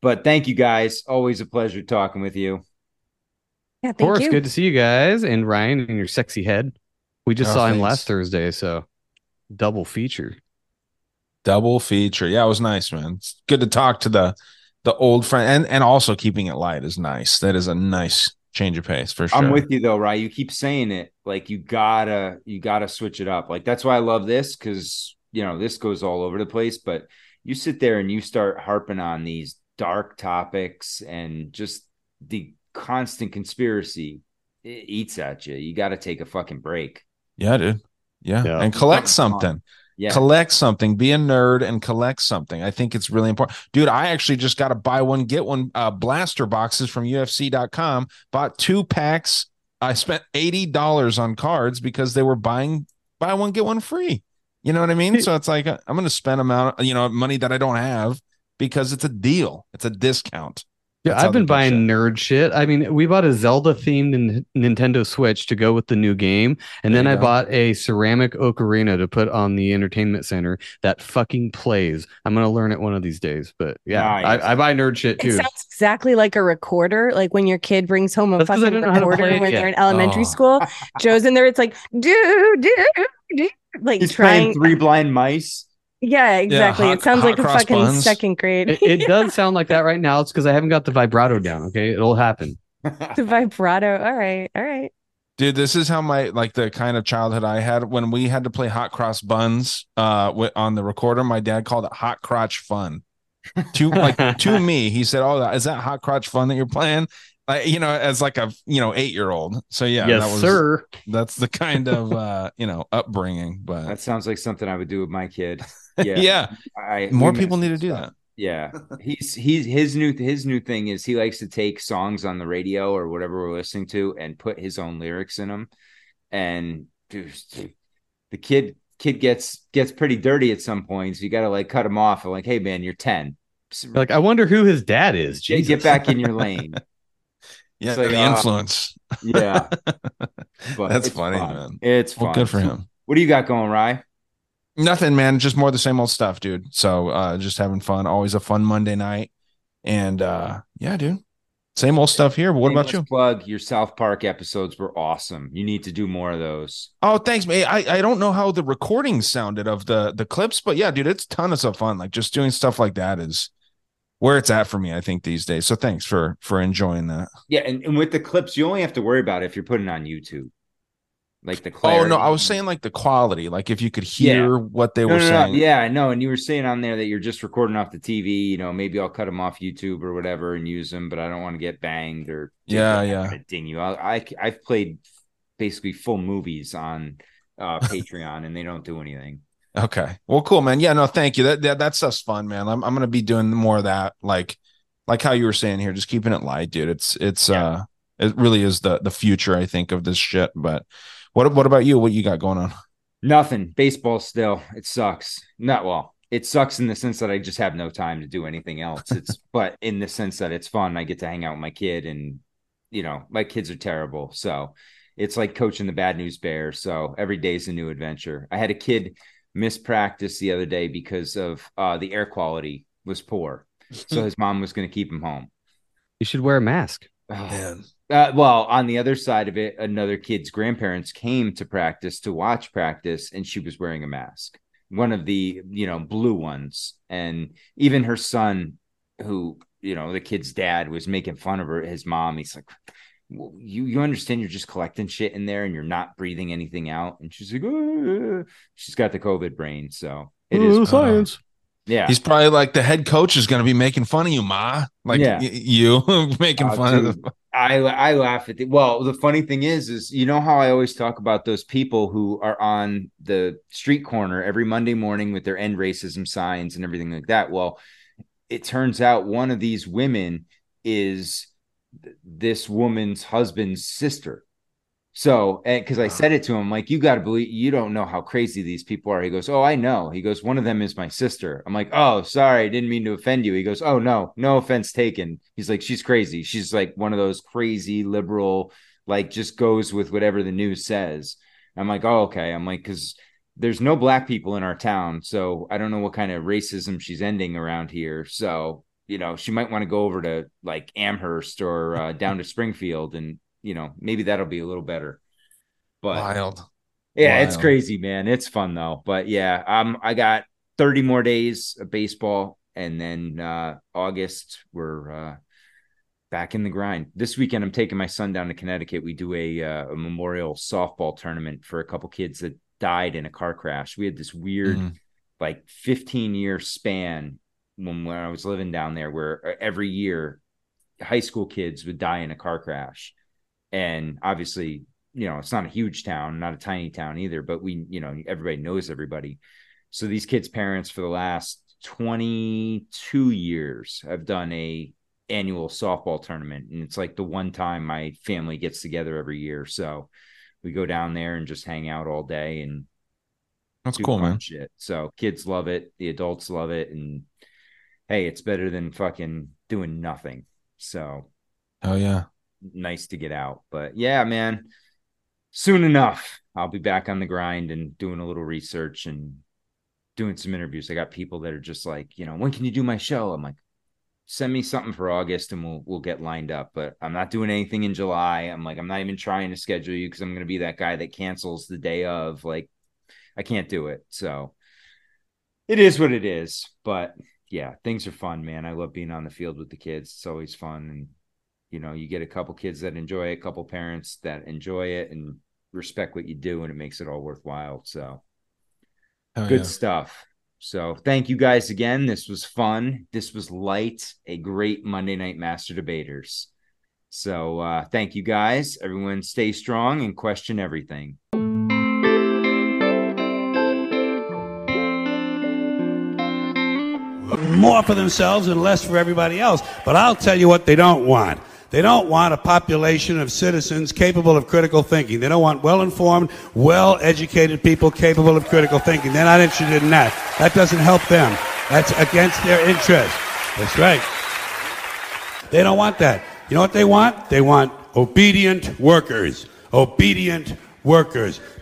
But thank you guys. Always a pleasure talking with you. Yeah, Of course, good to see you guys and Ryan and your sexy head. We just Oh, saw him last Thursday, so double feature. Double feature. Yeah, it was nice, man. It's good to talk to the the old friend and and also keeping it light is nice. That is a nice change of pace for sure. I'm with you though, right? You keep saying it. Like you gotta, you gotta switch it up. Like that's why I love this because you know this goes all over the place. But you sit there and you start harping on these dark topics and just the constant conspiracy it eats at you. You got to take a fucking break. Yeah, dude. Yeah. Yeah. And collect Something fun. something. Yeah. Collect something. Be a nerd and collect something. I think it's really important. Dude, I actually just got to buy one, get one uh, blaster boxes from UFC.com. Bought two packs. I spent $80 on cards because they were buying buy one, get one free. You know what I mean? So it's like uh, I'm going to spend amount, you know, money that I don't have because it's a deal. It's a discount. Yeah, I've been buying shit. nerd shit. I mean, we bought a Zelda themed Nin- Nintendo Switch to go with the new game, and There then I go. bought a ceramic ocarina to put on the entertainment center that fucking plays. I'm gonna learn it one of these days. But yeah, Nice. I, I buy nerd shit It too. sounds exactly like a recorder, like when your kid brings home a That's 'cause I fucking don't know how to recorder when yet. they're in elementary Oh. school. Joe's in there, it's like, do, do, do, like He's trying. playing three blind mice. Yeah, exactly. hot- it sounds like a fucking buns. second grade. it, it does sound like that right now. It's because I haven't got the vibrato down. Okay, it'll happen. the vibrato. All right, all right. Dude, this is how my like the kind of childhood I had when we had to play hot cross buns uh on the recorder. My dad called it hot crotch fun. To like to me, he said, "Oh, is that hot crotch fun that you're playing?" Like you know, as like a you know eight year old. So yeah, yes, that was, sir. That's the kind of uh you know upbringing. But That sounds like something I would do with my kid. Yeah, yeah, I, more people need to with do stuff. that. Yeah, he's he's his new his new thing is he likes to take songs on the radio or whatever we're listening to and put his own lyrics in them. And dude, the kid kid gets gets pretty dirty at some points. You got to like cut him off. And like, hey man, you're ten. Like, I wonder who his dad is. get, Jesus. get back in your lane. Yeah, It's like, the uh, influence. Yeah, but That's funny, fun. man. It's Well, good for him. What do you got going, Rye? Nothing, man. Just more the same old stuff, dude. So uh just having fun. Always a fun Monday night. And uh yeah, dude. Same old stuff here. But what about you? Plug your South Park episodes were awesome. You need to do more of those. Oh, thanks, man. I, I don't know how the recordings sounded of the the clips, but yeah, dude, it's a ton of fun. Like just doing stuff like that is where it's at for me, I think, these days. So thanks for for enjoying that. Yeah, and, and with the clips, you only have to worry about it if you're putting it on YouTube. Like the Oh no, I was saying like the quality, like if you could hear what they No, were no, no, saying. Yeah, I know. And you were saying on there that you're just recording off the TV. You know, maybe I'll cut them off YouTube or whatever and use them, but I don't want to get banged or Yeah, yeah. ding you. I, I I've played basically full movies on uh Patreon and they don't do anything. Okay. Well, cool, man. Yeah, no, thank you. That, that that stuff's fun, man. I'm I'm gonna be doing more of that, like like how you were saying here, just keeping it light, dude. It's it's uh it really is the the future, I think, of this shit. But what what about you? What you got going on? Nothing. Baseball still. It sucks. Not well. it sucks in the sense that I just have no time to do anything else. It's but in the sense that it's fun. I get to hang out with my kid, and you know, my kids are terrible, so it's like coaching the bad news bear. So every day's a new adventure. I had a kid miss practice the other day because of uh, the air quality was poor, so his mom was going to keep him home. You should wear a mask. Uh, well, on the other side of it, another kid's grandparents came to practice to watch practice, and she was wearing a mask, one of the you know blue ones, and even her son, who you know the kid's dad was making fun of her, his mom. He's like, well, "You you understand? You're just collecting shit in there, and you're not breathing anything out." And she's like, "Uh," "She's got the COVID brain, so it is science. Yeah, He's probably like the head coach is going to be making fun of you, ma. Like Yeah. y- you making Oh, fun of the. I I laugh at the well. The funny thing is, is you know how I always talk about those people who are on the street corner every Monday morning with their end racism signs and everything like that. Well, it turns out one of these women is th- this woman's husband's sister. So, because I said it to him, like, you got to believe you don't know how crazy these people are. He goes, Oh, I know. He goes, One of them is my sister. I'm like, Oh, sorry. I didn't mean to offend you. He goes, Oh, no, no offense taken. He's like, She's crazy. She's like one of those crazy liberal, like, just goes with whatever the news says. I'm like, Oh, okay. I'm like, Because there's no black people in our town. So I don't know what kind of racism she's ending around here. So, you know, she might want to go over to like Amherst or uh, down to Springfield and, you know, maybe that'll be a little better. But Wild. yeah, it's crazy, man. It's fun though. But yeah, um, I got 30 more days of baseball, and then uh August we're uh back in the grind. This weekend, I'm taking my son down to Connecticut. We do a uh, a memorial softball tournament for a couple kids that died in a car crash. We had this weird, Mhm. like 15 year span when when I was living down there, where uh, every year high school kids would die in a car crash, and obviously you know it's not a huge town not a tiny town either but we you know everybody knows everybody. So these kids parents for the last 22 years have done a annual softball tournament. And it's like the one time my family gets together every year. So we go down there and just hang out all day and That's cool, man. shit. So kids love it. The adults love it. And hey it's better than fucking doing nothing. So Oh yeah. Nice to get out. But yeah, man, soon enough, I'll be back on the grind and doing a little research and doing some interviews. I got people that are just like, you know, when can you do my show? I'm like, send me something for August and we'll we'll get lined up. But I'm not doing anything in July. I'm like, I'm not even trying to schedule you because I'm gonna be that guy that cancels the day of. Like, I can't do it. So it is what it is. But yeah, things are fun, man. I love being on the field with the kids. It's always fun and you know you get a couple kids that enjoy it a couple parents that enjoy it and respect what you do and it makes it all worthwhile so. Oh, good yeah. stuff. So thank you guys again. This was fun. This was light. A great monday night master debaters. So uh thank you guys. Everyone stay strong and question everything. More for themselves and less for everybody else. But I'll tell you what they don't want. They don't want a population of citizens capable of critical thinking. They don't want well informed, well educated people capable of critical thinking. They're not interested in that. That doesn't help them. That's against their interest. That's right. They don't want that. You know what they want? They want obedient workers. Obedient workers.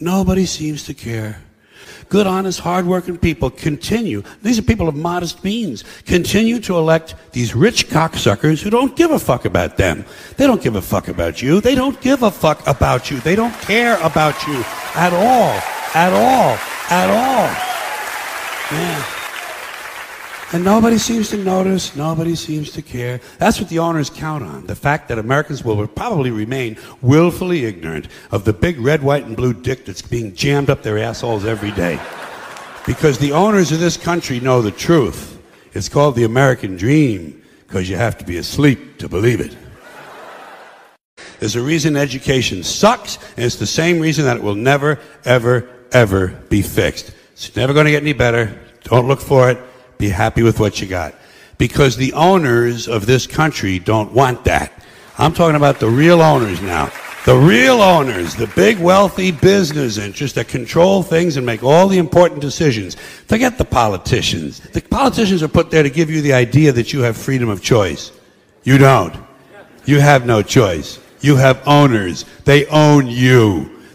Nobody seems to care. Good, honest, hardworking people continue. These are people of modest means. Continue to elect these rich cocksuckers who don't give a fuck about them. They don't give a fuck about you. They don't give a fuck about you. They don't care about you at all. At all. At all. Yeah. And nobody seems to notice, nobody seems to care. That's what the owners count on. The fact that Americans will probably remain willfully ignorant of the big red, white, and blue dick that's being jammed up their assholes every day. Because the owners of this country know the truth. It's called the American dream, because you have to be asleep to believe it. There's a reason education sucks, and it's the same reason that it will never, ever, ever be fixed. It's never going to get any better. Don't look for it. Be happy with what you got. Because the owners of this country don't want that. I'm talking about the real owners now. The real owners, the big wealthy business interests that control things and make all the important decisions. Forget the politicians. The politicians are put there to give you the idea that you have freedom of choice. You don't. You have no choice. You have owners. They own you.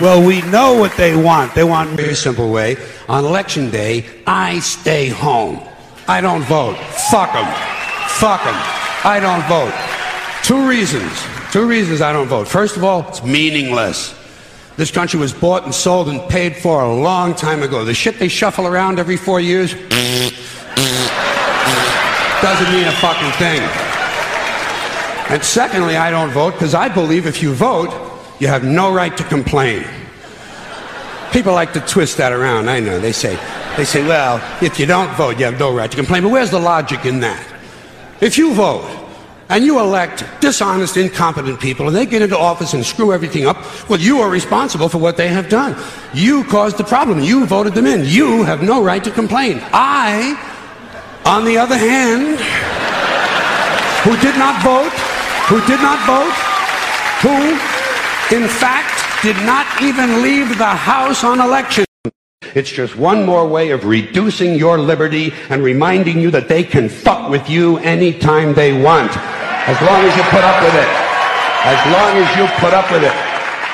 Well, we know what they want. They want a very simple way. On election day, I stay home. I don't vote. Fuck them. Fuck them. I don't vote. Two reasons. Two reasons I don't vote. First of all, it's meaningless. This country was bought and sold and paid for a long time ago. The shit they shuffle around every four years doesn't mean a fucking thing. And secondly, I don't vote because I believe if you vote, you have no right to complain. People like to twist that around. I know. They say, they say, well, if you don't vote, you have no right to complain. But where's the logic in that? If you vote and you elect dishonest, incompetent people and they get into office and screw everything up, well, you are responsible for what they have done. You caused the problem. You voted them in. You have no right to complain. I, on the other hand, who did not vote, who did not vote, who, in fact, did not even leave the House on election. It's just one more way of reducing your liberty and reminding you that they can fuck with you anytime they want. As long as you put up with it. As long as you put up with it.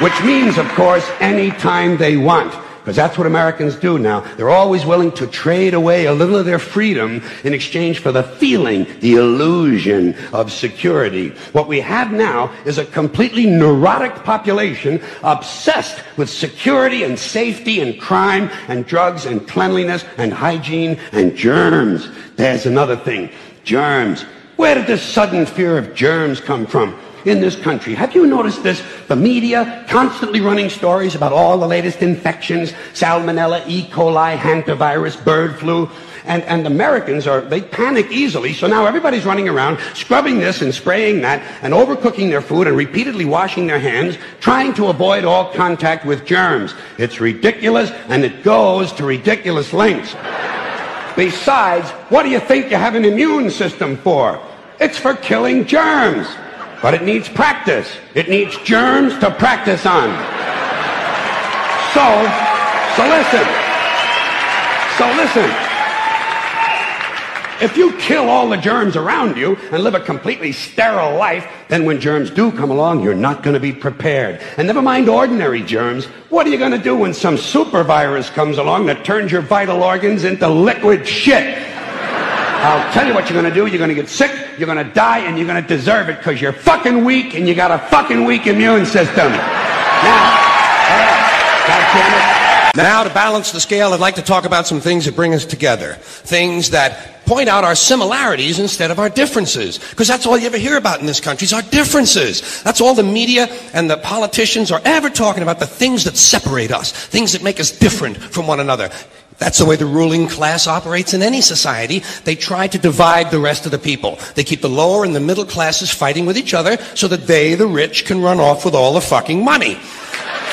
Which means, of course, anytime they want. Because that's what Americans do now. They're always willing to trade away a little of their freedom in exchange for the feeling, the illusion of security. What we have now is a completely neurotic population obsessed with security and safety and crime and drugs and cleanliness and hygiene and germs. There's another thing. Germs. Where did this sudden fear of germs come from? In this country. Have you noticed this? The media constantly running stories about all the latest infections, salmonella, E. coli, hantavirus, bird flu. And, and Americans are, they panic easily, so now everybody's running around scrubbing this and spraying that and overcooking their food and repeatedly washing their hands, trying to avoid all contact with germs. It's ridiculous and it goes to ridiculous lengths. Besides, what do you think you have an immune system for? It's for killing germs. But it needs practice. It needs germs to practice on. So, so listen. So listen. If you kill all the germs around you and live a completely sterile life, then when germs do come along, you're not going to be prepared. And never mind ordinary germs. What are you going to do when some super virus comes along that turns your vital organs into liquid shit? I'll tell you what you're going to do. You're going to get sick, you're going to die, and you're going to deserve it because you're fucking weak and you got a fucking weak immune system. Now. Now, to balance the scale, I'd like to talk about some things that bring us together. Things that point out our similarities instead of our differences. Because that's all you ever hear about in this country is our differences. That's all the media and the politicians are ever talking about, the things that separate us, things that make us different from one another. That's the way the ruling class operates in any society. They try to divide the rest of the people. They keep the lower and the middle classes fighting with each other so that they, the rich, can run off with all the fucking money.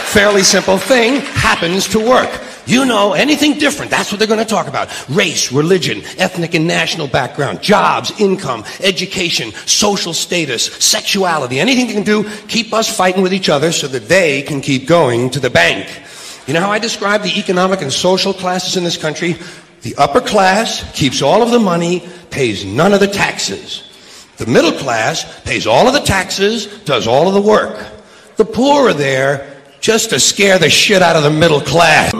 Fairly simple thing happens to work. You know, anything different, that's what they're going to talk about. Race, religion, ethnic and national background, jobs, income, education, social status, sexuality, anything they can do, keep us fighting with each other so that they can keep going to the bank. You know how I describe the economic and social classes in this country? The upper class keeps all of the money, pays none of the taxes. The middle class pays all of the taxes, does all of the work. The poor are there just to scare the shit out of the middle class.